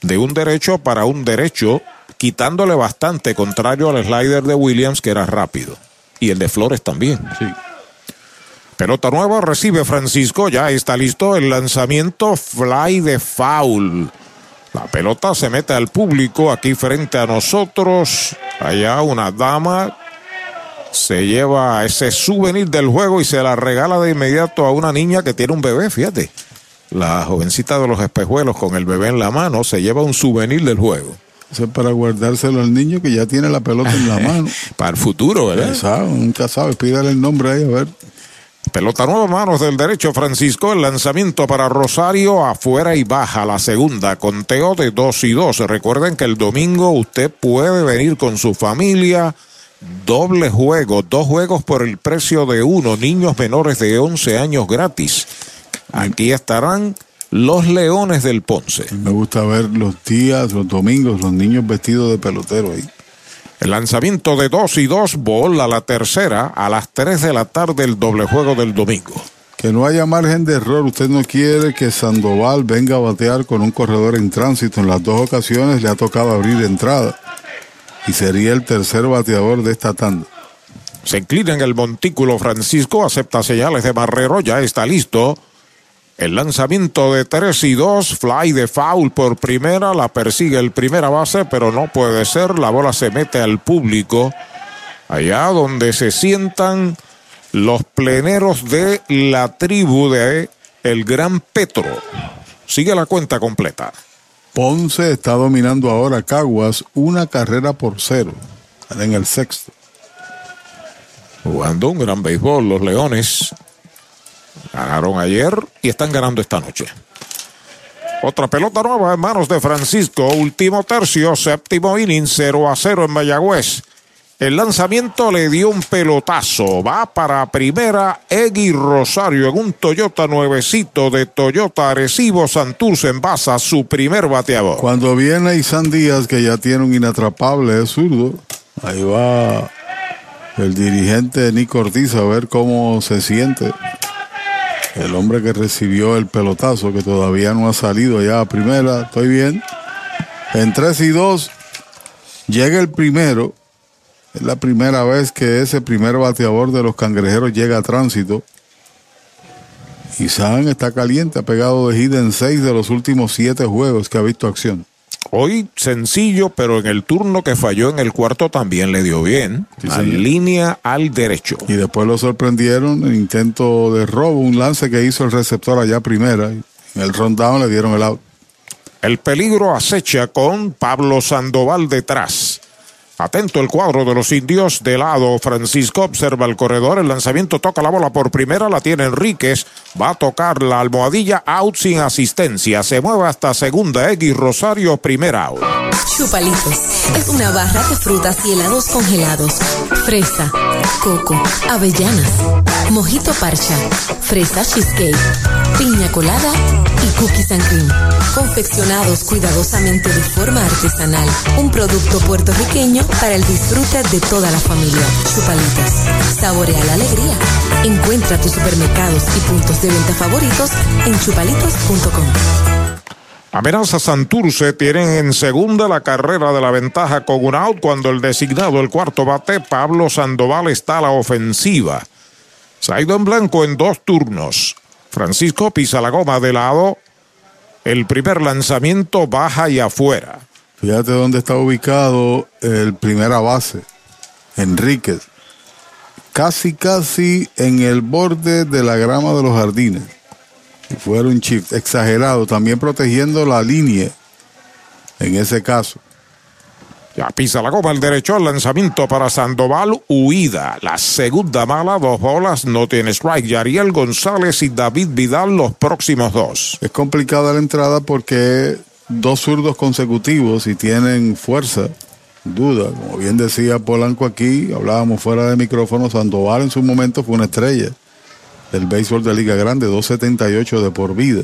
De un derecho para un derecho, quitándole bastante, contrario al slider de Williams, que era rápido. Y el de Flores también. Sí. Pelota nueva, recibe Francisco, ya está listo el lanzamiento fly de foul. La pelota se mete al público aquí frente a nosotros. Allá una dama se lleva ese souvenir del juego y se la regala de inmediato a una niña que tiene un bebé, fíjate. La jovencita de los espejuelos con el bebé en la mano se lleva un souvenir del juego. Eso es para guardárselo al niño que ya tiene la pelota en la (laughs) mano. para el futuro, ¿verdad? Sabe, nunca sabe, pídale el nombre ahí, a ver. Pelota nueva, manos del derecho Francisco. El lanzamiento para Rosario afuera y baja la segunda. Conteo de dos y dos. Recuerden que el domingo usted puede venir con su familia. Doble juego, dos juegos por el precio de uno. Niños menores de 11 años gratis. Aquí estarán los Leones del Ponce. Me gusta ver los días, los domingos, los niños vestidos de pelotero ahí. El lanzamiento de 2 y 2, bola la tercera a las 3 de la tarde, el doble juego del domingo. Que no haya margen de error. Usted no quiere que Sandoval venga a batear con un corredor en tránsito. En las dos ocasiones le ha tocado abrir entrada. Y sería el tercer bateador de esta tanda. Se inclina en el montículo Francisco, acepta señales de Marrero, ya está listo. El lanzamiento de 3 y 2, fly de foul por primera, la persigue el primera base, pero no puede ser, la bola se mete al público, allá donde se sientan los pleneros de la tribu de el Gran Petro. Sigue la cuenta completa. Ponce está dominando ahora Caguas una carrera por cero. En el sexto. Jugando un gran béisbol, los Leones ganaron ayer y están ganando esta noche. Otra pelota nueva en manos de Francisco. Último tercio, séptimo inning, 0 a 0 en Mayagüez. El lanzamiento le dio un pelotazo. Va para primera Egui Rosario en un Toyota nuevecito de Toyota Arecibo Santurce en basa su primer bateador. Cuando viene Isan Díaz, que ya tiene un inatrapable de zurdo, ahí va el dirigente Nico Ortiz a ver cómo se siente. El hombre que recibió el pelotazo, que todavía no ha salido ya a primera, estoy bien. En 3 y 2, llega el primero. Es la primera vez que ese primer bateador de los cangrejeros llega a tránsito. Y San está caliente, ha pegado de hit en 6 de los últimos 7 juegos que ha visto acción. Hoy sencillo, pero en el turno que falló en el cuarto también le dio bien. Sí, línea al derecho. Y después lo sorprendieron en intento de robo, un lance que hizo el receptor allá primera. En el rundown le dieron el out. El peligro acecha con Pablo Sandoval detrás. Atento el cuadro de los indios de lado. Francisco observa el corredor. El lanzamiento toca la bola por primera. La tiene Enríquez. Va a tocar la almohadilla out sin asistencia. Se mueve hasta segunda. X Rosario, primera out. Chupalitos es una barra de frutas y helados congelados. Fresa, coco, avellanas, mojito parcha, fresa cheesecake, piña colada y cookies and cream. Confeccionados cuidadosamente de forma artesanal. Un producto puertorriqueño para el disfrute de toda la familia. Chupalitos. Saborea la alegría. Encuentra tus supermercados y puntos de venta favoritos en chupalitos.com. Amenaza Santurce tienen en segunda la carrera de la ventaja con un out cuando el designado, el cuarto bate, Pablo Sandoval está a la ofensiva. Se ha ido en blanco en dos turnos. Francisco pisa la goma de lado. El primer lanzamiento baja y afuera. Fíjate dónde está ubicado el primera base, Enríquez. Casi, casi en el borde de la grama de los jardines. Y fuera un shift exagerado, también protegiendo la línea en ese caso. Ya pisa la goma el derecho, el lanzamiento para Sandoval, huida. La segunda mala, dos bolas, no tiene strike. Yariel González y David Vidal los próximos dos. Es complicada la entrada porque dos zurdos consecutivos y tienen fuerza, duda. Como bien decía Polanco aquí, hablábamos fuera de micrófono, Sandoval en su momento fue una estrella del béisbol de Liga Grande, 278 de por vida.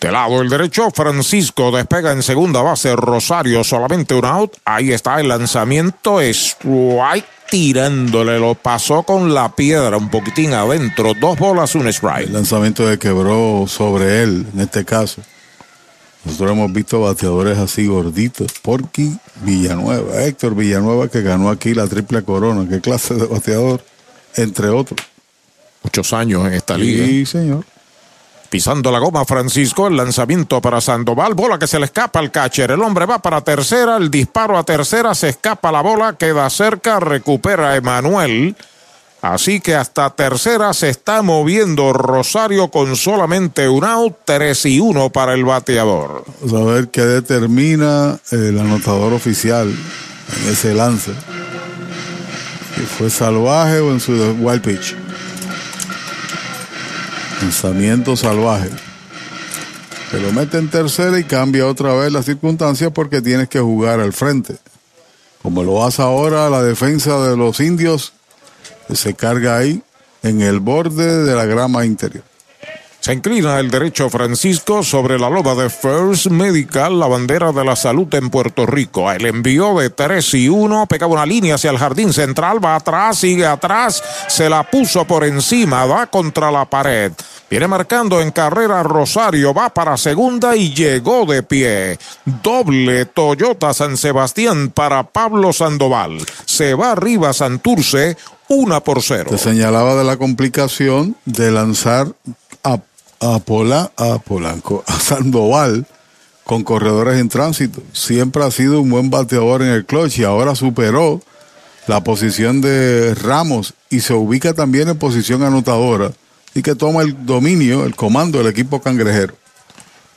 De lado el derecho, Francisco despega en segunda base, Rosario solamente un out. Ahí está el lanzamiento, strike tirándole, lo pasó con la piedra un poquitín adentro, dos bolas, un strike. El lanzamiento de quebró sobre él, en este caso. Nosotros hemos visto bateadores así gorditos. Porky Villanueva, Héctor Villanueva que ganó aquí la triple corona. ¿Qué clase de bateador? Entre otros. Muchos años en esta liga. Sí, señor. Pisando la goma, Francisco, el lanzamiento para Sandoval, bola que se le escapa al catcher. El hombre va para tercera, el disparo a tercera, se escapa la bola, queda cerca, recupera a Emanuel. Así que hasta tercera se está moviendo Rosario con solamente un out, 3 y 1 para el bateador. Vamos a ver qué determina el anotador oficial en ese lance. Si fue salvaje o en su wild pitch. Lanzamiento salvaje. Se lo mete en tercera y cambia otra vez la circunstancia porque tienes que jugar al frente. Como lo hace ahora la defensa de los indios, se carga ahí en el borde de la grama interior. Se inclina el derecho Francisco sobre la loba de First Medical, la bandera de la salud en Puerto Rico. El envío de 3 y 1, pegaba una línea hacia el jardín central, va atrás, sigue atrás, se la puso por encima, va contra la pared. Viene marcando en carrera Rosario, va para segunda y llegó de pie. Doble Toyota San Sebastián para Pablo Sandoval. Se va arriba Santurce, una por cero. Te señalaba de la complicación de lanzar a, a, Pola, a Polanco, a (laughs) Sandoval con corredores en tránsito. Siempre ha sido un buen bateador en el clutch y ahora superó la posición de Ramos y se ubica también en posición anotadora y que toma el dominio, el comando del equipo cangrejero.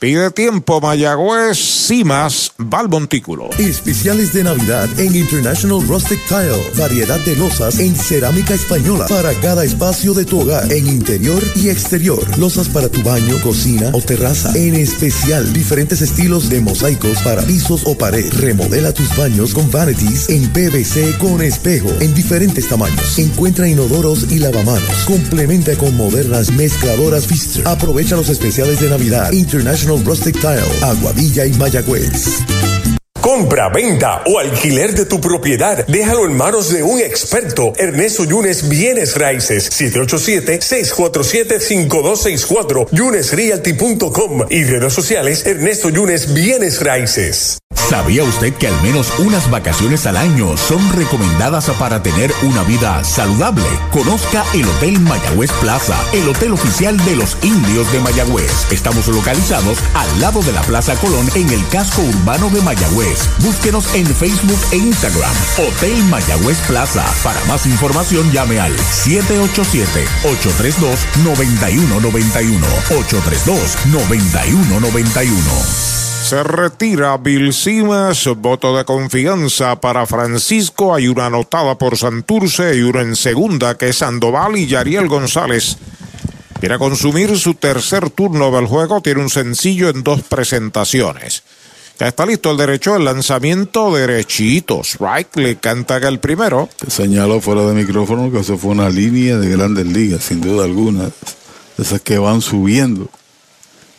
Pide tiempo Mayagüez, Cimas, Valmontículo. Especiales de Navidad en International Rustic Tile. Variedad de losas en cerámica española para cada espacio de tu hogar, en interior y exterior. Losas para tu baño, cocina o terraza. En especial, diferentes estilos de mosaicos para pisos o pared. Remodela tus baños con vanities en PVC con espejo en diferentes tamaños. Encuentra inodoros y lavamanos. Complementa con modernas mezcladoras Pfister. Aprovecha los especiales de Navidad. International Rustic Tile, Aguadilla y Mayagüez. Compra, venta o alquiler de tu propiedad. Déjalo en manos de un experto. Ernesto Yunes Bienes Raíces. 787-647-5264. YunesRealty.com y redes sociales Ernesto Yunes Bienes Raíces. ¿Sabía usted que al menos unas vacaciones al año son recomendadas para tener una vida saludable? Conozca el Hotel Mayagüez Plaza, el hotel oficial de los indios de Mayagüez. Estamos localizados al lado de la Plaza Colón en el casco urbano de Mayagüez. Búsquenos en Facebook e Instagram. Hotel Mayagüez Plaza. Para más información llame al 787-832-9191. 832-9191. Se retira Bill Simas, voto de confianza para Francisco. Hay una anotada por Santurce y una en segunda que es Sandoval y Yariel González. Quiere consumir su tercer turno del juego. Tiene un sencillo en dos presentaciones. Ya está listo el derecho, el lanzamiento derechito. Strike le canta el primero. Te señaló fuera de micrófono que eso fue una línea de grandes ligas, sin duda alguna. Esas que van subiendo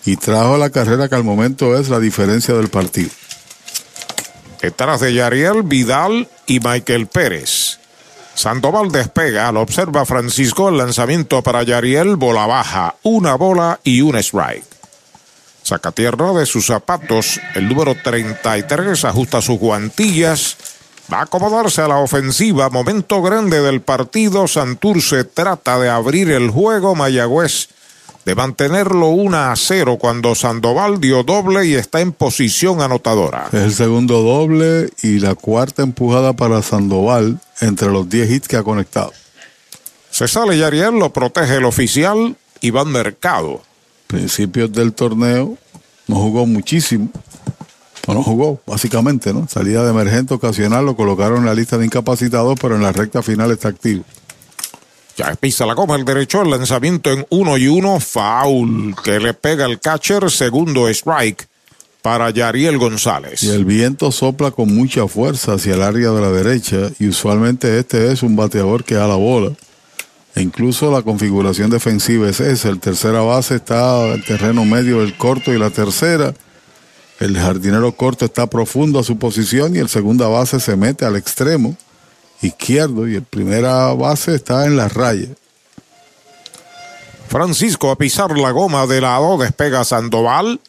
y trajo la carrera que al momento es la diferencia del partido. Detrás de Yariel, Vidal y Michael Pérez. Sandoval despega, lo observa Francisco, el lanzamiento para Yariel, bola baja, una bola y un strike. Saca tierra de sus zapatos, el número 33 ajusta sus guantillas, va a acomodarse a la ofensiva, momento grande del partido, Santurce trata de abrir el juego, Mayagüez de mantenerlo 1 a 0 cuando Sandoval dio doble y está en posición anotadora. Es el segundo doble y la cuarta empujada para Sandoval entre los 10 hits que ha conectado. Se sale Yariel, lo protege el oficial Iván Mercado. Principios del torneo no jugó muchísimo. O no jugó, básicamente, ¿no? Salida de emergente ocasional, lo colocaron en la lista de incapacitados, pero en la recta final está activo. Ya pisa la goma el derecho, el lanzamiento en uno y uno, foul que le pega el catcher, segundo strike para Yariel González. Y el viento sopla con mucha fuerza hacia el área de la derecha y usualmente este es un bateador que da la bola. E incluso la configuración defensiva es esa. El tercera base está el terreno medio del corto y la tercera. El jardinero corto está profundo a su posición y el segunda base se mete al extremo izquierdo y el primera base está en la raya. Francisco a pisar la goma de lado, despega Sandoval.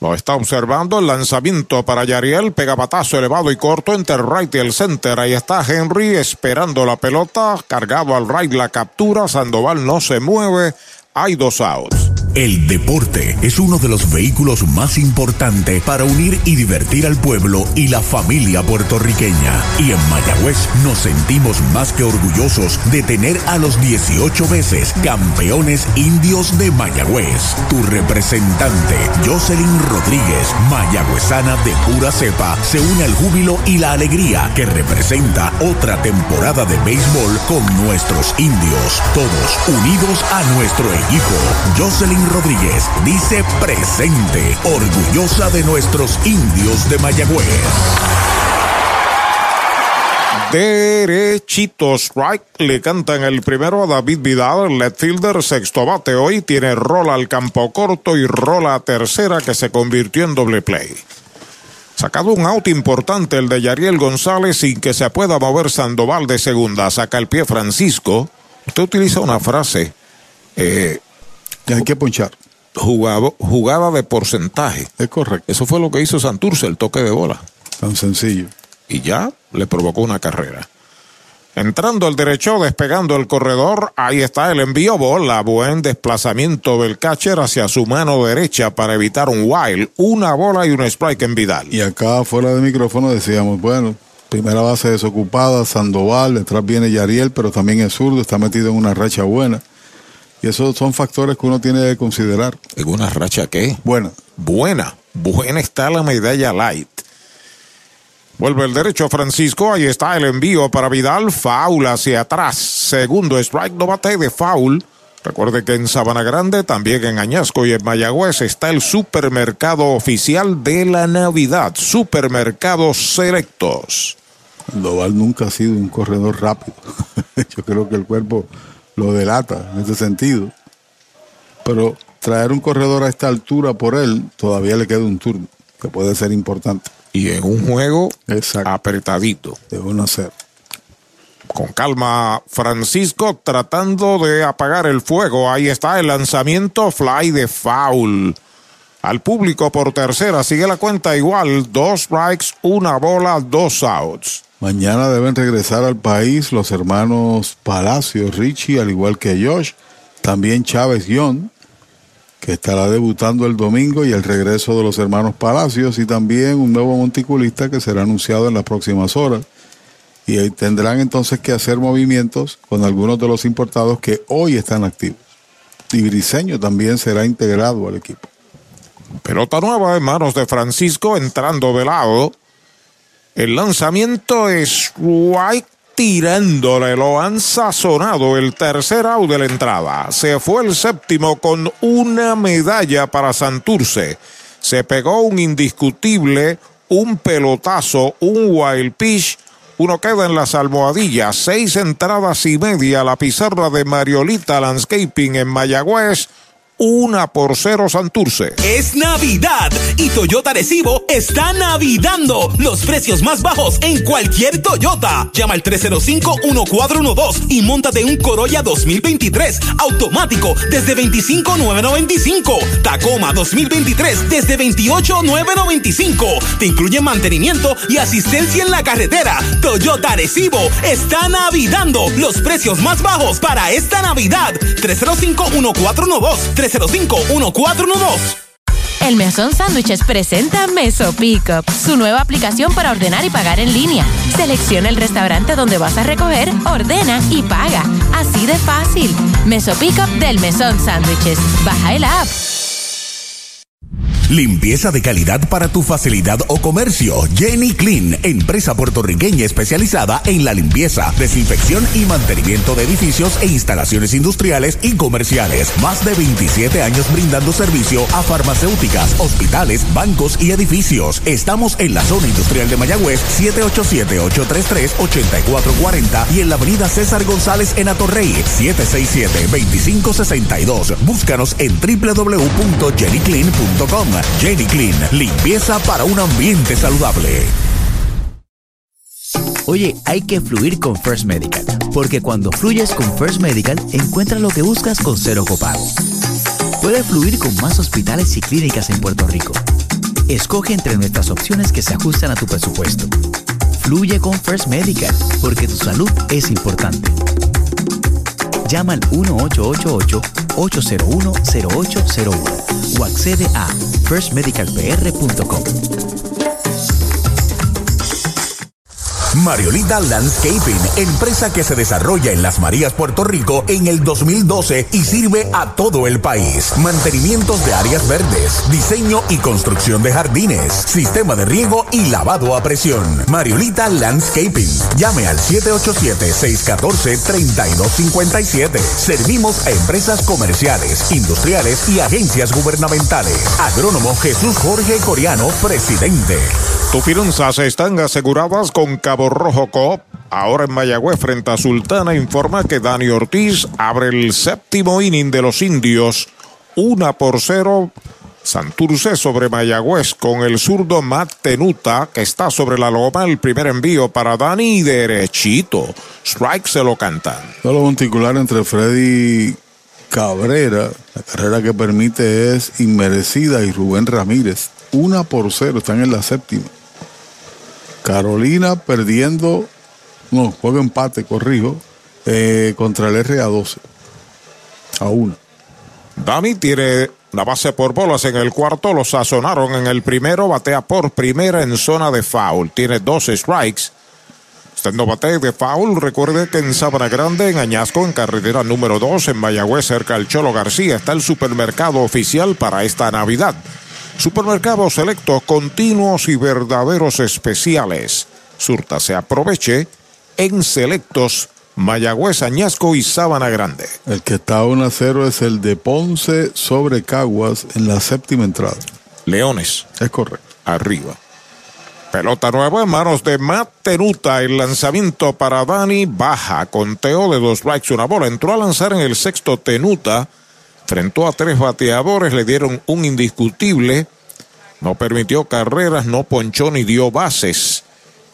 Lo está observando el lanzamiento para Yariel, pega patazo elevado y corto entre right y el center. Ahí está Henry esperando la pelota, cargado al right la captura. Sandoval no se mueve, hay dos outs. El deporte es uno de los vehículos más importantes para unir y divertir al pueblo y la familia puertorriqueña. Y en Mayagüez nos sentimos más que orgullosos de tener a los 18 veces campeones indios de Mayagüez. Tu representante, Jocelyn Rodríguez, mayagüezana de pura cepa, se une al júbilo y la alegría que representa otra temporada de béisbol con nuestros indios. Todos unidos a nuestro equipo. Jocelyn Rodríguez dice presente, orgullosa de nuestros indios de Mayagüez. Derechito strike le cantan el primero a David Vidal, el fielder, sexto bate hoy, tiene rola al campo corto y rola a tercera que se convirtió en doble play. Sacado un out importante el de Yariel González sin que se pueda mover Sandoval de segunda. Saca el pie Francisco. Usted utiliza una frase. Eh, hay que ponchar. Jugaba, jugada de porcentaje. Es correcto. Eso fue lo que hizo Santurce, el toque de bola. Tan sencillo. Y ya le provocó una carrera. Entrando al derecho, despegando el corredor, ahí está el envío bola, buen desplazamiento del catcher hacia su mano derecha para evitar un wild, una bola y un strike en Vidal. Y acá fuera de micrófono decíamos, bueno, primera base desocupada, Sandoval, detrás viene Yariel, pero también es zurdo, está metido en una racha buena Y esos son factores que uno tiene que considerar. ¿En una racha qué? Buena. Buena. Buena está la medalla light. Vuelve el derecho Francisco. Ahí está el envío para Vidal. Foul hacia atrás. Segundo strike, no bate de foul. Recuerde que en Sabana Grande, también en Añasco y en Mayagüez está el supermercado oficial de la Navidad. Supermercados Selectos. Doval nunca ha sido un corredor rápido. (laughs) Yo creo que el cuerpo lo delata en ese sentido. Pero traer un corredor a esta altura por él, todavía le queda un turno, que puede ser importante. Y en un juego apretadito. De 1 a 0. Con calma, Francisco tratando de apagar el fuego. Ahí está el lanzamiento fly de foul. Al público por tercera sigue la cuenta igual. Dos strikes, una bola, dos outs. Mañana deben regresar al país los hermanos Palacios, Richie, al igual que Josh. También Chávez Guión, que estará debutando el domingo, y el regreso de los hermanos Palacios, y también un nuevo monticulista que será anunciado en las próximas horas. Y tendrán entonces que hacer movimientos con algunos de los importados que hoy están activos. Y Briseño también será integrado al equipo. Pelota nueva en manos de Francisco entrando de lado. El lanzamiento es White tirándole, lo han sazonado el tercer out de la entrada. Se fue el séptimo con una medalla para Santurce. Se pegó un indiscutible, un pelotazo, un wild pitch. Uno queda en las almohadillas, seis entradas y media la pizarra de Mariolita Landscaping en Mayagüez una por cero Santurce. Es Navidad y Toyota Recibo está navidando los precios más bajos en cualquier Toyota. Llama al 305-1412 y montate un Corolla 2023 automático desde 25,995. Tacoma 2023 desde 28,995. Te incluye mantenimiento y asistencia en la carretera. Toyota Recibo está navidando los precios más bajos para esta Navidad. 305-1412. 305-1412. El Mesón Sándwiches presenta Meso Pickup, su nueva aplicación para ordenar y pagar en línea. Selecciona el restaurante donde vas a recoger, ordena y paga. Así de fácil. Meso Pickup del Mesón Sándwiches. Baja el app. Limpieza de calidad para tu facilidad o comercio. Jenny Clean, empresa puertorriqueña especializada en la limpieza, desinfección y mantenimiento de edificios e instalaciones industriales y comerciales. Más de 27 años brindando servicio a farmacéuticas, hospitales, bancos y edificios. Estamos en la zona industrial de Mayagüez, 787-833-8440 y en la avenida César González en Atorrey, 767-2562. Búscanos en www.jennyclean.com. Jenny Clean, limpieza para un ambiente saludable. Oye, hay que fluir con First Medical, porque cuando fluyes con First Medical, encuentras lo que buscas con cero copago. Puedes fluir con más hospitales y clínicas en Puerto Rico. Escoge entre nuestras opciones que se ajustan a tu presupuesto. Fluye con First Medical, porque tu salud es importante. Llama al 1888-801-0801 o accede a firstmedicalpr.com. Mariolita Landscaping, empresa que se desarrolla en Las Marías, Puerto Rico en el 2012 y sirve a todo el país. Mantenimientos de áreas verdes, diseño y construcción de jardines, sistema de riego y lavado a presión. Mariolita Landscaping. Llame al 787-614-3257. Servimos a empresas comerciales, industriales y agencias gubernamentales. Agrónomo Jesús Jorge Coriano, presidente. Tus finanzas están aseguradas con Cabo Rojo Coop. Ahora en Mayagüez frente a Sultana informa que Dani Ortiz abre el séptimo inning de los indios. Una por cero. Santurce sobre Mayagüez con el zurdo Matt Tenuta que está sobre la loma. El primer envío para Dani derechito. Strike se lo cantan. Solo monticular entre Freddy Cabrera. La carrera que permite es inmerecida y Rubén Ramírez. Una por cero. Están en la séptima. Carolina perdiendo, no, juego empate, corrijo, eh, contra el RA12. A una. Dani tiene la base por bolas en el cuarto, lo sazonaron en el primero, batea por primera en zona de foul. Tiene dos strikes. Usted no de foul. Recuerde que en Sabana Grande, en Añasco, en carretera número 2, en Mayagüez, cerca del Cholo García, está el supermercado oficial para esta Navidad. Supermercados selectos, continuos y verdaderos especiales. Surta se aproveche en selectos Mayagüez, Añasco y Sabana Grande. El que está 1 a 0 es el de Ponce sobre Caguas en la séptima entrada. Leones. Es correcto. Arriba. Pelota nueva en manos de Matt Tenuta. El lanzamiento para Dani baja. Conteo de dos strikes, una bola. Entró a lanzar en el sexto Tenuta. Frentó a tres bateadores. Le dieron un indiscutible. No permitió carreras, no ponchó ni dio bases.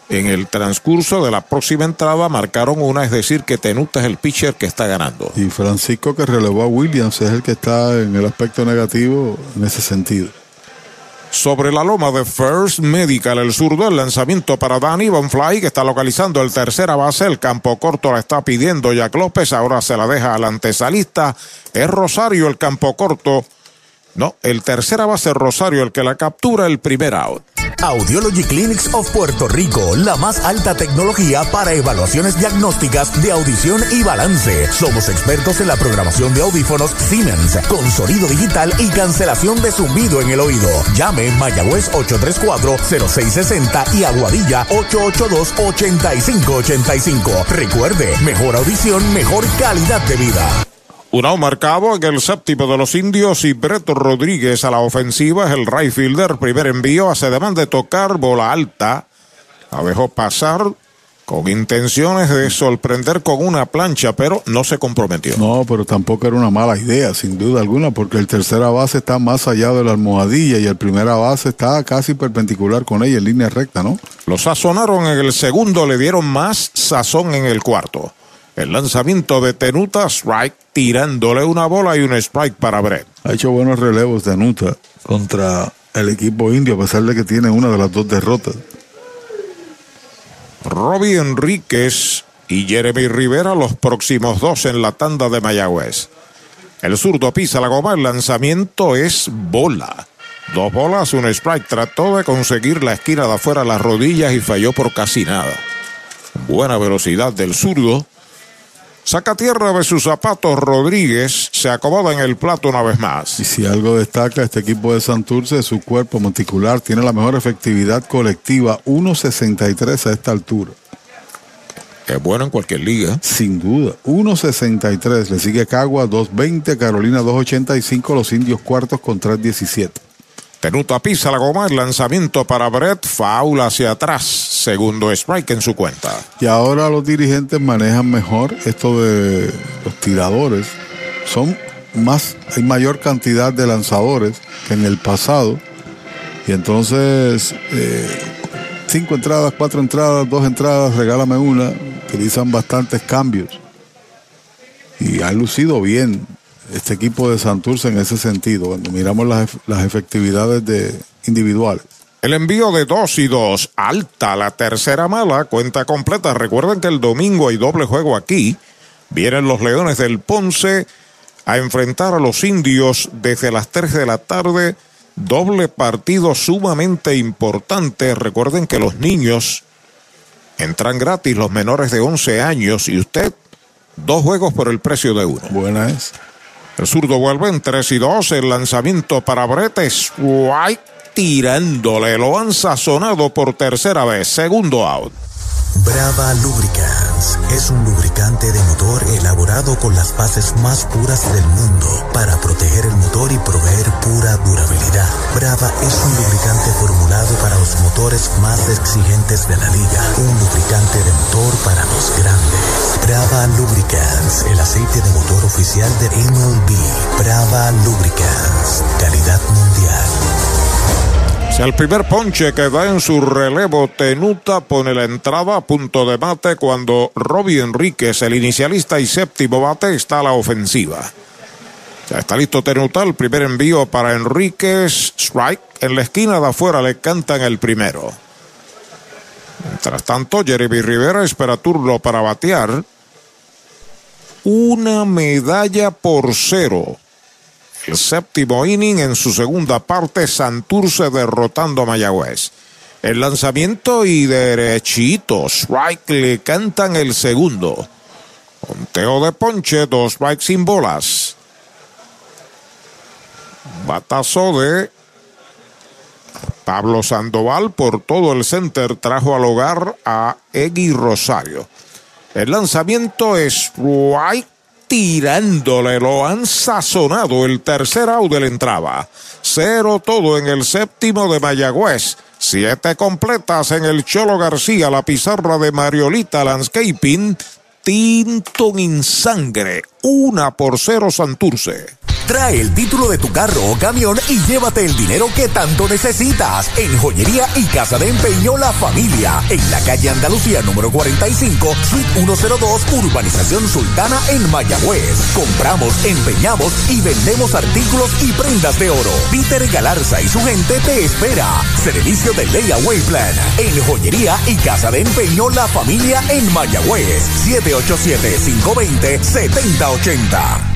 En el transcurso de la próxima entrada marcaron una, es decir, que Tenuta es el pitcher que está ganando. Y Francisco que relevó a Williams es el que está en el aspecto negativo en ese sentido. Sobre la loma de First Medical, el zurdo, el lanzamiento para Danny Bonfly, que está localizando el tercera base. El campo corto la está pidiendo Jack López. Ahora se la deja al antesalista. Es Rosario el campo corto. No, el tercera base Rosario el que la captura el primer out. Audiology Clinics of Puerto Rico, la más alta tecnología para evaluaciones diagnósticas de audición y balance. Somos expertos en la programación de audífonos Siemens, con sonido digital y cancelación de zumbido en el oído. Llame Mayagüez 834-0660 y Aguadilla 882-8585. Recuerde, mejor audición, mejor calidad de vida. Un out marcado en el séptimo de los indios y Breto Rodríguez a la ofensiva es el right fielder. Primer envío hace demanda de tocar bola alta. La dejó pasar con intenciones de sorprender con una plancha, pero no se comprometió. No, pero tampoco era una mala idea, sin duda alguna, porque el tercera base está más allá de la almohadilla y el primera base está casi perpendicular con ella en línea recta, ¿no? Lo sazonaron en el segundo, le dieron más sazón en el cuarto. El lanzamiento de Tenuta, strike, tirándole una bola y un strike para Brett. Ha hecho buenos relevos Tenuta contra el equipo indio, a pesar de que tiene una de las dos derrotas. Robbie Enríquez y Jeremy Rivera, los próximos dos en la tanda de Mayagüez. El zurdo pisa la goma, el lanzamiento es bola. Dos bolas, un strike. Trató de conseguir la esquina de afuera las rodillas y falló por casi nada. Buena velocidad del zurdo. Saca tierra de sus zapatos Rodríguez, se acomoda en el plato una vez más. Y si algo destaca este equipo de Santurce, su cuerpo monticular tiene la mejor efectividad colectiva, 1.63 a esta altura. Es bueno en cualquier liga. Sin duda, 1.63. Le sigue Cagua 2.20, Carolina 2.85, los indios cuartos con 3.17. Tenuta pisa la goma, el lanzamiento para Brett, faula hacia atrás, segundo strike en su cuenta. Y ahora los dirigentes manejan mejor esto de los tiradores. Son más, hay mayor cantidad de lanzadores que en el pasado. Y entonces, eh, cinco entradas, cuatro entradas, dos entradas, regálame una. Utilizan bastantes cambios. Y ha lucido bien este equipo de Santurce en ese sentido, cuando miramos las, las efectividades de individuales. El envío de dos y dos, alta la tercera mala, cuenta completa. Recuerden que el domingo hay doble juego aquí. Vienen los Leones del Ponce a enfrentar a los indios desde las 3 de la tarde. Doble partido sumamente importante. Recuerden que los niños entran gratis, los menores de 11 años, y usted, dos juegos por el precio de uno. Buena es. El zurdo vuelve en 3 y 2. El lanzamiento para Bretes. White tirándole. Lo han sazonado por tercera vez. Segundo out. Brava Lubricants es un lubricante de motor elaborado con las bases más puras del mundo para proteger el motor y proveer pura durabilidad. Brava es un lubricante formulado para los motores más exigentes de la liga. Un lubricante de motor para los grandes. Brava Lubricants, el aceite de motor oficial de MLB. Brava Lubricants, calidad mundial. El primer ponche que da en su relevo Tenuta pone la entrada a punto de mate cuando Robbie Enríquez, el inicialista y séptimo bate, está a la ofensiva. Ya está listo Tenuta, el primer envío para Enríquez, strike. En la esquina de afuera le cantan el primero. Mientras tanto, Jeremy Rivera espera turno para batear. Una medalla por cero. El séptimo inning en su segunda parte, Santurce derrotando a Mayagüez. El lanzamiento y derechito. Strike le cantan el segundo. Conteo de ponche, dos strikes sin bolas. Batazo de Pablo Sandoval por todo el center trajo al hogar a Egui Rosario. El lanzamiento es White tirándole, lo han sazonado. El tercer out de la. Cero todo en el séptimo de Mayagüez. Siete completas en el Cholo García, la pizarra de Mariolita Landscaping. Tinto en sangre. Una por cero Santurce. Trae el título de tu carro o camión y llévate el dinero que tanto necesitas. En Joyería y Casa de Empeño La Familia. En la calle Andalucía número 45, Suite 102, Urbanización Sultana en Mayagüez. Compramos, empeñamos y vendemos artículos y prendas de oro. Peter Galarza y su gente te espera. Servicio de Layaway Plan. En Joyería y Casa de Empeño La Familia en Mayagüez. 787-520-7080.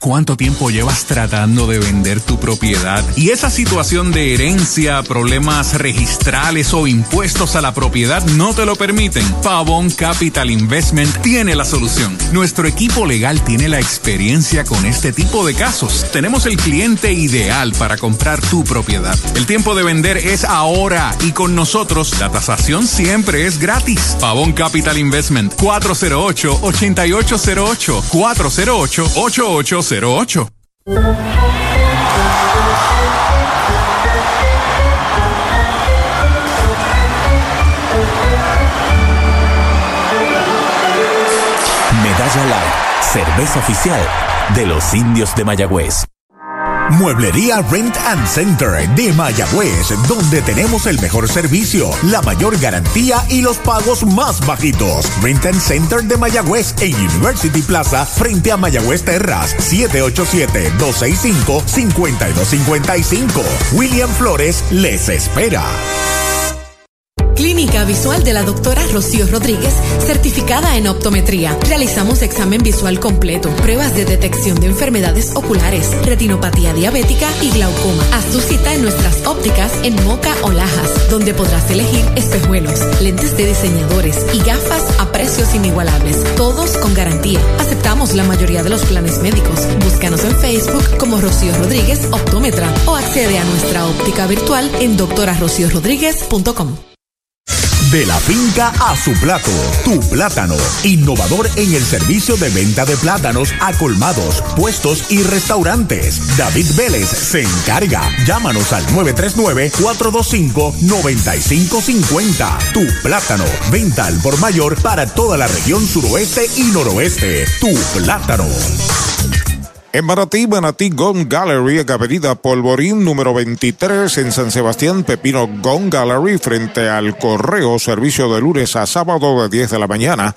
¿Cuánto tiempo llevas tratando de vender tu propiedad? Y esa situación de herencia, problemas registrales o impuestos a la propiedad no te lo permiten. Pavón Capital Investment tiene la solución. Nuestro equipo legal tiene la experiencia con este tipo de casos. Tenemos el cliente ideal para comprar tu propiedad. El tiempo de vender es ahora y con nosotros la tasación siempre es gratis. Pavón Capital Investment 408 8808 408 8808 08. Medalla Light, cerveza oficial de los indios de Mayagüez. Mueblería Rent and Center de Mayagüez, donde tenemos el mejor servicio, la mayor garantía y los pagos más bajitos. Rent and Center de Mayagüez en University Plaza, frente a Mayagüez Terras, 787-265-5255. William Flores les espera. Clínica Visual de la doctora Rocío Rodríguez, certificada en optometría. Realizamos examen visual completo, pruebas de detección de enfermedades oculares, retinopatía diabética y glaucoma. Haz tu cita en nuestras ópticas en Moca o Lajas, donde podrás elegir espejuelos, lentes de diseñadores y gafas a precios inigualables, todos con garantía. Aceptamos la mayoría de los planes médicos. Búscanos en Facebook como Rocío Rodríguez Optómetra o accede a nuestra óptica virtual en doctorarociorodríguez.com. De la finca a su plato, tu plátano, innovador en el servicio de venta de plátanos a colmados, puestos y restaurantes. David Vélez se encarga. Llámanos al 939-425-9550. Tu plátano, venta al por mayor para toda la región suroeste y noroeste. Tu plátano. En Manatí, Manatí Gone Gallery, en Avenida Polvorín, número 23, en San Sebastián, Pepino Gone Gallery, frente al correo, servicio de lunes a sábado de 10 de la mañana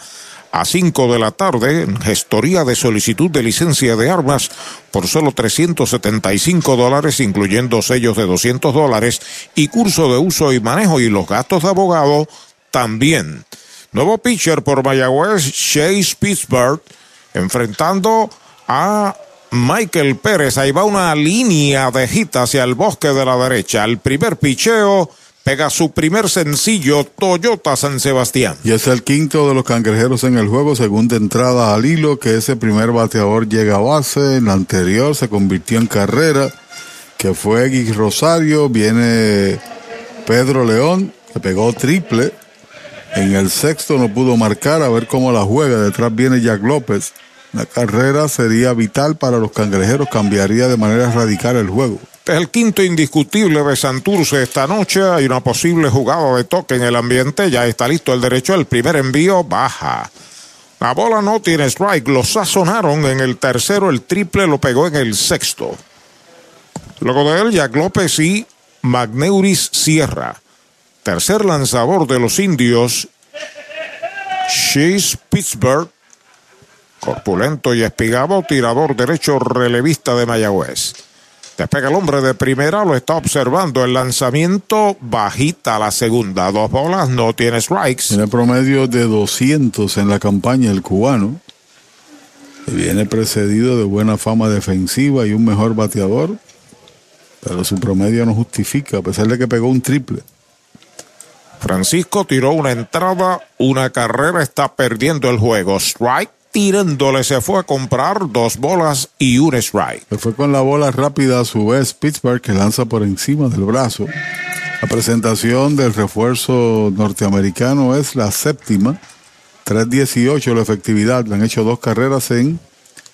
a 5 de la tarde, gestoría de solicitud de licencia de armas por solo 375 dólares, incluyendo sellos de 200 dólares y curso de uso y manejo y los gastos de abogado también. Nuevo pitcher por Mayagüez, Chase Pittsburgh, enfrentando a Michael Pérez. Ahí va una línea de hit hacia el bosque de la derecha. El primer picheo pega su primer sencillo Toyota San Sebastián. Y es el quinto de los cangrejeros en el juego, segunda entrada al hilo, que ese primer bateador llega a base. En la anterior se convirtió en carrera, que fue X Rosario. Viene Pedro León, que pegó triple. En el sexto no pudo marcar, a ver cómo la juega. Detrás viene Jack López. La carrera sería vital para los cangrejeros, cambiaría de manera radical el juego. Este es el quinto indiscutible de Santurce esta noche. Hay una posible jugada de toque en el ambiente. Ya está listo el derecho. El primer envío baja. La bola no tiene strike. Lo sazonaron en el tercero. El triple lo pegó en el sexto. Luego de él, Jack López y Magneuris Sierra. Tercer lanzador de los indios. Chase Pittsburgh corpulento y espigado, tirador derecho relevista de Mayagüez. Despega el hombre de primera, lo está observando. El lanzamiento bajita la segunda. Dos bolas, no tiene strikes. Tiene promedio de 200 en la campaña el cubano. Viene precedido de buena fama defensiva y un mejor bateador. Pero su promedio no justifica, a pesar de que pegó un triple. Francisco tiró una entrada, una carrera, está perdiendo el juego. Strike, tirándole, se fue a comprar dos bolas y un strike. Se fue con la bola rápida a su vez Pittsburgh que lanza por encima del brazo. La presentación del refuerzo norteamericano es la séptima. 3.18 la efectividad. Le han hecho dos carreras en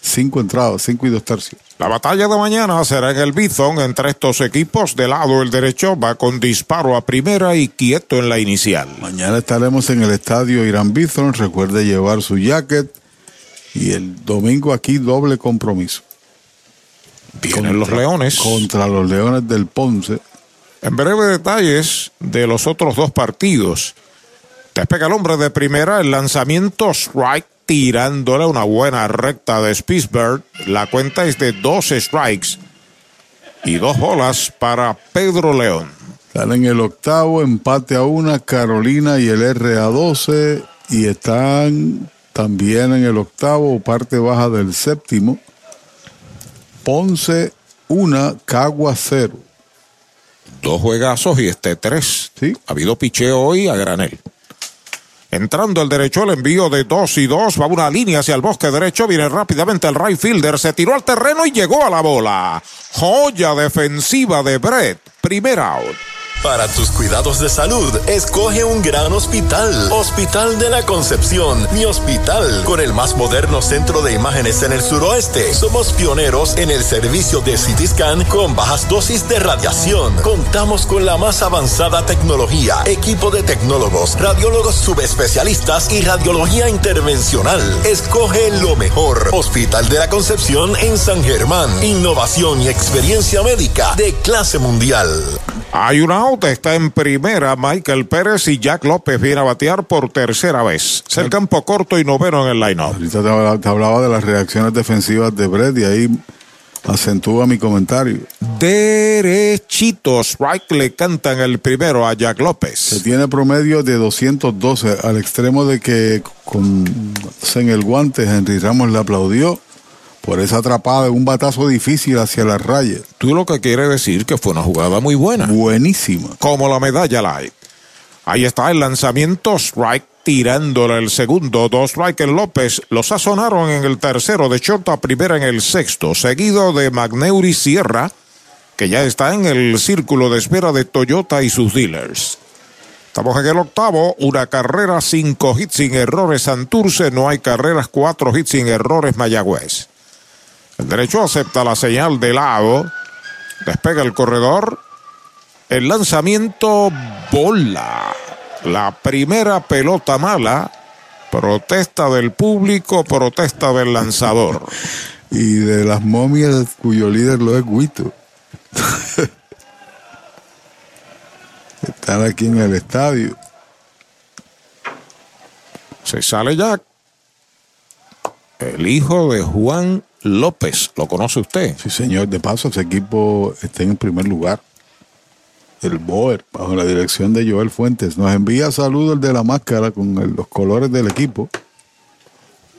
cinco entradas, cinco y dos tercios. La batalla de mañana será en el Bison entre estos equipos. De lado el derecho va con disparo a primera y quieto en la inicial. Mañana estaremos en el estadio Irán Bison. Recuerde llevar su jacket. Y el domingo aquí doble compromiso. Vienen los Leones. Contra los Leones del Ponce. En breve detalles de los otros dos partidos. Despega el hombre de primera, el lanzamiento strike tirándole una buena recta de Spitzberg. La cuenta es de dos strikes y dos bolas para Pedro León. Están en el octavo, empate a una, Carolina y el RA12. Y están también en el octavo, parte baja del séptimo. Ponce una, Cagua cero. Dos juegazos y este tres. Sí. Ha habido picheo hoy a granel. Entrando el derecho, el envío de dos y dos. Va una línea hacia el bosque derecho. Viene rápidamente el right fielder. Se tiró al terreno y llegó a la bola. Joya defensiva de Brett. Primer out. Para tus cuidados de salud, escoge un gran hospital. Hospital de la Concepción, mi hospital, con el más moderno centro de imágenes en el suroeste. Somos pioneros en el servicio de CT con bajas dosis de radiación. Contamos con la más avanzada tecnología, equipo de tecnólogos, radiólogos subespecialistas y radiología intervencional. Escoge lo mejor. Hospital de la Concepción en San Germán. Innovación y experiencia médica de clase mundial. Hay un out, está en primera Michael Pérez y Jack López viene a batear por tercera vez. Es el campo corto y noveno en el line-up. Ahorita te hablaba, te hablaba de las reacciones defensivas de Brett y ahí acentúa mi comentario. Derechito, strike le cantan el primero a Jack López. Se tiene promedio de 212 al extremo de que con en el guante Henry Ramos le aplaudió por esa atrapada, un batazo difícil hacia la raya. Tú lo que quieres decir que fue una jugada muy buena. Buenísima. Como la medalla light. Ahí está el lanzamiento strike tirándole el segundo, dos strike en López, lo sazonaron en el tercero de short a primera en el sexto, seguido de Magneuri Sierra, que ya está en el círculo de espera de Toyota y sus dealers. Estamos en el octavo, una carrera, cinco hits sin errores Santurce, no hay carreras, cuatro hits sin errores Mayagüez. El derecho acepta la señal de lado, despega el corredor, el lanzamiento bola. La primera pelota mala, protesta del público, protesta del lanzador. (laughs) Y de las momias cuyo líder lo es Guito. (laughs) Están aquí en el estadio. Se sale ya el hijo de Juan López. ¿Lo conoce usted? Sí, señor. De paso, ese equipo está en primer lugar. El Boer, bajo la dirección de Joel Fuentes. Nos envía saludos el de la máscara con los colores del equipo.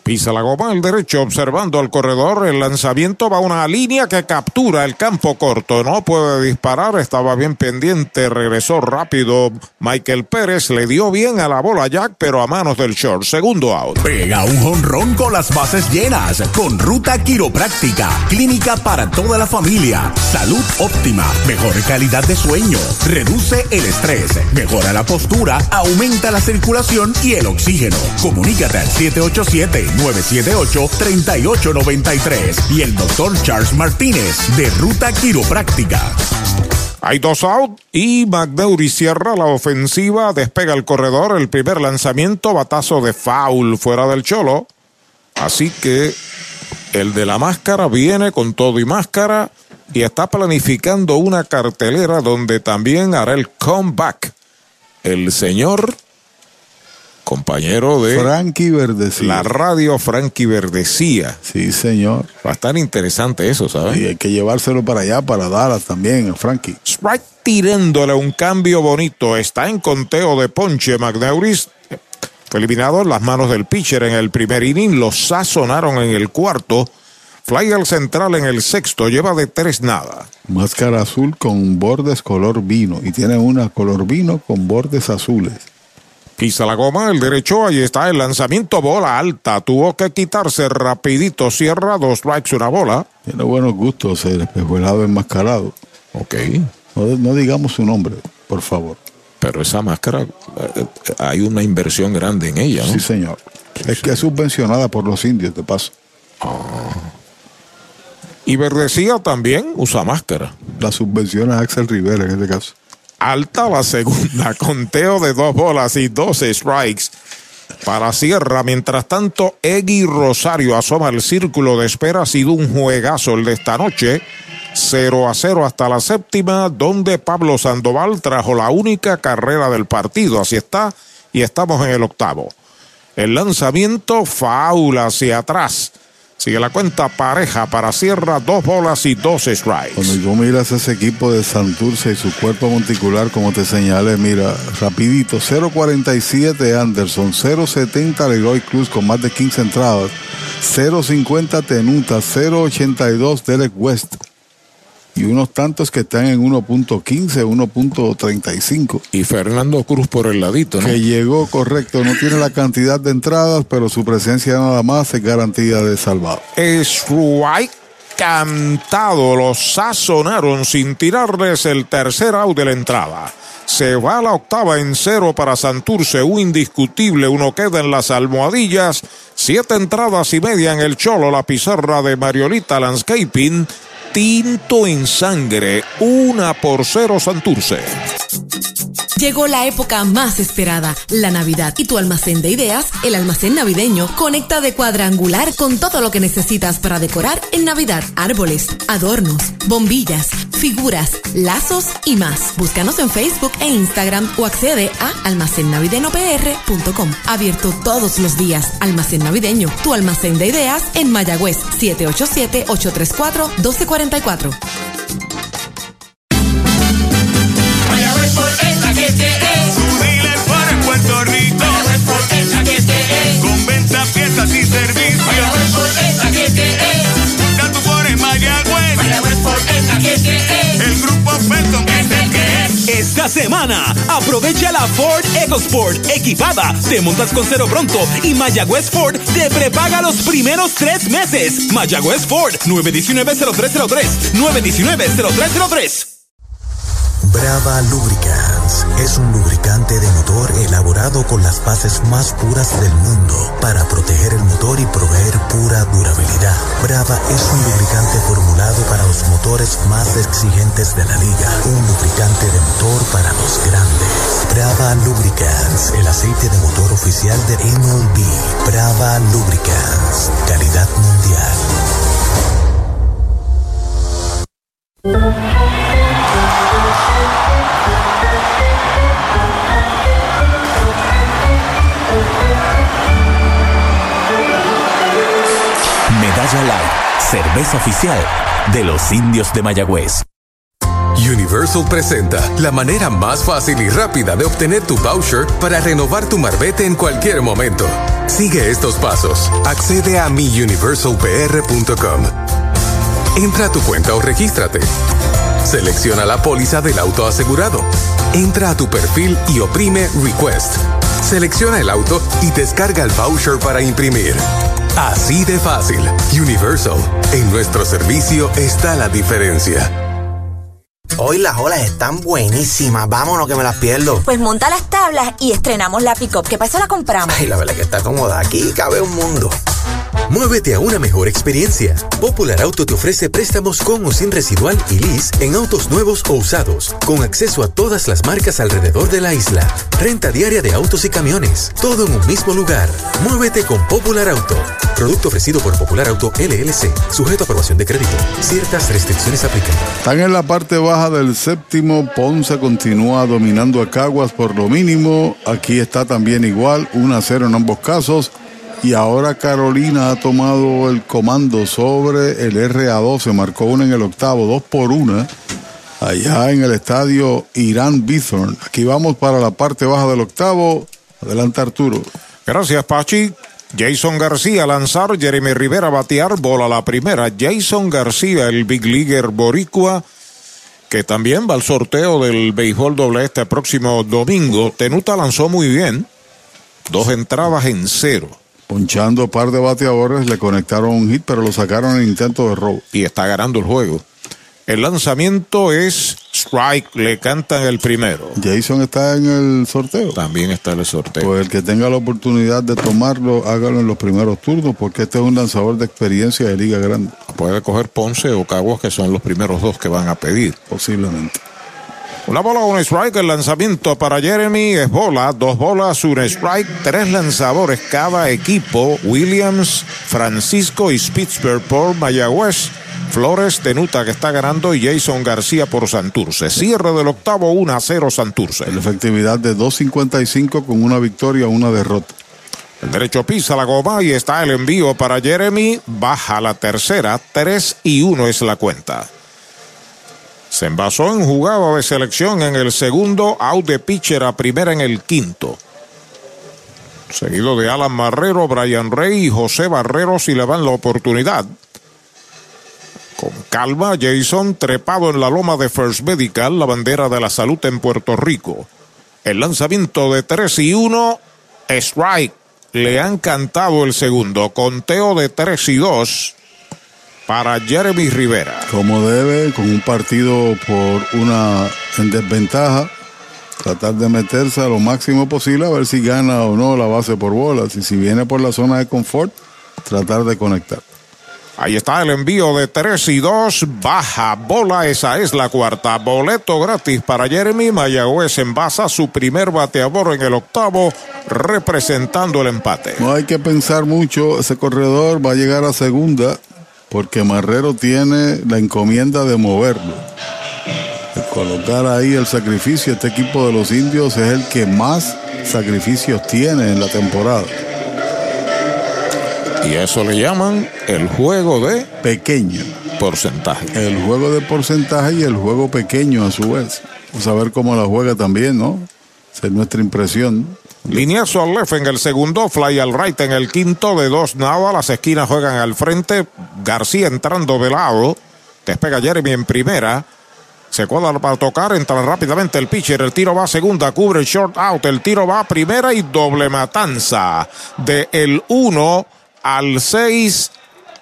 Pisa la goma al derecho, observando al corredor. El lanzamiento va a una línea que captura el campo corto. No puede disparar, estaba bien pendiente. Regresó rápido. Michael Pérez le dio bien a la bola Jack, pero a manos del short. Segundo out. Pega un jonrón con las bases llenas con Ruta Quiropráctica, clínica para toda la familia, salud óptima, mejor calidad de sueño, reduce el estrés, mejora la postura, aumenta la circulación y el oxígeno. Comunícate al 787-978-3893 y el doctor Charles Martínez de Ruta Quiropráctica. Hay dos out y McDowry cierra la ofensiva, despega el corredor, el primer lanzamiento, batazo de foul fuera del cholo. Así que el de la máscara viene con todo y máscara y está planificando una cartelera donde también hará el comeback. El señor compañero de Frankie Verdecía. la radio Frankie Verdecía. Sí, señor. Va a estar interesante eso, ¿sabes? Y hay que llevárselo para allá, para Dallas también, a Frankie. Sprite tirándole un cambio bonito. Está en conteo de ponche. McNeuris fue eliminado en las manos del pitcher en el primer inning. Lo sazonaron en el cuarto. Fly al central en el sexto, lleva de tres nada. Máscara azul con bordes color vino y tiene una color vino con bordes azules. Pisa la goma, el derecho, ahí está el lanzamiento, bola alta. Tuvo que quitarse rapidito, cierra dos strikes, una bola. Tiene buenos gustos el espejuelado enmascarado. Ok. No, no digamos su nombre, por favor. Pero esa máscara, eh, hay una inversión grande en ella, ¿no? Sí, señor. es que es subvencionada por los indios, de paso. Y Verdecía también usa máscara. La subvención a Axel Rivera en este caso. Alta la segunda, (laughs) conteo de dos bolas y 12 strikes para Sierra. Mientras tanto, Eggy Rosario asoma el círculo de espera. Ha sido un juegazo el de esta noche. 0 a 0 hasta la séptima, donde Pablo Sandoval trajo la única carrera del partido. Así está, y estamos en el octavo. El lanzamiento faula hacia atrás. Sigue la cuenta pareja para Sierra, dos bolas y dos strikes. Cuando tú miras ese equipo de Santurce y su cuerpo monticular, como te señalé, mira, rapidito, 0.47 Anderson, 0.70 Leroy Cruz con más de 15 entradas, 0.50 Tenuta, 0.82 Derek West y unos tantos que están en 1.15, 1.35. Y Fernando Cruz por el ladito, ¿no? Que llegó correcto, no tiene la cantidad de entradas, pero su presencia nada más es garantía de salvado. Strike cantado, los sazonaron sin tirarles el tercer out de la entrada. Se va a la octava en cero para Santurce, un indiscutible, uno queda en las almohadillas, siete entradas y media en el cholo, la pizarra de Mariolita Landscaping, tinto en sangre, una por cero Santurce. Llegó la época más esperada, la Navidad. Y tu almacén de ideas, el almacén navideño, conecta de cuadrangular con todo lo que necesitas para decorar en Navidad. Árboles, adornos, bombillas, figuras, lazos y más. Búscanos en Facebook e Instagram o accede a almacennavideñopr.com. Abierto todos los días. Almacén navideño, tu almacén de ideas en Mayagüez 787 834 1244. Servicios. Mayagüez por esa que te es. Tu por Mayagüez. Mayagüez por esa que te es. El grupo Felton que es el que es. Esta semana, aprovecha la Ford EcoSport equipada. Te montas con cero pronto y Mayagüez Ford te prepaga los primeros tres meses. Mayagüez Ford 919-0303. 919-0303. Brava Lubricants es un lubricante de motor elaborado con las bases más puras del mundo para proteger el motor y proveer pura durabilidad. Brava es un lubricante formulado para los motores más exigentes de la liga. Un lubricante de motor para los grandes. Brava Lubricants, el aceite de motor oficial de MLB. Brava Lubricants, calidad mundial. Cerveza oficial de los indios de Mayagüez. Universal presenta la manera más fácil y rápida de obtener tu voucher para renovar tu marbete en cualquier momento. Sigue estos pasos. Accede a miuniversalpr.com. Entra a tu cuenta o regístrate. Selecciona la póliza del auto asegurado. Entra a tu perfil y oprime Request. Selecciona el auto y descarga el voucher para imprimir. Así de fácil. Universal. En nuestro servicio está la diferencia. Hoy las olas están buenísimas. Vámonos que me las pierdo. Pues monta las tablas y estrenamos la pick-up, que para eso la compramos. Ay, la verdad que está cómoda. Aquí cabe un mundo. Muévete a una mejor experiencia. Popular Auto te ofrece préstamos con o sin residual y lease en autos nuevos o usados, con acceso a todas las marcas alrededor de la isla. Renta diaria de autos y camiones, todo en un mismo lugar. Muévete con Popular Auto. Producto ofrecido por Popular Auto LLC, sujeto a aprobación de crédito. Ciertas restricciones aplican. Están en la parte baja del séptimo. Ponce continúa dominando a Caguas por lo mínimo. Aquí está también igual, 1 a 0 en ambos casos. Y ahora Carolina ha tomado el comando sobre el RA12. Marcó una en el octavo, dos por una. Allá en el estadio Irán Bithorn. Aquí vamos para la parte baja del octavo. Adelante Arturo. Gracias, Pachi. Jason García lanzar, Jeremy Rivera batear, bola la primera. Jason García, el Big Leaguer Boricua, que también va al sorteo del béisbol doble este próximo domingo. Tenuta lanzó muy bien, dos entradas en cero. Ponchando par de bateadores, le conectaron un hit, pero lo sacaron en intento de robo. Y está ganando el juego. El lanzamiento es strike, le cantan el primero. Jason está en el sorteo. También está en el sorteo. Pues el que tenga la oportunidad de tomarlo, hágalo en los primeros turnos, porque este es un lanzador de experiencia de Liga Grande. Puede coger Ponce o Caguas, que son los primeros dos que van a pedir. Posiblemente. Una bola, un strike, el lanzamiento para Jeremy es bola, dos bolas, un strike, tres lanzadores cada equipo, Williams, Francisco y Spitzberg por Mayagüez. Flores Tenuta que está ganando y Jason García por Santurce. Cierre del octavo 1 a 0 Santurce. La efectividad de 2.55 con una victoria, una derrota. El derecho pisa la goma y está el envío para Jeremy. Baja la tercera, 3 y 1 es la cuenta. Se envasó en jugada de selección en el segundo, out de pitcher a primera en el quinto. Seguido de Alan Marrero, Brian Rey y José Barrero si le dan la oportunidad. Con calma, Jason trepado en la loma de First Medical, la bandera de la salud en Puerto Rico. El lanzamiento de 3 y 1, strike. Le han cantado el segundo. Conteo de 3 y 2 para Jeremy Rivera. Como debe, con un partido por una en desventaja, tratar de meterse a lo máximo posible a ver si gana o no la base por bolas. Y si viene por la zona de confort, tratar de conectar. Ahí está el envío de 3 y 2. Baja bola, esa es la cuarta. Boleto gratis para Jeremy. Mayagüez envasa su primer bateador en el octavo, representando el empate. No hay que pensar mucho. Ese corredor va a llegar a segunda porque Marrero tiene la encomienda de moverlo. Colocar ahí el sacrificio. Este equipo de los indios es el que más sacrificios tiene en la temporada. Y eso le llaman el juego de pequeño porcentaje. El juego de porcentaje y el juego pequeño a su vez. Vamos a ver cómo la juega también, ¿no? Esa es nuestra impresión. Lineazo al left en el segundo, fly al right en el quinto, de dos nada, las esquinas juegan al frente, García entrando de lado, despega Jeremy en primera, se cuadra para tocar, entra rápidamente el pitcher, el tiro va a segunda, cubre el short out, el tiro va a primera y doble matanza de el 1 al 6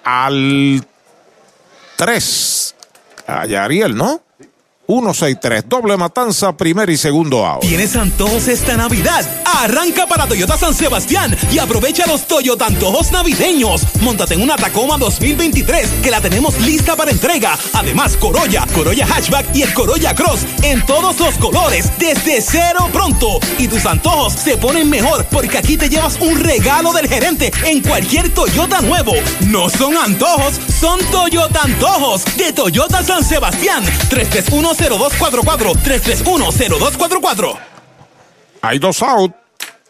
al 3. Allá Ariel, ¿no? 1-6-3, doble matanza, primer y segundo out. ¿Tienes antojos esta Navidad? Arranca para Toyota San Sebastián y aprovecha los Toyota antojos navideños. Móntate en una Tacoma 2023 que la tenemos lista para entrega. Además, Corolla, Corolla Hatchback y el Corolla Cross en todos los colores desde cero pronto. Y tus antojos se ponen mejor porque aquí te llevas un regalo del gerente en cualquier Toyota nuevo. No son antojos, son Toyota antojos de Toyota San Sebastián. 331 0244 331-0244. Hay dos out.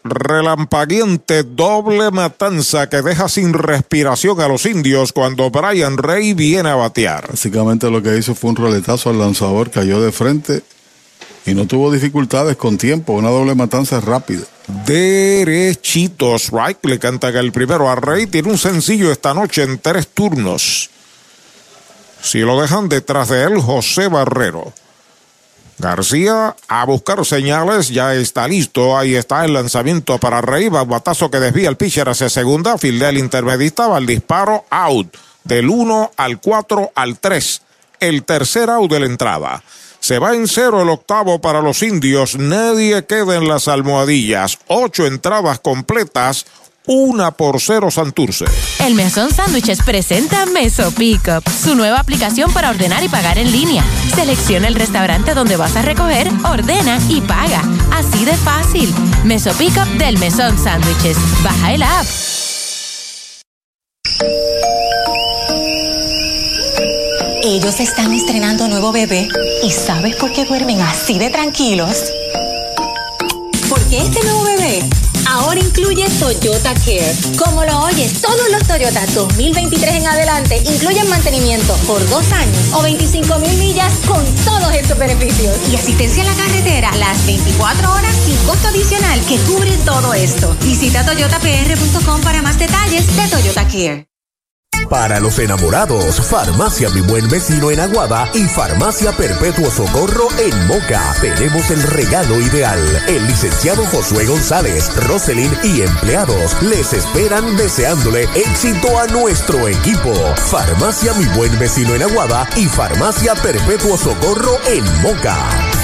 Relampaguiente doble matanza que deja sin respiración a los indios cuando Brian Rey viene a batear. Básicamente lo que hizo fue un roletazo al lanzador, cayó de frente y no tuvo dificultades con tiempo. Una doble matanza rápida. Derechitos, right. Le canta que el primero a Rey tiene un sencillo esta noche en tres turnos. Si lo dejan detrás de él, José Barrero. García a buscar señales, ya está listo, ahí está el lanzamiento para Rey, batazo que desvía el pitcher hacia segunda, Fildel intermedista, va el disparo, out, del 1 al 4 al 3, el tercer out de la entrada. Se va en cero el octavo para los indios, nadie queda en las almohadillas, ocho entradas completas, una por cero Santurce. El Mesón Sándwiches presenta Meso Pickup, su nueva aplicación para ordenar y pagar en línea. Selecciona el restaurante donde vas a recoger, ordena y paga. Así de fácil. Meso Pickup del Mesón Sándwiches. Baja el app. Ellos están estrenando nuevo bebé. ¿Y sabes por qué duermen así de tranquilos? Porque este nuevo bebé ahora incluye Toyota Care. Como lo oyes, todos los Toyota 2023 en adelante incluyen mantenimiento por dos años o 25 mil millas con todos estos beneficios. Y asistencia a la carretera las 24 horas sin costo adicional que cubre todo esto. Visita toyotapr.com para más detalles de Toyota Care. Para los enamorados, Farmacia Mi Buen Vecino en Aguada y Farmacia Perpetuo Socorro en Moca. Tenemos el regalo ideal. El licenciado Josué González, Roselyn y empleados les esperan deseándole éxito a nuestro equipo. Farmacia Mi Buen Vecino en Aguada y Farmacia Perpetuo Socorro en Moca.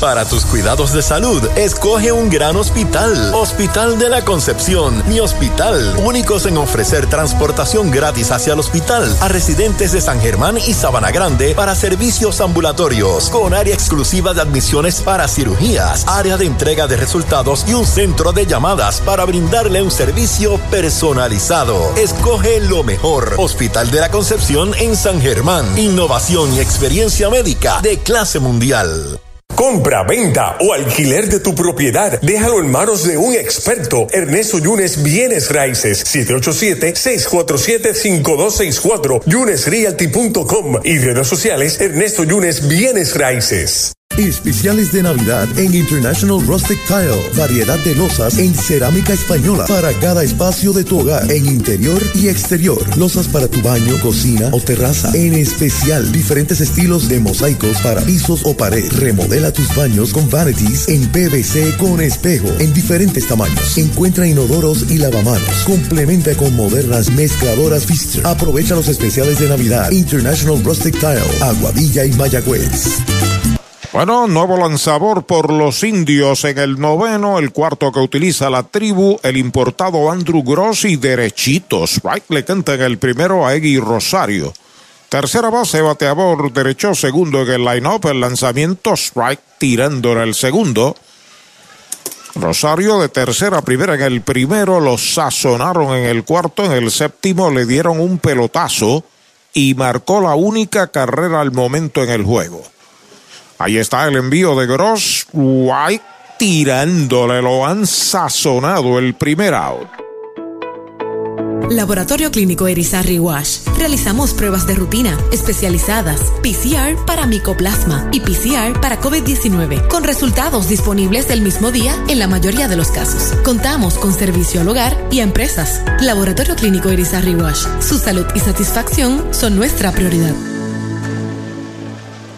Para tus cuidados de salud, escoge un gran hospital. Hospital de la Concepción, mi hospital. Únicos en ofrecer transportación gratis hacia el hospital a residentes de San Germán y Sabana Grande para servicios ambulatorios, con área exclusiva de admisiones para cirugías, área de entrega de resultados y un centro de llamadas para brindarle un servicio personalizado. Escoge lo mejor. Hospital de la Concepción en San Germán. Innovación y experiencia médica de clase mundial. Compra, venta o alquiler de tu propiedad. Déjalo en manos de un experto. Ernesto Yunes Bienes Raíces. 787-647-5264. YunesRealty.com y redes sociales Ernesto Yunes Bienes Raíces. Especiales de Navidad en International Rustic Tile. Variedad de losas en cerámica española para cada espacio de tu hogar, en interior y exterior. Losas para tu baño, cocina o terraza. En especial, diferentes estilos de mosaicos para pisos o pared. Remodela tus baños con vanities en PVC con espejo en diferentes tamaños. Encuentra inodoros y lavamanos. Complementa con modernas mezcladoras Pfister. Aprovecha los especiales de Navidad. International Rustic Tile. Aguadilla y Mayagüez. Bueno, nuevo lanzador por los indios en el noveno, el cuarto que utiliza la tribu, el importado Andrew Gross y derechitos. Right le canta en el primero a Eggy Rosario. Tercera base, bateador derecho, segundo en el line-up, el lanzamiento, strike tirándole el segundo. Rosario de tercera primera en el primero, los sazonaron en el cuarto, en el séptimo le dieron un pelotazo y marcó la única carrera al momento en el juego. Ahí está el envío de Gross. White tirándole, lo han sazonado el primer out. Laboratorio Clínico Erizarri Wash. Realizamos pruebas de rutina especializadas, PCR para micoplasma y PCR para COVID-19, con resultados disponibles del mismo día en la mayoría de los casos. Contamos con servicio al hogar y a empresas. Laboratorio Clínico Erizarri Wash. Su salud y satisfacción son nuestra prioridad.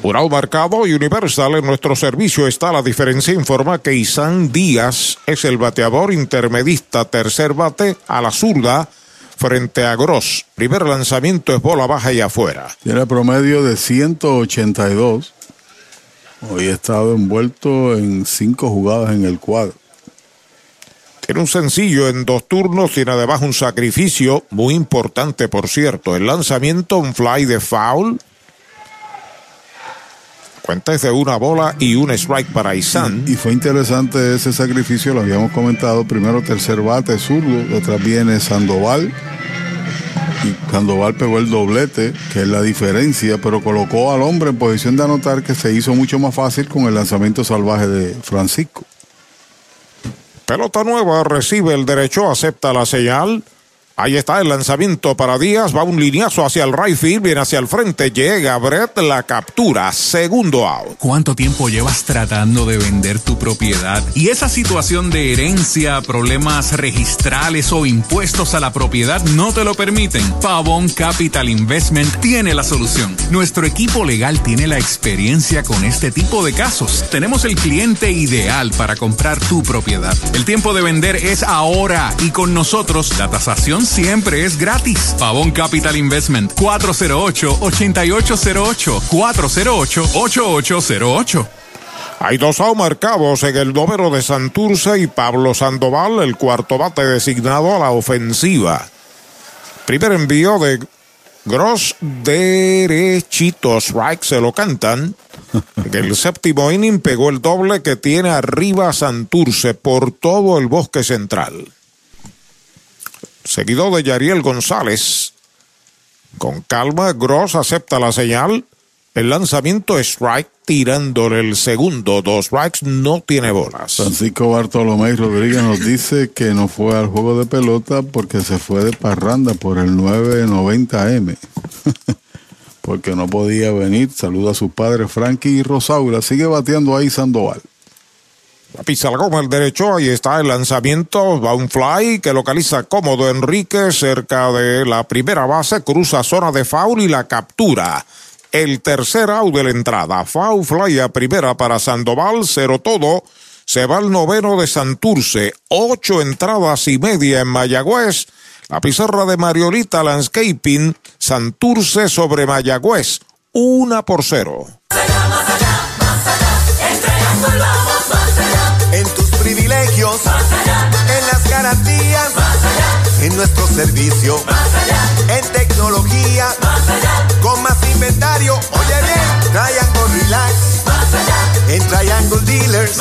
Urao marcado y Universal en nuestro servicio está la diferencia. Informa que Isan Díaz es el bateador intermedista, tercer bate a la zurda frente a Gross. Primer lanzamiento es bola baja y afuera. Tiene promedio de 182. Hoy ha estado envuelto en cinco jugadas en el cuadro. Tiene un sencillo en dos turnos, tiene además un sacrificio muy importante, por cierto. El lanzamiento, un fly de foul. Cuenta es de una bola y un strike para Isan. Y fue interesante ese sacrificio, lo habíamos comentado. Primero tercer bate zurdo, detrás viene Sandoval. Y Sandoval pegó el doblete, que es la diferencia, pero colocó al hombre en posición de anotar que se hizo mucho más fácil con el lanzamiento salvaje de Francisco. Pelota nueva, recibe el derecho, acepta la señal. Ahí está el lanzamiento para Díaz. Va un lineazo hacia el right field, viene hacia el frente. Llega Brett, la captura. Segundo out. ¿Cuánto tiempo llevas tratando de vender tu propiedad? Y esa situación de herencia, problemas registrales o impuestos a la propiedad no te lo permiten. Pavón Capital Investment tiene la solución. Nuestro equipo legal tiene la experiencia con este tipo de casos. Tenemos el cliente ideal para comprar tu propiedad. El tiempo de vender es ahora y con nosotros la tasación siempre es gratis. Pavón Capital Investment 408-8808. 408-8808. Hay dos marcados en el número de Santurce y Pablo Sandoval, el cuarto bate designado a la ofensiva. Primer envío de Gross derechitos, right, se lo cantan. En el séptimo inning pegó el doble que tiene arriba Santurce por todo el bosque central. Seguido de Yariel González. Con calma, Gross acepta la señal. El lanzamiento strike tirándole el segundo. Dos strikes no tiene bolas. Francisco Bartolomé Rodríguez nos dice que no fue al juego de pelota porque se fue de parranda por el 990M. (laughs) porque no podía venir. Saluda a sus padres Frankie y Rosaura. Sigue bateando ahí Sandoval. La pisa la goma el derecho, ahí está el lanzamiento, va fly que localiza cómodo Enrique cerca de la primera base, cruza zona de foul y la captura. El tercer out de la entrada, foul fly a primera para Sandoval, cero todo. Se va al noveno de Santurce, ocho entradas y media en Mayagüez. La pizarra de Mariolita Landscaping, Santurce sobre Mayagüez, una por cero. en en nuestro servicio, en tecnología, con más inventario. Oye bien, Triangle Relax, en Triangle Dealers,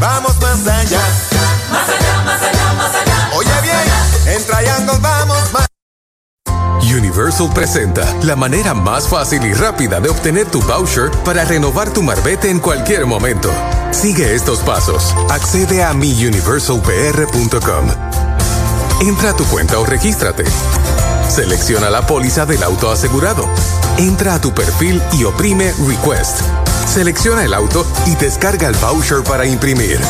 vamos más allá. Más allá, más allá, más allá. Oye bien, en Triangle vamos más Universal presenta la manera más fácil y rápida de obtener tu voucher para renovar tu marbete en cualquier momento. Sigue estos pasos. Accede a miuniversalpr.com. Entra a tu cuenta o regístrate. Selecciona la póliza del auto asegurado. Entra a tu perfil y oprime Request. Selecciona el auto y descarga el voucher para imprimir.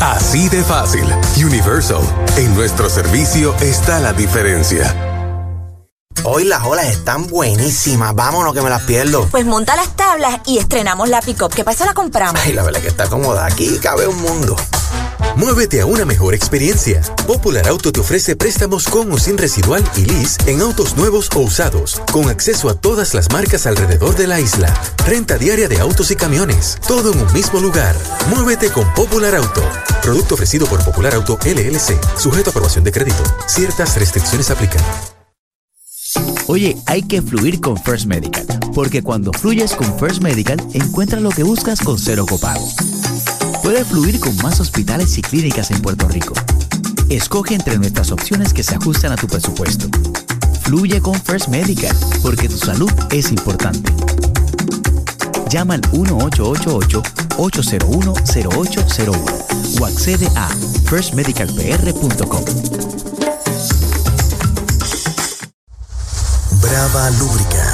Así de fácil. Universal. En nuestro servicio está la diferencia. Hoy las olas están buenísimas. Vámonos que me las pierdo. Pues monta las tablas y estrenamos la pick-up. ¿Qué pasa? La compramos. Ay, la verdad que está cómoda. Aquí cabe un mundo. Muévete a una mejor experiencia. Popular Auto te ofrece préstamos con o sin residual y lease en autos nuevos o usados, con acceso a todas las marcas alrededor de la isla. Renta diaria de autos y camiones, todo en un mismo lugar. Muévete con Popular Auto. Producto ofrecido por Popular Auto LLC, sujeto a aprobación de crédito. Ciertas restricciones aplican. Oye, hay que fluir con First Medical, porque cuando fluyes con First Medical, encuentras lo que buscas con cero copago. Puedes fluir con más hospitales y clínicas en Puerto Rico. Escoge entre nuestras opciones que se ajustan a tu presupuesto. Fluye con First Medical, porque tu salud es importante. Llama al 1888-801-0801 o accede a firstmedicalpr.com. Brava Lubricants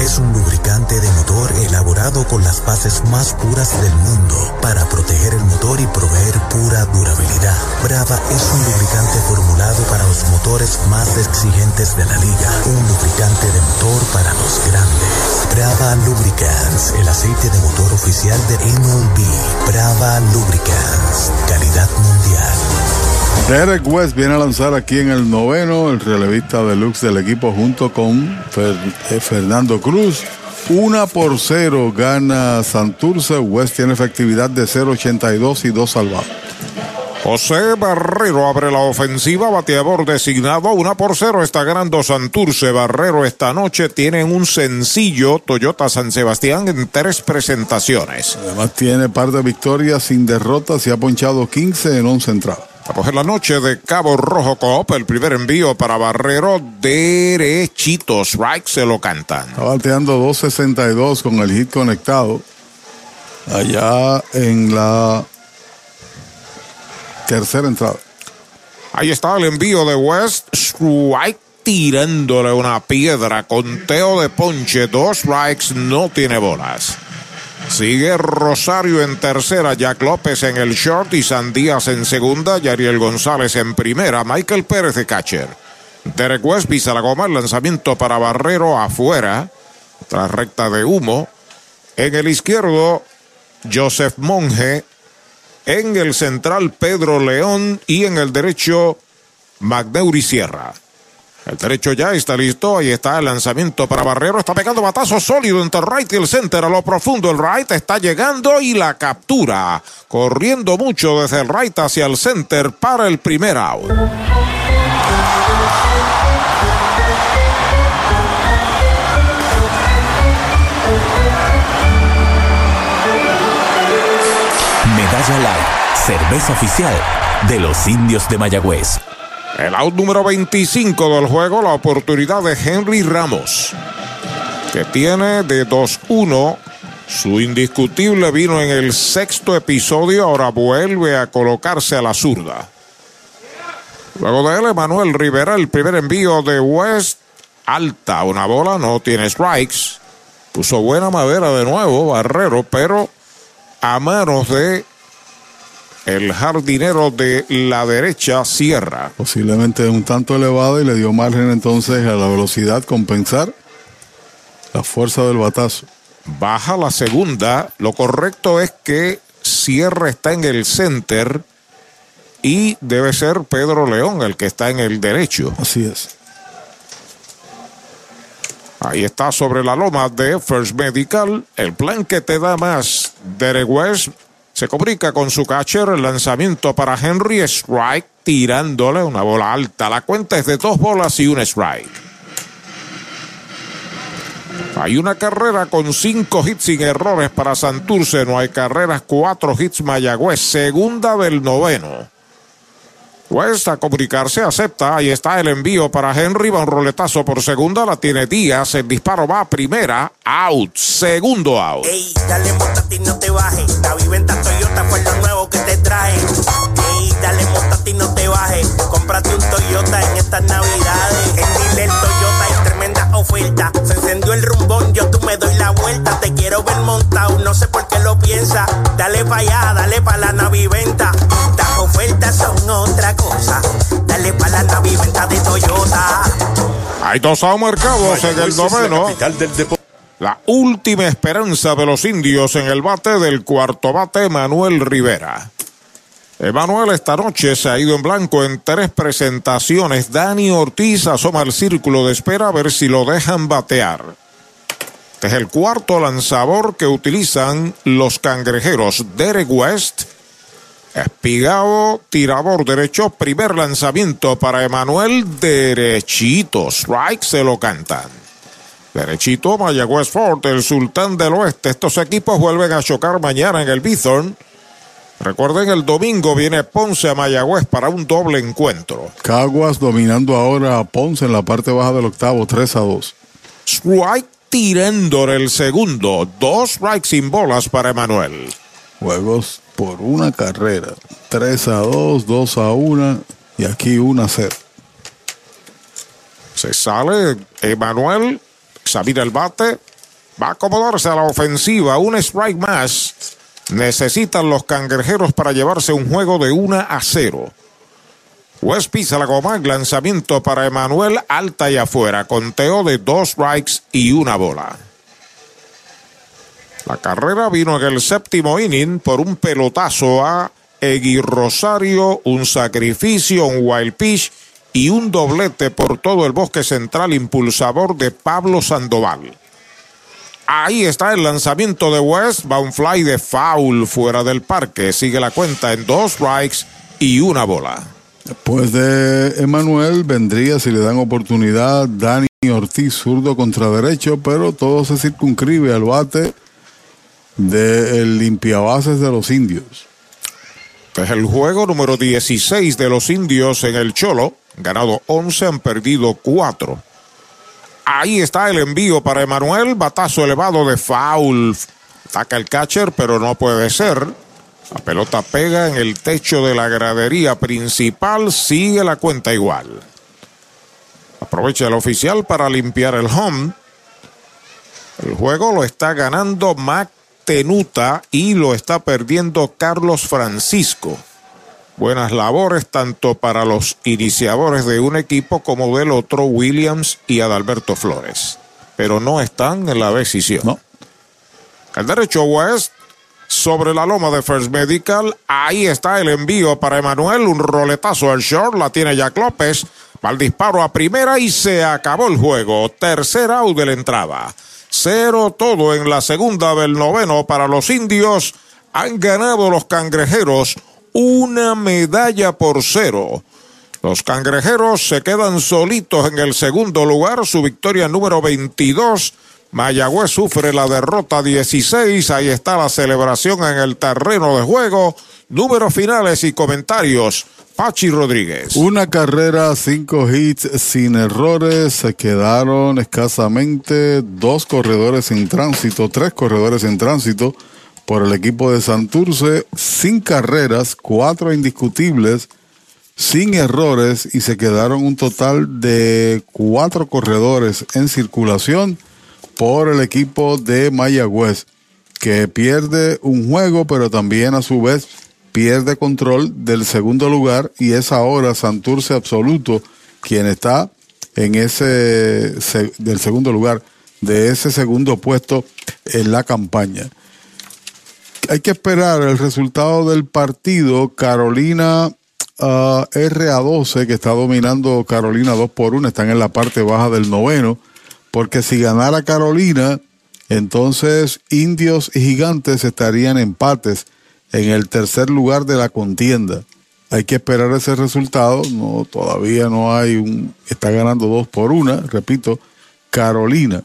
es un lubricante de motor elaborado con las bases más puras del mundo para proteger el motor y proveer pura durabilidad. Brava es un lubricante formulado para los motores más exigentes de la liga. Un lubricante de motor para los grandes. Brava Lubricants, el aceite de motor oficial de MLB. Brava Lubricants, calidad mundial. Derek West viene a lanzar aquí en el noveno, el relevista deluxe del equipo junto con Fer- eh, Fernando Cruz. Una por cero gana Santurce. West tiene efectividad de 0.82 y dos salvados. José Barrero abre la ofensiva, bateador designado, una por cero está ganando Santurce. Barrero esta noche tiene un sencillo Toyota San Sebastián en tres presentaciones. Además tiene par de victorias sin derrotas y ha ponchado 15 en 11 entradas. Vamos en la noche de Cabo Rojo Coop, el primer envío para Barrero derechito, strike se lo cantan. Está bateando 2.62 con el hit conectado. Allá en la tercera entrada. Ahí está el envío de West, strike tirándole una piedra, conteo de ponche, dos strikes, no tiene bolas. Sigue Rosario en tercera, Jack López en el short y Sandías en segunda, Yariel González en primera, Michael Pérez de catcher. Derek West pisa la goma, el lanzamiento para Barrero afuera, tras recta de humo. En el izquierdo, Joseph Monge. En el central, Pedro León. Y en el derecho, Magneuri Sierra. El derecho ya está listo. Ahí está el lanzamiento para Barrero. Está pegando batazo sólido entre el right y el center. A lo profundo el right está llegando y la captura. Corriendo mucho desde el right hacia el center para el primer out. Medalla Light, cerveza oficial de los indios de Mayagüez. El out número 25 del juego, la oportunidad de Henry Ramos. que tiene de 2-1. Su indiscutible vino en el sexto episodio, ahora vuelve a colocarse a la zurda. Luego de él, Emanuel Rivera, el primer envío de West, alta, una bola, no tiene strikes. Puso buena madera de nuevo, Barrero, pero a manos de el jardinero de la derecha, Sierra. Posiblemente un tanto elevado y le dio margen entonces a la velocidad compensar la fuerza del batazo. Baja la segunda. Lo correcto es que Sierra está en el center y debe ser Pedro León el que está en el derecho. Así es. Ahí está sobre la loma de First Medical. El plan que te da más. Derek West se comunica con su catcher. El lanzamiento para Henry. Strike tirándole una bola alta. La cuenta es de dos bolas y un strike. Hay una carrera con cinco hits sin errores para Santurce. No hay carreras, cuatro hits Mayagüez. Segunda del noveno. Cuesta comunicarse, acepta. Ahí está el envío para Henry. Va un roletazo por segunda. La tiene Díaz. El disparo va primera. Out. Segundo out. Ey, dale montate y no te bajes. La viventa Toyota fue lo nuevo que te trae. Ey, dale montate y no te bajes. Cómprate un Toyota en estas navidades. En Dile Toyota hay oferta. Se encendió el rumbón, yo tú me doy la vuelta. Te quiero ver montado, no sé por qué lo piensa. Dale pa' allá, dale pa' la naviventa. Las ofertas son otra cosa. Dale pa' la naviventa de Toyota. Hay dos out marcados en el noveno. La última esperanza de los indios en el bate del cuarto bate, Manuel Rivera. Emanuel esta noche se ha ido en blanco en tres presentaciones. Dani Ortiz asoma al círculo de espera a ver si lo dejan batear. Este es el cuarto lanzador que utilizan los cangrejeros. Derek West, espigado, tirador derecho, primer lanzamiento para Emanuel, derechito. Strike se lo cantan. Derechito, Mayagüez Ford, el sultán del oeste. Estos equipos vuelven a chocar mañana en el Bithorn. Recuerden, el domingo viene Ponce a Mayagüez para un doble encuentro. Caguas dominando ahora a Ponce en la parte baja del octavo, 3 a 2. Strike tirando el segundo. Dos strikes sin bolas para Emanuel. Juegos por una carrera. 3 a 2, 2 a 1 y aquí 1 a 0. Se sale Emanuel, examina el bate, va a acomodarse a la ofensiva. Un strike más. Necesitan los cangrejeros para llevarse un juego de 1 a 0. West pisa la goma, lanzamiento para Emanuel, alta y afuera, conteo de dos strikes y una bola. La carrera vino en el séptimo inning por un pelotazo a Egui Rosario, un sacrificio, un wild pitch y un doblete por todo el bosque central impulsador de Pablo Sandoval. Ahí está el lanzamiento de West, va un fly de foul fuera del parque, sigue la cuenta en dos strikes y una bola. Después de Emanuel vendría, si le dan oportunidad, Dani Ortiz, zurdo contra derecho, pero todo se circunscribe al bate del limpiabases de los indios. Es el juego número 16 de los indios en el Cholo. Ganado 11, han perdido 4. Ahí está el envío para Emanuel. Batazo elevado de foul. Ataca el catcher, pero no puede ser. La pelota pega en el techo de la gradería principal. Sigue la cuenta igual. Aprovecha el oficial para limpiar el home. El juego lo está ganando Mac Tenuta y lo está perdiendo Carlos Francisco. Buenas labores tanto para los iniciadores de un equipo como del otro, Williams y Adalberto Flores. Pero no están en la decisión. No. El derecho West sobre la loma de First Medical. Ahí está el envío para Emanuel. Un roletazo al short. La tiene Jack López. Va el disparo a primera y se acabó el juego. Tercer out de la entrada. Cero todo en la segunda del noveno para los indios. Han ganado los cangrejeros una medalla por cero. Los cangrejeros se quedan solitos en el segundo lugar. Su victoria número 22. Mayagüez sufre la derrota 16. Ahí está la celebración en el terreno de juego. Números finales y comentarios Pachi Rodríguez. Una carrera, cinco hits sin errores. Se quedaron escasamente dos corredores en tránsito, tres corredores en tránsito por el equipo de Santurce, sin carreras, cuatro indiscutibles, sin errores y se quedaron un total de cuatro corredores en circulación por el equipo de Mayagüez, que pierde un juego, pero también a su vez pierde control del segundo lugar y es ahora Santurce Absoluto quien está en ese del segundo lugar de ese segundo puesto en la campaña. Hay que esperar el resultado del partido Carolina uh, RA12 que está dominando Carolina 2 por 1, están en la parte baja del noveno, porque si ganara Carolina, entonces Indios y Gigantes estarían empates en el tercer lugar de la contienda. Hay que esperar ese resultado. No, todavía no hay un. Está ganando dos por una, repito, Carolina.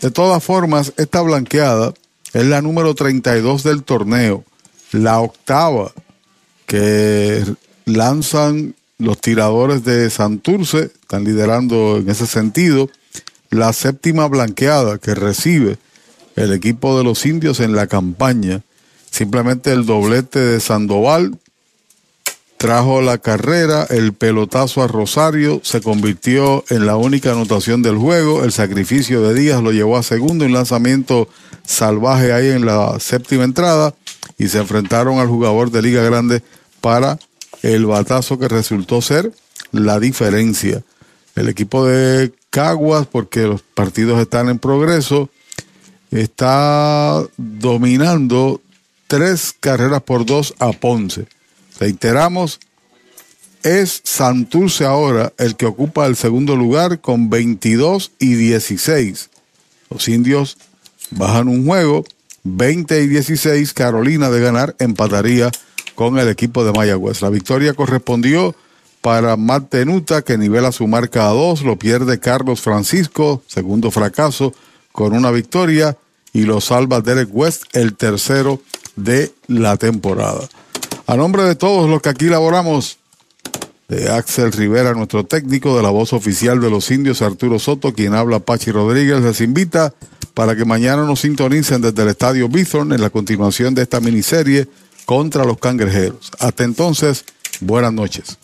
De todas formas, esta blanqueada es la número 32 del torneo, la octava que lanzan los tiradores de Santurce, están liderando en ese sentido, la séptima blanqueada que recibe el equipo de los indios en la campaña. Simplemente el doblete de Sandoval trajo la carrera, el pelotazo a Rosario se convirtió en la única anotación del juego, el sacrificio de Díaz lo llevó a segundo, un lanzamiento salvaje ahí en la séptima entrada y se enfrentaron al jugador de Liga Grande para el batazo que resultó ser la diferencia. El equipo de Caguas, porque los partidos están en progreso, está dominando tres carreras por dos a Ponce. Reiteramos, es Santurce ahora el que ocupa el segundo lugar con 22 y 16. Los indios bajan un juego, 20 y 16. Carolina de ganar empataría con el equipo de Mayagüez. La victoria correspondió para Matt Tenuta, que nivela su marca a dos. Lo pierde Carlos Francisco, segundo fracaso, con una victoria. Y lo salva Derek West, el tercero de la temporada. A nombre de todos los que aquí laboramos, de Axel Rivera, nuestro técnico, de la voz oficial de los indios, Arturo Soto, quien habla Pachi Rodríguez, les invita para que mañana nos sintonicen desde el Estadio Bithorn en la continuación de esta miniserie contra los cangrejeros. Hasta entonces, buenas noches.